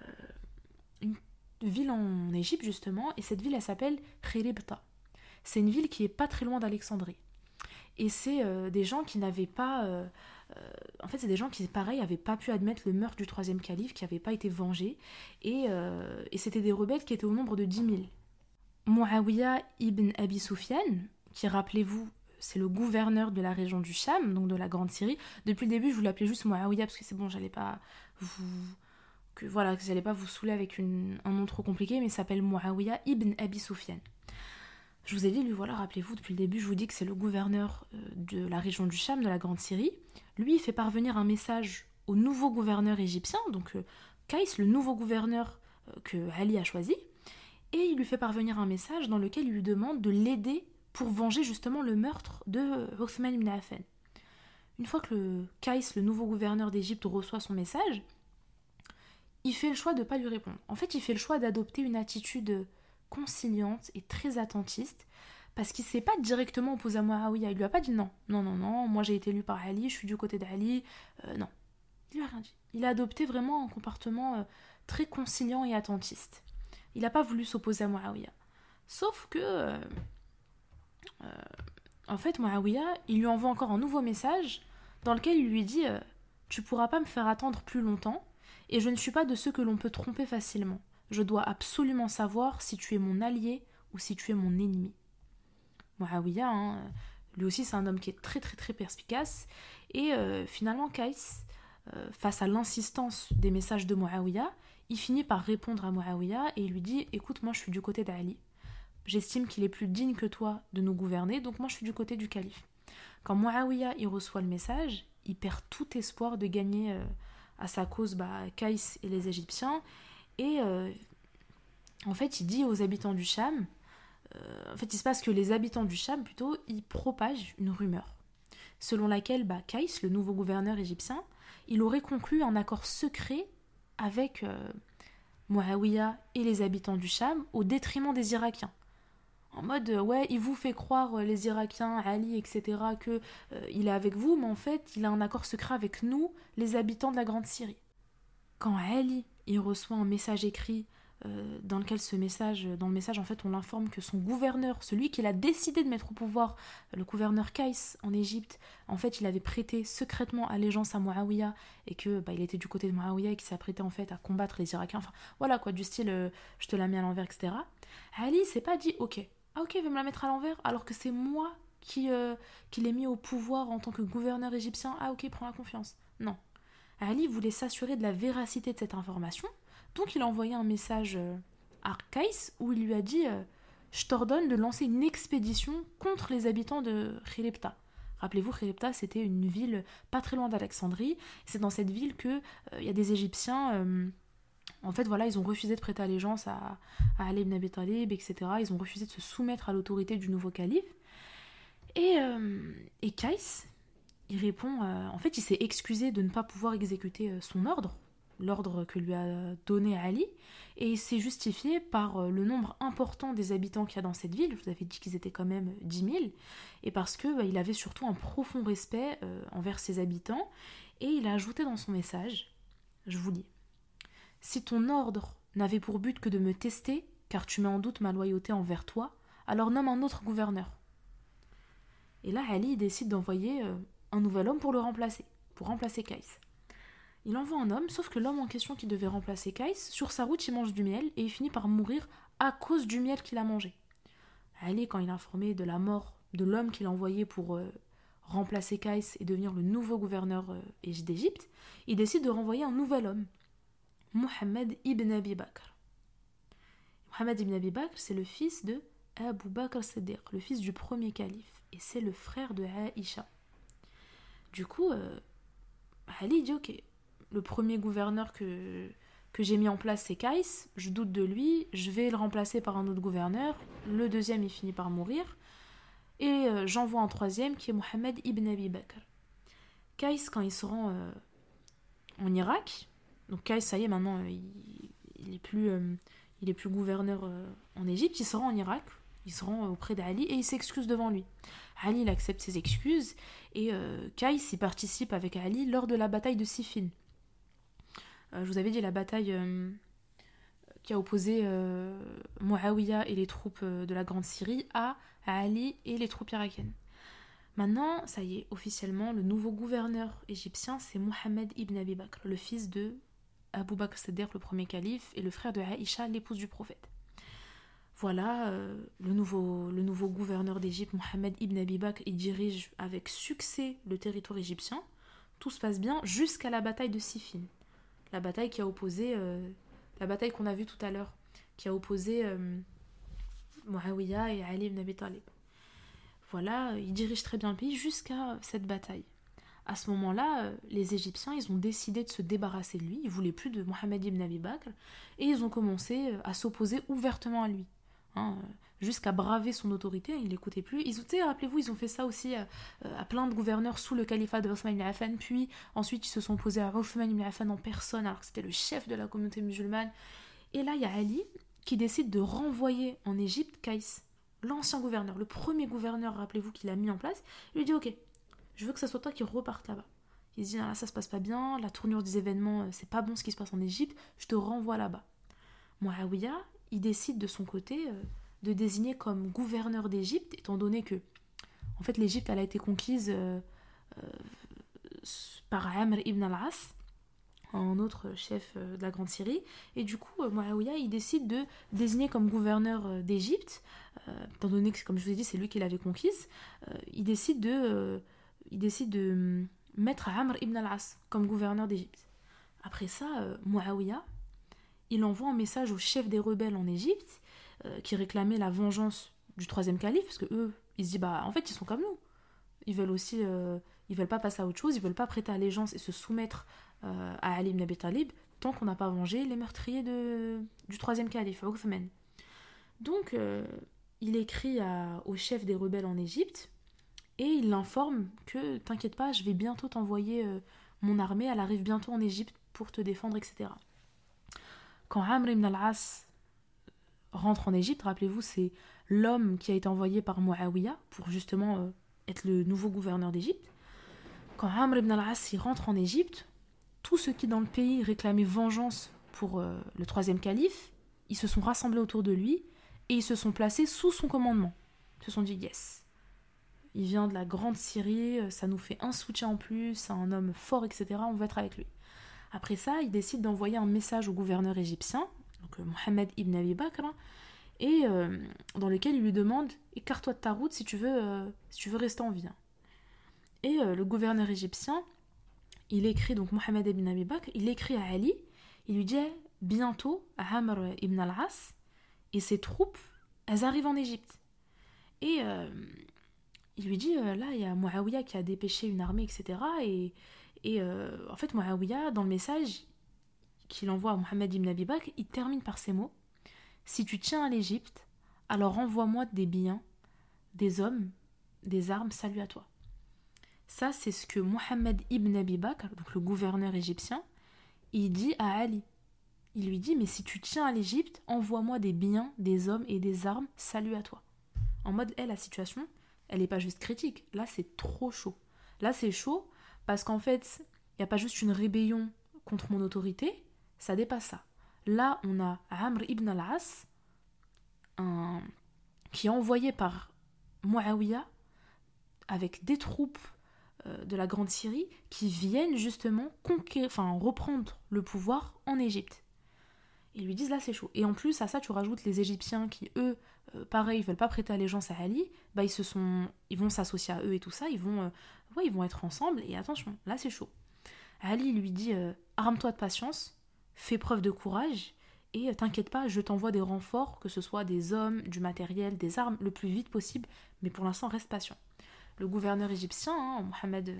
euh, une ville en Égypte justement, et cette ville elle s'appelle Khiribta. C'est une ville qui est pas très loin d'Alexandrie. Et c'est euh, des gens qui n'avaient pas... Euh, en fait, c'est des gens qui, pareil, n'avaient pas pu admettre le meurtre du troisième calife, qui n'avait pas été vengé. Et, et c'était des rebelles qui étaient au nombre de 10 000. Muawiyah ibn Abi qui rappelez-vous, c'est le gouverneur de la région du Cham, donc de la Grande Syrie. Depuis le début, je vous l'appelais juste Muawiyah parce que c'est bon, j'allais pas vous que voilà, que j'allais pas vous saouler avec un nom trop compliqué, mais il s'appelle Muawiyah ibn Abi Sufyan. Je vous ai dit, lui, voilà, rappelez-vous, depuis le début, je vous dis que c'est le gouverneur euh, de la région du Cham, de la Grande Syrie. Lui, il fait parvenir un message au nouveau gouverneur égyptien, donc euh, Kais, le nouveau gouverneur euh, que Ali a choisi, et il lui fait parvenir un message dans lequel il lui demande de l'aider pour venger justement le meurtre de Othman ibn Affan. Une fois que le Kais, le nouveau gouverneur d'Égypte, reçoit son message, il fait le choix de ne pas lui répondre. En fait, il fait le choix d'adopter une attitude conciliante et très attentiste, parce qu'il ne s'est pas directement opposé à Muawiyah. Il lui a pas dit non, non, non, non, moi j'ai été élu par Ali, je suis du côté d'Ali. Euh, non, il lui a rien dit. Il a adopté vraiment un comportement euh, très conciliant et attentiste. Il n'a pas voulu s'opposer à Muawiyah. Sauf que, euh, euh, en fait, Muawiyah, il lui envoie encore un nouveau message dans lequel il lui dit euh, Tu pourras pas me faire attendre plus longtemps, et je ne suis pas de ceux que l'on peut tromper facilement. Je dois absolument savoir si tu es mon allié ou si tu es mon ennemi. Muawiyah, hein, lui aussi, c'est un homme qui est très très très perspicace, et finalement, Kais, face à l'insistance des messages de Muawiyah, il finit par répondre à Muawiyah et il lui dit Écoute, moi je suis du côté d'Ali. J'estime qu'il est plus digne que toi de nous gouverner, donc moi je suis du côté du calife. Quand Muawiyah il reçoit le message, il perd tout espoir de gagner euh, à sa cause bah, et les Égyptiens. Et euh, en fait, il dit aux habitants du Cham, euh, en fait, il se passe que les habitants du Cham, plutôt, ils propagent une rumeur, selon laquelle bah, Kais, le nouveau gouverneur égyptien, il aurait conclu un accord secret avec euh, et les habitants du Cham au détriment des Irakiens. En mode, euh, ouais, il vous fait croire, les Irakiens, Ali, etc., que il est avec vous, mais en fait, il a un accord secret avec nous, les habitants de la Grande Syrie. Quand Ali, il reçoit un message écrit euh, dans lequel ce message, dans le message en fait on l'informe que son gouverneur, celui qu'il a décidé de mettre au pouvoir, le gouverneur Kais en Égypte, en fait il avait prêté secrètement allégeance à Muawiyah et que bah, il était du côté de Muawiyah et qu'il prêté en fait à combattre les Irakiens, enfin voilà quoi, du style euh, je te la mets à l'envers, etc. Ali s'est pas dit ok, ah ok, va me la mettre à l'envers alors que c'est moi qui, euh, qui l'ai mis au pouvoir en tant que gouverneur égyptien, ah ok, prends la confiance. Non. Ali voulait s'assurer de la véracité de cette information donc il a envoyé un message euh, à Kais où il lui a dit euh, Je t'ordonne de lancer une expédition contre les habitants de Khirepta. Rappelez-vous, Khirepta, c'était une ville pas très loin d'Alexandrie. C'est dans cette ville que euh, il y a des Égyptiens. en fait, voilà, ils ont refusé de prêter allégeance à, à Ali ibn Abi Talib, etc. Ils ont refusé de se soumettre à l'autorité du nouveau calife. Et, et Kais, il répond, en fait, il s'est excusé de ne pas pouvoir exécuter son ordre l'ordre que lui a donné Ali, et il s'est justifié par euh, le nombre important des habitants qu'il y a dans cette ville, je vous avais dit qu'ils étaient quand même 10 000, et parce que bah, il avait surtout un profond respect euh, envers ses habitants, et il a ajouté dans son message, je vous lis, Si ton ordre n'avait pour but que de me tester, car tu mets en doute ma loyauté envers toi, alors nomme un autre gouverneur. Et là, Ali décide d'envoyer euh, un nouvel homme pour le remplacer, pour remplacer Kais. Il envoie un homme, sauf que l'homme en question qui devait remplacer Kais, sur sa route, il mange du miel et il finit par mourir à cause du miel qu'il a mangé. Ali, quand il est informé de la mort de l'homme qu'il a envoyé pour euh, remplacer Kais et devenir le nouveau gouverneur euh, d'Égypte, il décide de renvoyer un nouvel homme, Mohammed ibn Abi Bakr. Mohammed ibn Abi Bakr, c'est le fils de Abu Bakr Siddiq, le fils du premier calife, et c'est le frère de Aïcha. Du coup, euh, Ali dit Ok, le premier gouverneur que, j'ai mis en place, c'est Kais. Je doute de lui. Je vais le remplacer par un autre gouverneur. Le deuxième, il finit par mourir. Et euh, j'envoie un troisième qui est Mohamed ibn Abi Bakr. Kais, quand il se rend euh, en Irak, donc Kais, ça y est, maintenant, euh, il, est plus, il est plus gouverneur en Égypte, il se rend en Irak, il se rend auprès d'Ali et il s'excuse devant lui. Ali, il accepte ses excuses et Kais, il participe avec Ali lors de la bataille de Siffin. Euh, je vous avais dit la bataille euh, qui a opposé euh, et les troupes de la Grande Syrie à, Ali et les troupes irakiennes. Maintenant, ça y est, officiellement, le nouveau gouverneur égyptien, c'est Mohammed ibn Abi Bakr, le fils de Abu Bakr Siddiq, le premier calife, et le frère de Aïcha, l'épouse du prophète. Voilà, le, nouveau, gouverneur d'Égypte, Mohammed ibn Abi Bakr, il dirige avec succès le territoire égyptien. Tout se passe bien jusqu'à la bataille de Siffin la bataille qui a opposé, euh, la bataille qu'on a vue tout à l'heure, qui a opposé euh, et Ali ibn Abi Talib. Voilà, il dirige très bien le pays jusqu'à cette bataille. À ce moment-là, euh, les Égyptiens, ils ont décidé de se débarrasser de lui, ils voulaient plus de Mohammed ibn Abi Bakr, et ils ont commencé à s'opposer ouvertement à lui. Hein, jusqu'à braver son autorité, il n'écoutait plus. Ils rappelez-vous, ils ont fait ça aussi à, euh, à, plein de gouverneurs sous le califat de Othman ibn Affan, puis ensuite ils se sont posés à Othman ibn Affan en personne, alors que c'était le chef de la communauté musulmane. Et là, il y a Ali qui décide de renvoyer en Égypte Kais, l'ancien gouverneur, le premier gouverneur, rappelez-vous, qu'il a mis en place. Il lui dit Ok, je veux que ce soit toi qui reparte là-bas. Il dit ah, ça se passe pas bien, la tournure des événements, euh, c'est pas bon ce qui se passe en Égypte, je te renvoie là-bas. Muawiyah, il décide de son côté euh, de désigner comme gouverneur d'Égypte, étant donné que, en fait, l'Égypte, elle a été conquise euh, euh, par Amr ibn al-As, un autre chef de la Grande Syrie, et du coup, Muawiyah, il décide de désigner comme gouverneur d'Égypte, étant donné que, comme je vous ai dit, c'est lui qui l'avait conquise, il décide de, il décide de mettre Amr ibn al-As comme gouverneur d'Égypte. Après ça, Muawiyah, il envoie un message au chef des rebelles en Égypte euh, qui réclamaient la vengeance du troisième calife, parce que eux, ils se disent, bah en fait, ils sont comme nous. Ils veulent aussi, euh, ils veulent pas passer à autre chose, ils veulent pas prêter allégeance et se soumettre euh, à Ali ibn Abi Talib. tant qu'on n'a pas vengé les meurtriers de, du troisième calife, Uthman. Donc, il écrit au chef des rebelles en Égypte et il l'informe que t'inquiète pas, je vais bientôt t'envoyer mon armée, elle arrive bientôt en Égypte pour te défendre, etc. Quand Amr ibn al-As rentre en Égypte, rappelez-vous, c'est l'homme qui a été envoyé par Muawiyah pour justement euh, être le nouveau gouverneur d'Égypte. Quand Amr ibn al-As rentre en Égypte, tous ceux qui dans le pays réclamaient vengeance pour euh, le troisième calife, ils se sont rassemblés autour de lui et ils se sont placés sous son commandement. Ils se sont dit yes. Il vient de la grande Syrie, euh, ça nous fait un soutien en plus, c'est un homme fort, etc. On veut être avec lui. Après ça, il décide d'envoyer un message au gouverneur égyptien, donc euh, Mohamed ibn Abi Bakr, et dans lequel il lui demande écarte-toi de ta route si tu veux, si tu veux rester en vie. Hein. Et le gouverneur égyptien, il écrit, donc Mohamed ibn Abi Bakr, il écrit à Ali, il lui dit bientôt, Amr ibn al-As et ses troupes, elles arrivent en Égypte. Et euh, il lui dit, euh, là, il y a Muawiyah qui a dépêché une armée, etc. Et, et euh, en fait, Muawiyah, dans le message qu'il envoie à Mohamed ibn Abi Bakr, il termine par ces mots Si tu tiens à l'Égypte, alors envoie-moi des biens, des hommes, des armes, salut à toi. Ça, c'est ce que Mohammed ibn Abi Bakr, donc le gouverneur égyptien, il dit à Ali. Il lui dit Mais si tu tiens à l'Égypte, envoie-moi des biens, des hommes et des armes, salut à toi. En mode, elle, la situation, elle n'est pas juste critique. Là, c'est trop chaud. Là, c'est chaud parce qu'en fait, il n'y a pas juste une rébellion contre mon autorité, ça dépasse ça. Là, on a Amr ibn al-As, qui est envoyé par Muawiyah avec des troupes euh, de la Grande Syrie qui viennent justement enfin, reprendre le pouvoir en Égypte. Ils lui disent là c'est chaud. Et en plus à ça tu rajoutes les Égyptiens qui eux, euh, pareil, ils veulent pas prêter allégeance à Ali, bah ils se sont, ils vont s'associer à eux et tout ça, ils vont, euh, ouais, ils vont être ensemble et attention, là c'est chaud. Ali lui dit arme-toi de patience, fais preuve de courage et t'inquiète pas, je t'envoie des renforts, que ce soit des hommes, du matériel, des armes, le plus vite possible, mais pour l'instant reste patient le gouverneur égyptien, hein, Mohamed euh,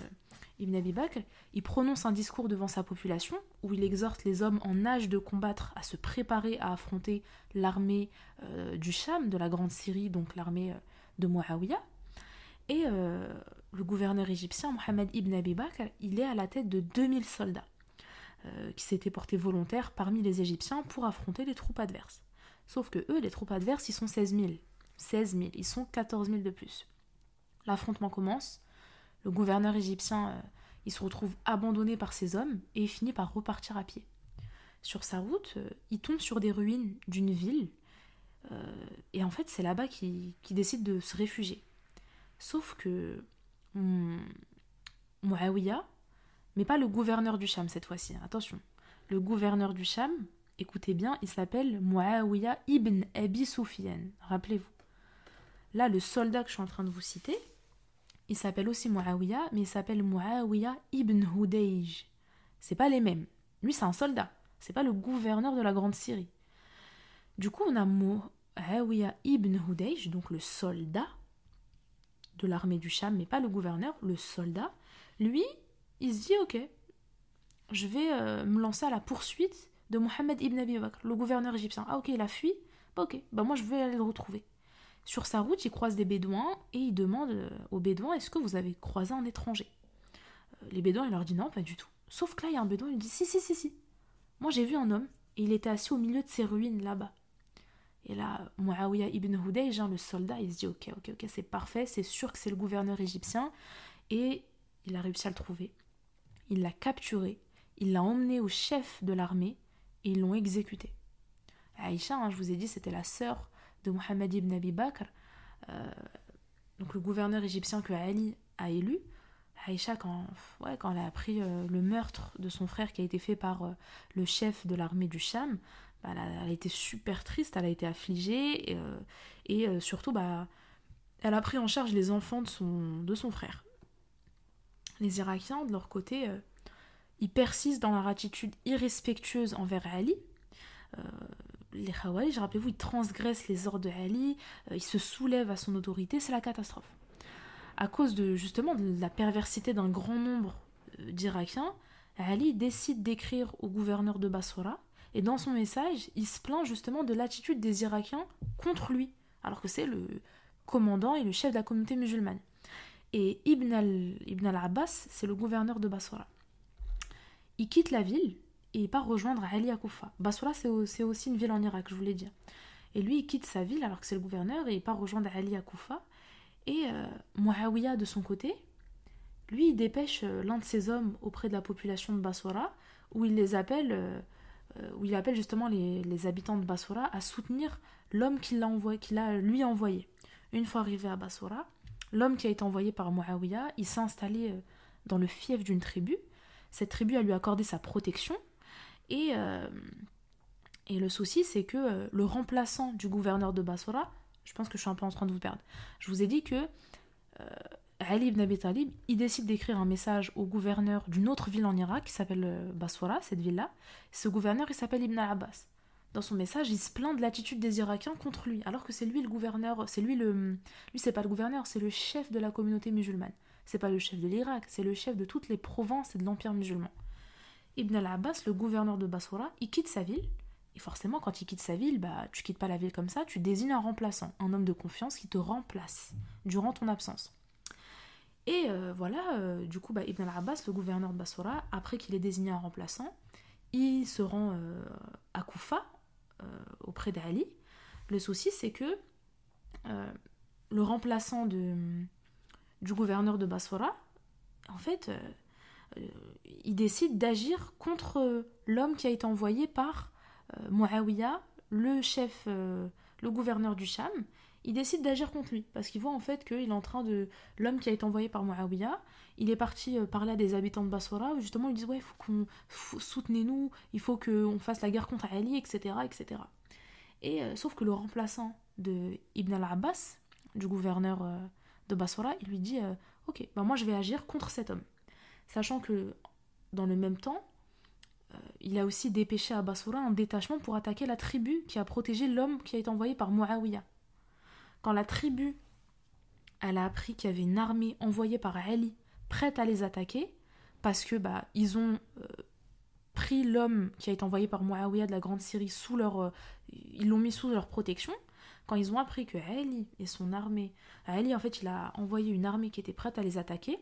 ibn Abi Bakr, il prononce un discours devant sa population où il exhorte les hommes en âge de combattre à se préparer à affronter l'armée euh, du Cham, de la Grande Syrie, donc l'armée euh, de Muawiyah. Et le gouverneur égyptien, Mohamed ibn Abi Bakr, il est à la tête de 2000 soldats qui s'étaient portés volontaires parmi les Égyptiens pour affronter les troupes adverses. Sauf que eux, les troupes adverses, ils sont 16 000. 16 000, ils sont 14 000 de plus. L'affrontement commence. Le gouverneur égyptien, euh, il se retrouve abandonné par ses hommes et finit par repartir à pied. Sur sa route, euh, il tombe sur des ruines d'une ville euh, et en fait c'est là-bas qu'il décide de se réfugier. Sauf que Muawiyah, mais pas le gouverneur du Cham cette fois-ci, attention. Le gouverneur du Cham, écoutez bien, il s'appelle Muawiyah ibn Abi Sufyan, rappelez-vous. Là, le soldat que je suis en train de vous citer, il s'appelle aussi Muawiyah, mais il s'appelle Muawiyah ibn Hudayj. C'est pas les mêmes. Lui, c'est un soldat. C'est pas le gouverneur de la Grande Syrie. Du coup, on a Muawiyah ibn Hudayj, donc le soldat de l'armée du Cham, mais pas le gouverneur, le soldat. Lui, il se dit Ok, je vais euh, me lancer à la poursuite de Mohammed ibn Abi Bakr, le gouverneur égyptien. Ah, ok, il a fui. Bah, ok, bah, moi, je vais aller le retrouver. Sur sa route, il croise des bédouins et il demande euh, aux bédouins est-ce que vous avez croisé un étranger? Euh, Les bédouins, il leur dit non, pas du tout. Sauf que là, il y a un bédouin, il dit si, si, si, si. Moi, j'ai vu un homme et il était assis au milieu de ces ruines là-bas. Et là, Muawiyah ibn Hudayj, le soldat, il se dit ok, ok, ok, c'est parfait, c'est sûr que c'est le gouverneur égyptien. Et il a réussi à le trouver. Il l'a capturé, il l'a emmené au chef de l'armée et ils l'ont exécuté. Aïcha, hein, je vous ai dit, c'était la sœur de Mohammed ibn Abi Bakr, euh, donc le gouverneur égyptien que Ali a élu, Aïcha, quand, ouais, quand elle a appris euh, le meurtre de son frère qui a été fait par euh, le chef de l'armée du Cham, bah, elle, a, été super triste, elle a été affligée et, surtout, bah, elle a pris en charge les enfants de son, de son frère. Les Irakiens, de leur côté, ils persistent dans leur attitude irrespectueuse envers Ali les Khawarij, rappelez-vous, ils transgressent les ordres de Ali, euh, ils se soulèvent à son autorité, c'est la catastrophe. À cause de justement de la perversité d'un grand nombre euh, d'Irakiens, Ali décide d'écrire au gouverneur de Bassora et dans son message, il se plaint justement de l'attitude des Irakiens contre lui, alors que c'est le commandant et le chef de la communauté musulmane. Et Ibn al-Abbas, c'est le gouverneur de Bassora. Il quitte la ville et il part rejoindre Ali à Koufa. C'est aussi une ville en Irak, je voulais dire. Et lui, il quitte sa ville alors que c'est le gouverneur et il part rejoindre Ali à Koufa. Et euh, Muawiyah, de son côté, lui, il dépêche euh, l'un de ses hommes auprès de la population de Bassora, où il les appelle, euh, euh, où il appelle justement les, habitants de Bassora à soutenir l'homme qu'il a, a lui envoyé. Une fois arrivé à Bassora, l'homme qui a été envoyé par Muawiyah, il s'est installé dans le fief d'une tribu. Cette tribu a lui accordé sa protection. Et, et le souci, c'est que le remplaçant du gouverneur de Bassora, je pense que je suis un peu en train de vous perdre. Je vous ai dit que Ali ibn Abi Talib, il décide d'écrire un message au gouverneur d'une autre ville en Irak qui s'appelle euh, Baswara, cette ville-là. Ce gouverneur, il s'appelle Ibn Abbas. Dans son message, il se plaint de l'attitude des Irakiens contre lui, alors que c'est lui le gouverneur, c'est lui le. Lui, c'est pas le gouverneur, c'est le chef de la communauté musulmane. C'est pas le chef de l'Irak, c'est le chef de toutes les provinces et de l'empire musulman. Ibn al-Abbas, le gouverneur de Baswara, il quitte sa ville. Et forcément, quand il quitte sa ville, bah, tu quittes pas la ville comme ça, tu désignes un remplaçant, un homme de confiance qui te remplace durant ton absence. Et euh, voilà, euh, du coup, bah, Ibn al-Abbas, le gouverneur de Bassora, après qu'il ait désigné un remplaçant, il se rend euh, à Koufa, auprès d'Ali. Le souci, c'est que le remplaçant du gouverneur de Bassora, en fait, il décide d'agir contre l'homme qui a été envoyé par Muawiyah, le chef, le gouverneur du Cham, il décide d'agir contre lui. Parce qu'il voit en fait qu'il est en train de l'homme qui a été envoyé par Muawiyah il est parti euh, parler à des habitants de Bassora où justement ils disent ouais il faut qu'on soutenez-nous il faut qu'on fasse la guerre contre Ali etc etc et euh, sauf que le remplaçant de Ibn al-Abbas du gouverneur euh, de Bassora il lui dit ok bah moi je vais agir contre cet homme. Sachant que dans le même temps il a aussi dépêché à Bassora un détachement pour attaquer la tribu qui a protégé l'homme qui a été envoyé par Muawiyah quand la tribu elle a appris qu'il y avait une armée envoyée par Ali prête à les attaquer, parce que bah ils ont euh, pris l'homme qui a été envoyé par Muawiyah de la Grande Syrie sous leur euh, ils l'ont mis sous leur protection. Quand ils ont appris que Ali et son armée, Ali en fait il a envoyé une armée qui était prête à les attaquer,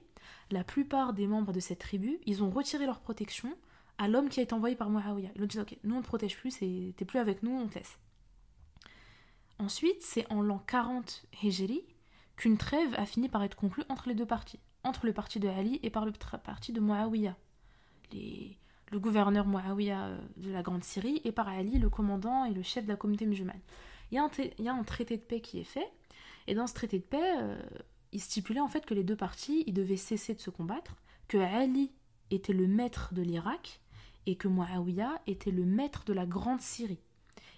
la plupart des membres de cette tribu, ils ont retiré leur protection à l'homme qui a été envoyé par Muawiyah. Ils ont dit ok, nous on te protège plus, t'es plus avec nous, on te laisse. Ensuite, c'est en l'an 40 Hijri qu'une trêve a fini par être conclue entre les deux parties, entre le parti de Ali et par le parti de Muawiyah, le gouverneur Muawiyah euh, de la Grande Syrie, et par Ali, le commandant et le chef de la communauté musulmane. Il y, a un, traité de paix qui est fait, et dans ce traité de paix, euh, il stipulait en fait que les deux parties devaient cesser de se combattre, que Ali était le maître de l'Irak, et que Muawiyah était le maître de la Grande Syrie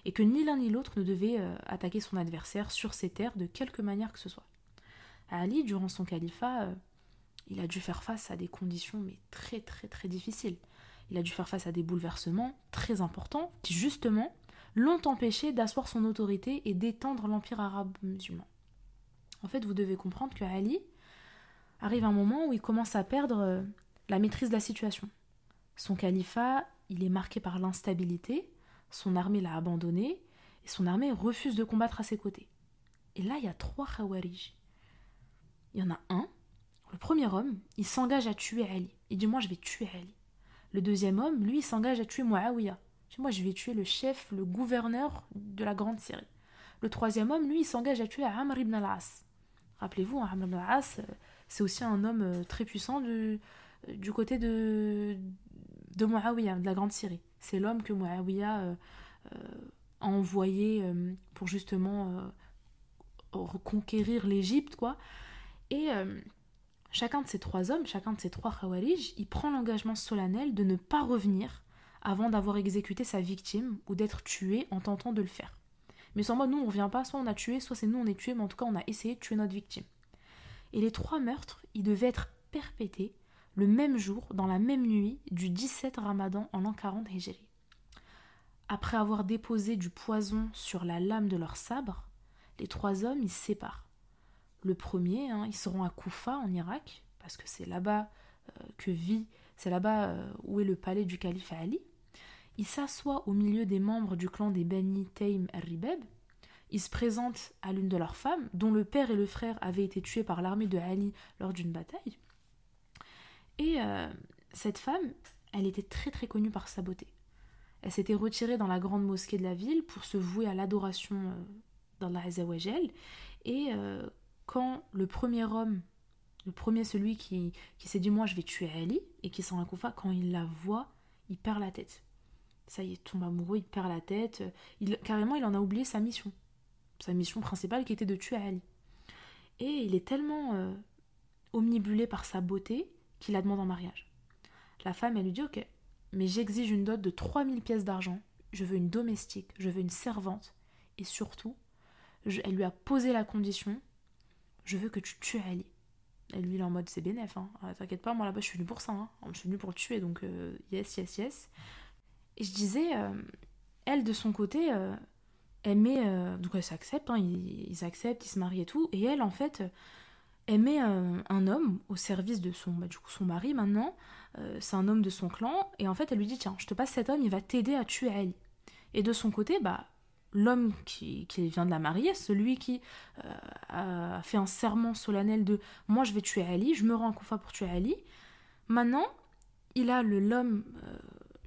et que ni l'un ni l'autre ne devait euh, attaquer son adversaire sur ses terres de quelque manière que ce soit. Ali, durant son califat, euh, il a dû faire face à des conditions mais très très très difficiles. Il a dû faire face à des bouleversements très importants qui justement l'ont empêché d'asseoir son autorité et d'étendre l'empire arabe musulman. En fait, vous devez comprendre que Ali arrive un moment où il commence à perdre euh, la maîtrise de la situation. Son califat, il est marqué par l'instabilité, son armée l'a abandonné et son armée refuse de combattre à ses côtés. Et là, il y a trois Khawarij. Il y en a un, le premier homme, il s'engage à tuer Ali. Il dit Moi, je vais tuer Ali. Le deuxième homme, lui, il s'engage à tuer Muawiyah. Moi, je vais tuer le chef, le gouverneur de la Grande Syrie. Le troisième homme, lui, il s'engage à tuer Amr ibn al-As. Rappelez-vous, Amr ibn al-As, euh, c'est aussi un homme euh, très puissant du, euh, du côté de, de Muawiyah, de la Grande Syrie. C'est l'homme que Muawiyah euh, euh, a envoyé euh, pour justement reconquérir l'Égypte, quoi. Et chacun de ces trois hommes, chacun de ces trois Khawarij, il prend l'engagement solennel de ne pas revenir avant d'avoir exécuté sa victime ou d'être tué en tentant de le faire. Mais sans moi, nous, on revient pas, soit on a tué, soit c'est nous, on est tué, mais en tout cas, on a essayé de tuer notre victime. Et les trois meurtres, ils devaient être perpétés le même jour, dans la même nuit du 17 Ramadan en l'an 40 Hijri. Après avoir déposé du poison sur la lame de leur sabre, les trois hommes ils se séparent. Le premier, hein, ils seront à Koufa en Irak, parce que c'est là-bas que vit, c'est là-bas où est le palais du calife Ali. Il s'assoit au milieu des membres du clan des Bani Taym al-Ribeb. Il se présente à l'une de leurs femmes, dont le père et le frère avaient été tués par l'armée de Ali lors d'une bataille. Et cette femme, elle était très très connue par sa beauté. Elle s'était retirée dans la grande mosquée de la ville pour se vouer à l'adoration euh, d'Allah Azzawajal. Et euh, quand le premier homme, le premier celui qui, qui s'est dit moi je vais tuer Ali et qui s'en Koufa, quand il la voit, il perd la tête. Ça y est, tombe amoureux, il perd la tête. Il, carrément, il en a oublié sa mission. Sa mission principale qui était de tuer Ali. Et il est tellement euh, omnibulé par sa beauté qu'il la demande en mariage. La femme, elle lui dit Ok, mais j'exige une dot de 3000 pièces d'argent, je veux une domestique, je veux une servante, et surtout, elle lui a posé la condition, je veux que tu tues Ali. Et lui, il est en mode, c'est bénéf, hein. Ah, t'inquiète pas, moi là-bas, je suis venu pour ça, hein. je suis venu pour le tuer, donc euh, yes, yes, yes. Et je disais, euh, elle, de son côté, euh, elle met, donc elle s'accepte, hein, ils, ils, acceptent, ils se marient et tout, et elle, en fait, elle met un, homme au service de son, bah, du coup, son mari maintenant, euh, c'est un homme de son clan, et en fait elle lui dit tiens, je te passe cet homme, il va t'aider à tuer Ali. Et de son côté, bah, l'homme qui, vient de la marier, celui qui euh, a fait un serment solennel de moi je vais tuer Ali, je me rends en Koufa pour tuer Ali, maintenant il a le l'homme, euh,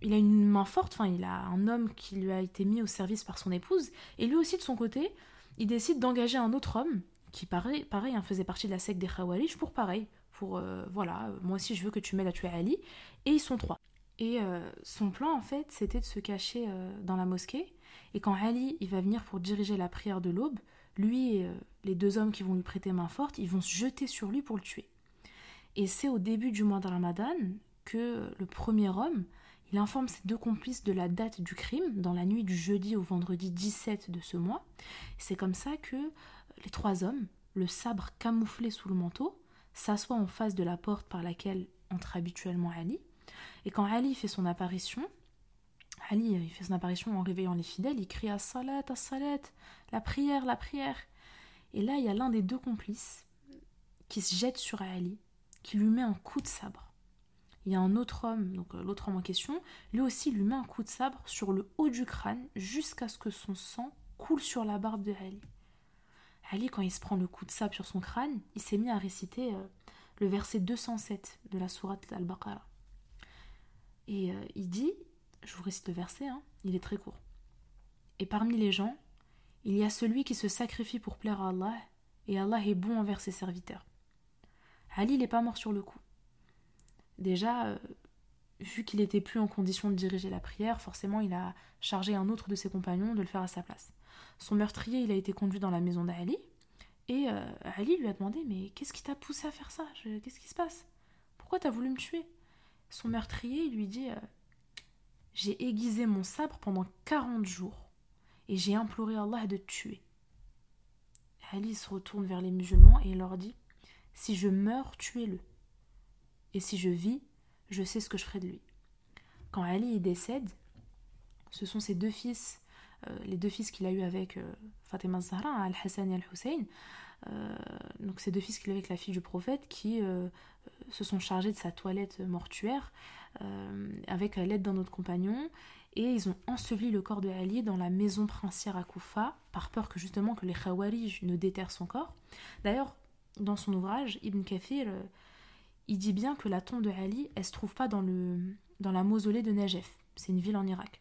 il a une main forte, enfin il a un homme qui lui a été mis au service par son épouse, et lui aussi de son côté, il décide d'engager un autre homme qui pareil, pareil hein, faisait partie de la secte des Khawarij pour pareil, pour euh, voilà, moi aussi je veux que tu m'aides à tuer Ali. Et ils sont trois. Et euh, son plan en fait, c'était de se cacher euh, dans la mosquée. Et quand Ali il va venir pour diriger la prière de l'aube, lui et les deux hommes qui vont lui prêter main forte, ils vont se jeter sur lui pour le tuer. Et c'est au début du mois de Ramadan que le premier homme, il informe ses deux complices de la date du crime, dans la nuit du jeudi au vendredi 17 de ce mois. C'est comme ça que les trois hommes, le sabre camouflé sous le manteau, s'assoit en face de la porte par laquelle entre habituellement Ali. Et quand Ali fait son apparition, Ali il fait son apparition en réveillant les fidèles, il crie à salat, à salat, la prière, la prière. Et là, il y a l'un des deux complices qui se jette sur Ali, qui lui met un coup de sabre. Il y a un autre homme, donc euh, l'autre homme en question, lui aussi lui met un coup de sabre sur le haut du crâne jusqu'à ce que son sang coule sur la barbe de Ali. Ali, quand il se prend le coup de sable sur son crâne, il s'est mis à réciter euh, le verset 207 de la sourate Al-Baqarah. Et euh, il dit, je vous récite le verset, hein, il est très court. Et parmi les gens, il y a celui qui se sacrifie pour plaire à Allah, et Allah est bon envers ses serviteurs. Ali n'est pas mort sur le coup. Déjà, euh, vu qu'il n'était plus en condition de diriger la prière, forcément il a chargé un autre de ses compagnons de le faire à sa place. Son meurtrier, il a été conduit dans la maison d'Ali. Et euh, Ali lui a demandé Mais qu'est-ce qui t'a poussé à faire ça? Qu'est-ce qui se passe? Pourquoi t'as voulu me tuer? Son meurtrier, lui dit euh, J'ai aiguisé mon sabre pendant 40 jours et j'ai imploré Allah de te tuer. Ali se retourne vers les musulmans et il leur dit Si je meurs, tuez-le. Et si je vis, je sais ce que je ferai de lui. Quand Ali décède, ce sont ses deux fils les deux fils qu'il a eu avec euh, Fatima Zahra, Al-Hassan et Al-Hussein. Euh, donc ces deux fils qu'il a eu avec la fille du prophète qui se sont chargés de sa toilette mortuaire avec l'aide d'un autre compagnon et ils ont enseveli le corps de Ali dans la maison princière à Koufa par peur que justement que les Khawarij ne déterrent son corps. D'ailleurs, dans son ouvrage, Ibn Kathir, il dit bien que la tombe de Ali, elle se trouve pas dans, le, dans la mausolée de Najef, c'est une ville en Irak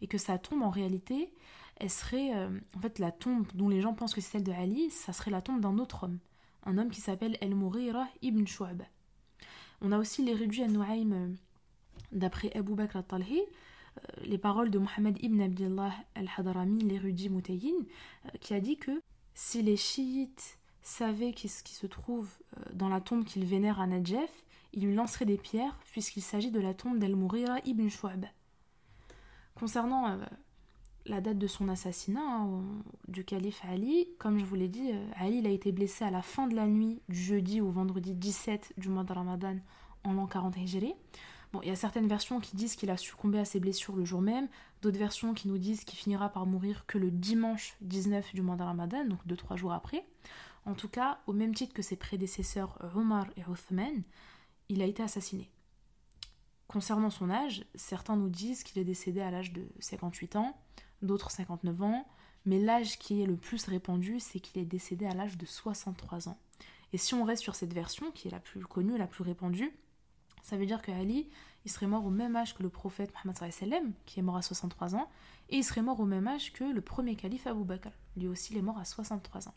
et que sa tombe en réalité, elle serait euh, en fait la tombe dont les gens pensent que c'est celle de Ali, ça serait la tombe d'un autre homme, un homme qui s'appelle El Mourira ibn Shu'ab. On a aussi l'érudit An-Nu'aym euh, d'après Abu Bakr al-Talhi, euh, les paroles de Mohammed ibn Abdullah al-Hadarami, l'érudit Mutayyin, qui a dit que si les chiites savaient ce qui se trouve dans la tombe qu'ils vénèrent à Najaf, ils lui lanceraient des pierres puisqu'il s'agit de la tombe d'El Mourira ibn Shu'ab. Concernant euh, la date de son assassinat hein, du calife Ali, comme je vous l'ai dit, euh, Ali a été blessé à la fin de la nuit du jeudi au vendredi 17 du mois de Ramadan en l'an 40 Hijri. Bon, il y a certaines versions qui disent qu'il a succombé à ses blessures le jour même, d'autres versions qui nous disent qu'il finira par mourir que le dimanche 19 du mois de Ramadan, donc 2-3 jours après. En tout cas, au même titre que ses prédécesseurs Omar et Othman, il a été assassiné. Concernant son âge, certains nous disent qu'il est décédé à l'âge de 58 ans, d'autres 59 ans, mais l'âge qui est le plus répandu, c'est qu'il est décédé à l'âge de 63 ans. Et si on reste sur cette version, qui est la plus connue, la plus répandue, ça veut dire que Ali, il serait mort au même âge que le prophète Mohammed qui est mort à 63 ans, et il serait mort au même âge que le premier calife Abu Bakr. Lui aussi, il est mort à 63 ans.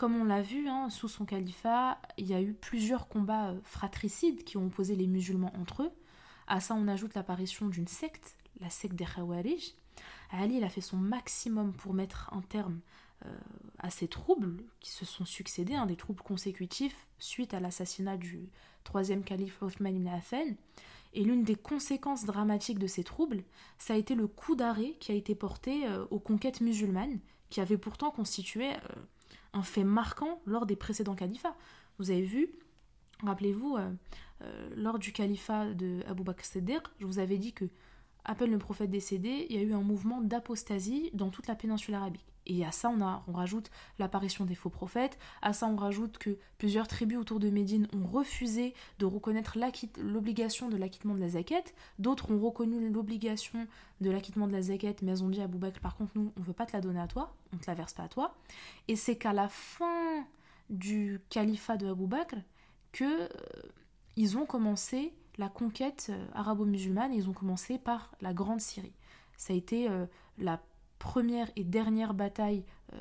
Comme on l'a vu, hein, sous son califat, il y a eu plusieurs combats euh, fratricides qui ont opposé les musulmans entre eux. À ça, on ajoute l'apparition d'une secte, la secte des Khawarij. Ali, a fait son maximum pour mettre un terme euh, à ces troubles qui se sont succédés, hein, des troubles consécutifs suite à l'assassinat du troisième calife Othman ibn Affan. Et l'une des conséquences dramatiques de ces troubles, ça a été le coup d'arrêt qui a été porté euh, aux conquêtes musulmanes, qui avaient pourtant constitué un fait marquant lors des précédents califats. Vous avez vu, rappelez-vous, lors du califat de Abu Bakr Siddiq, je vous avais dit que à peine le prophète décédé, il y a eu un mouvement d'apostasie dans toute la péninsule arabique. Et à ça, on, rajoute l'apparition des faux prophètes. À ça, on rajoute que plusieurs tribus autour de Médine ont refusé de reconnaître l'obligation de l'acquittement de la zaquette. D'autres ont reconnu l'obligation de l'acquittement de la zaquette, mais elles ont dit à Abou Bakr, par contre, nous, on ne veut pas te la donner à toi, on ne te la verse pas à toi. Et c'est qu'à la fin du califat de Abou Bakr que euh, ils ont commencé la conquête euh, arabo-musulmane, ils ont commencé par la Grande Syrie. Ça a été euh, la première et dernière bataille euh,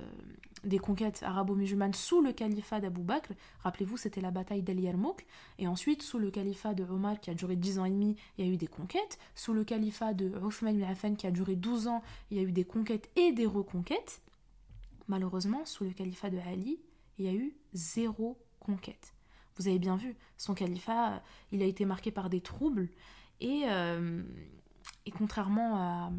des conquêtes arabo-musulmanes sous le califat d'Abou Bakr. Rappelez-vous, c'était la bataille d'Al Yarmouk. Et ensuite, sous le califat de Omar, qui a duré 10 ans et demi, il y a eu des conquêtes. Sous le califat de Othman ibn Affan, qui a duré 12 ans, il y a eu des conquêtes et des reconquêtes. Malheureusement, sous le califat de Ali, il y a eu zéro conquête. Vous avez bien vu, son califat, euh, il a été marqué par des troubles. Et, euh, et contrairement à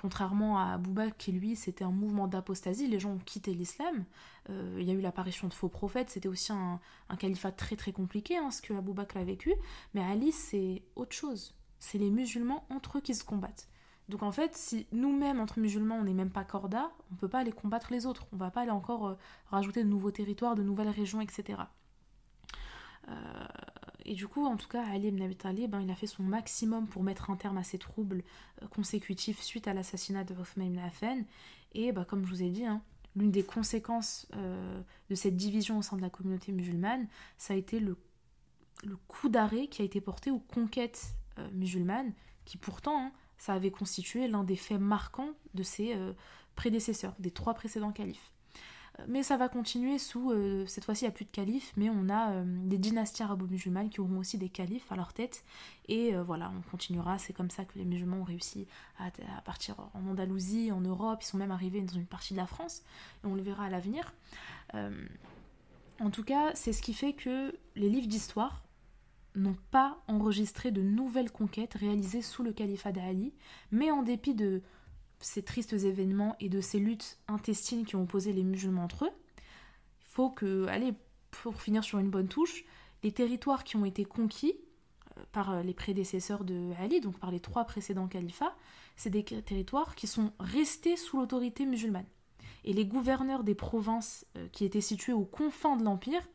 Contrairement à Bakr qui lui, c'était un mouvement d'apostasie, les gens ont quitté l'islam. Euh, il y a eu l'apparition de faux prophètes, c'était aussi un, califat très très compliqué, hein, ce que Abu Bakr a vécu. Mais Ali, c'est autre chose. C'est les musulmans entre eux qui se combattent. Donc en fait, si nous-mêmes, entre musulmans, on n'est même pas corda, on ne peut pas aller combattre les autres. On va pas aller encore rajouter de nouveaux territoires, de nouvelles régions, etc. Euh, et du coup, en tout cas, Ali ibn Abi Talib, ben, il a fait son maximum pour mettre un terme à ces troubles euh, consécutifs suite à l'assassinat de Othman ibn Affan. Et ben, comme je vous ai dit, hein, l'une des conséquences euh, de cette division au sein de la communauté musulmane, ça a été le, le coup d'arrêt qui a été porté aux conquêtes musulmanes, qui pourtant, hein, ça avait constitué l'un des faits marquants de ses prédécesseurs, des trois précédents califes. Mais ça va continuer sous, euh, cette fois-ci il n'y a plus de califes, mais on a euh, des dynasties arabo-musulmanes qui auront aussi des califes à leur tête. Et euh, voilà, on continuera, c'est comme ça que les musulmans ont réussi à, partir en Andalousie, en Europe, ils sont même arrivés dans une partie de la France, et on le verra à l'avenir. en tout cas, c'est ce qui fait que les livres d'histoire n'ont pas enregistré de nouvelles conquêtes réalisées sous le califat d'Ali, mais en dépit de ces tristes événements et de ces luttes intestines qui ont opposé les musulmans entre eux, il faut que, allez, pour finir sur une bonne touche, les territoires qui ont été conquis euh, par euh, les prédécesseurs de Ali, donc par les trois précédents califats, c'est des territoires qui sont restés sous l'autorité musulmane. Et les gouverneurs des provinces euh, qui étaient situées aux confins de l'Empire,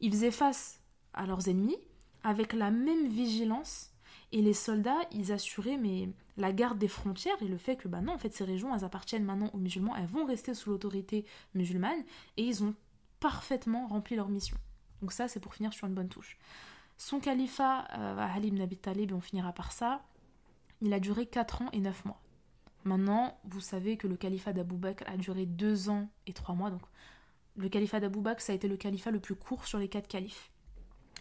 ils faisaient face à leurs ennemis avec la même vigilance et les soldats, ils assuraient mais la garde des frontières et le fait que bah non, en fait, ces régions, elles appartiennent maintenant aux musulmans, elles vont rester sous l'autorité musulmane et ils ont parfaitement rempli leur mission. Donc ça, c'est pour finir sur une bonne touche. Son califat, euh, Ali ibn Abi Talib, on finira par ça, il a duré 4 ans et 9 mois. Maintenant, vous savez que le califat d'Abou Bakr a duré 2 ans et 3 mois. Donc, le califat d'Abou Bakr, ça a été le califat le plus court sur les 4 califes.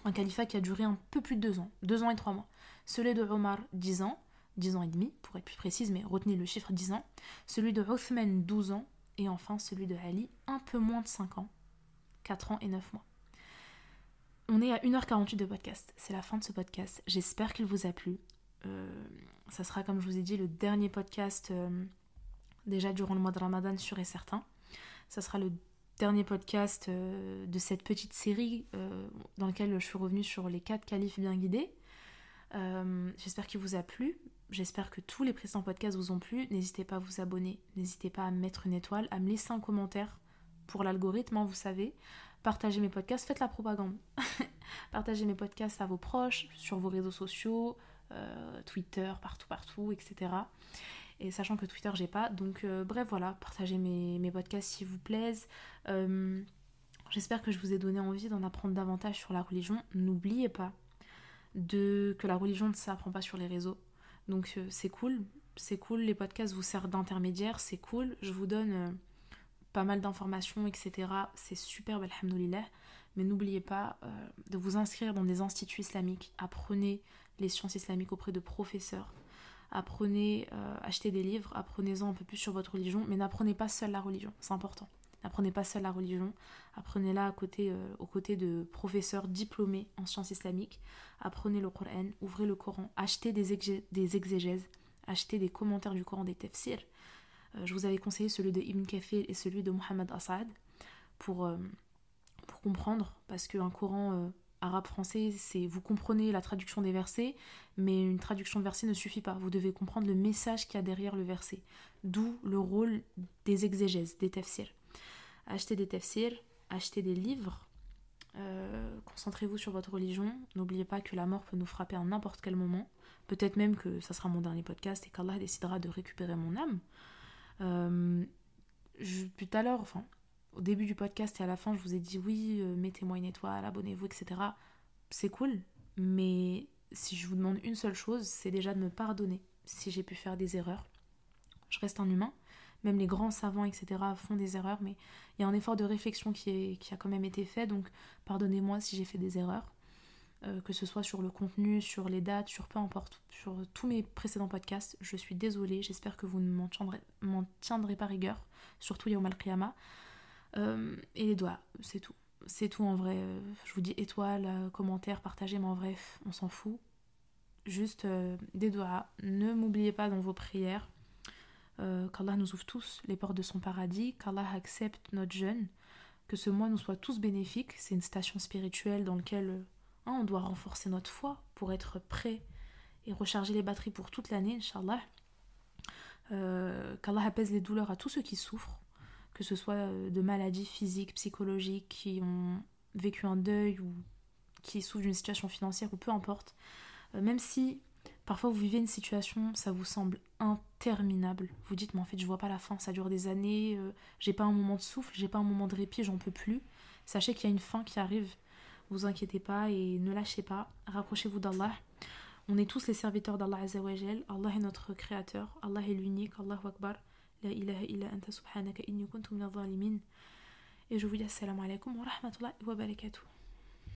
Un califat qui a duré un peu plus de 2 ans, 2 ans et 3 mois. Celui de Omar, 10 ans, 10 ans et demi, pour être plus précise, mais retenez le chiffre 10 ans. Celui de Othman, 12 ans. Et enfin celui de Ali, un peu moins de 5 ans, 4 ans et 9 mois. On est à 1h48 de podcast. C'est la fin de ce podcast. J'espère qu'il vous a plu. Euh, ça sera, comme je vous ai dit, le dernier podcast euh, déjà durant le mois de Ramadan, sûr et certain. Ça sera le dernier podcast euh, de cette petite série dans laquelle je suis revenue sur les 4 califs bien guidés. J'espère qu'il vous a plu. J'espère que tous les précédents podcasts vous ont plu. N'hésitez pas à vous abonner, n'hésitez pas à mettre une étoile, à me laisser un commentaire pour l'algorithme, hein, vous savez. partagez mes podcasts, faites la propagande. (laughs) partagez mes podcasts à vos proches, sur vos réseaux sociaux, euh, Twitter, partout, partout, etc. Et sachant que Twitter, j'ai pas. Donc, euh, bref, voilà, partagez mes, podcasts s'il vous plaise. Euh, j'espère que je vous ai donné envie d'en apprendre davantage sur la religion. N'oubliez pas de, que la religion ne s'apprend pas sur les réseaux. Donc, c'est cool. C'est cool. Les podcasts vous servent d'intermédiaire. C'est cool. Je vous donne pas mal d'informations, etc. C'est super, alhamdoulilah. Mais n'oubliez pas de vous inscrire dans des instituts islamiques. Apprenez les sciences islamiques auprès de professeurs. Apprenez, euh, achetez des livres, apprenez-en un peu plus sur votre religion, mais n'apprenez pas seul la religion, c'est important. N'apprenez pas seul la religion, apprenez-la à côté, euh, aux côtés de professeurs diplômés en sciences islamiques. Apprenez le Coran, ouvrez le Coran, achetez des, exégèses, achetez des commentaires du Coran, des tafsirs. Euh, je vous avais conseillé celui de Ibn Kafir et celui de Muhammad Asad pour, pour comprendre, parce qu'un Coran arabe-français, c'est vous comprenez la traduction des versets, mais une traduction de verset ne suffit pas. Vous devez comprendre le message qu'il y a derrière le verset. D'où le rôle des exégèses, des tafsirs. Achetez des tafsirs, achetez des livres, euh, concentrez-vous sur votre religion. N'oubliez pas que la mort peut nous frapper à n'importe quel moment. Peut-être même que ça sera mon dernier podcast et qu'Allah décidera de récupérer mon âme. Euh, tout à l'heure, enfin, au début du podcast et à la fin, je vous ai dit oui, euh, mettez-moi une étoile, abonnez-vous, etc. C'est cool, mais si je vous demande une seule chose, c'est déjà de me pardonner si j'ai pu faire des erreurs. Je reste un humain, même les grands savants, etc. font des erreurs, mais il y a un effort de réflexion qui, a quand même été fait, donc pardonnez-moi si j'ai fait des erreurs. Euh, que ce soit sur le contenu, sur les dates, sur peu importe, sur tous mes précédents podcasts. Je suis désolée, j'espère que vous ne m'en tiendrez, pas rigueur, surtout Yaoum al-Qiyamah. Euh, et les doigts, c'est tout. C'est tout en vrai. Euh, je vous dis étoile, commentaire, partagez, mais en vrai, on s'en fout. Juste des doigts. Ne m'oubliez pas dans vos prières qu'Allah nous ouvre tous les portes de son paradis, qu'Allah accepte notre jeûne, que ce mois nous soit tous bénéfique. C'est une station spirituelle dans laquelle hein, on doit renforcer notre foi pour être prêt et recharger les batteries pour toute l'année, Inch'Allah. Qu'Allah apaise les douleurs à tous ceux qui souffrent que ce soit euh, de maladies physiques, psychologiques, qui ont vécu un deuil ou qui souffrent d'une situation financière ou peu importe. Euh, même si parfois vous vivez une situation, ça vous semble interminable. Vous dites, mais en fait, je vois pas la fin, ça dure des années, euh, j'ai pas un moment de souffle, j'ai pas un moment de répit, j'en peux plus. Sachez qu'il y a une fin qui arrive. Vous inquiétez pas et ne lâchez pas. Rapprochez-vous d'Allah. On est tous les serviteurs d'Allah Azzawajal. Allah est notre créateur. Allah est l'unique. Allahu Akbar. La ilaha illa anta subhanaka inni kuntu Et je vous dis assalamu alaikum wa rahmatullahi wa barakatuh.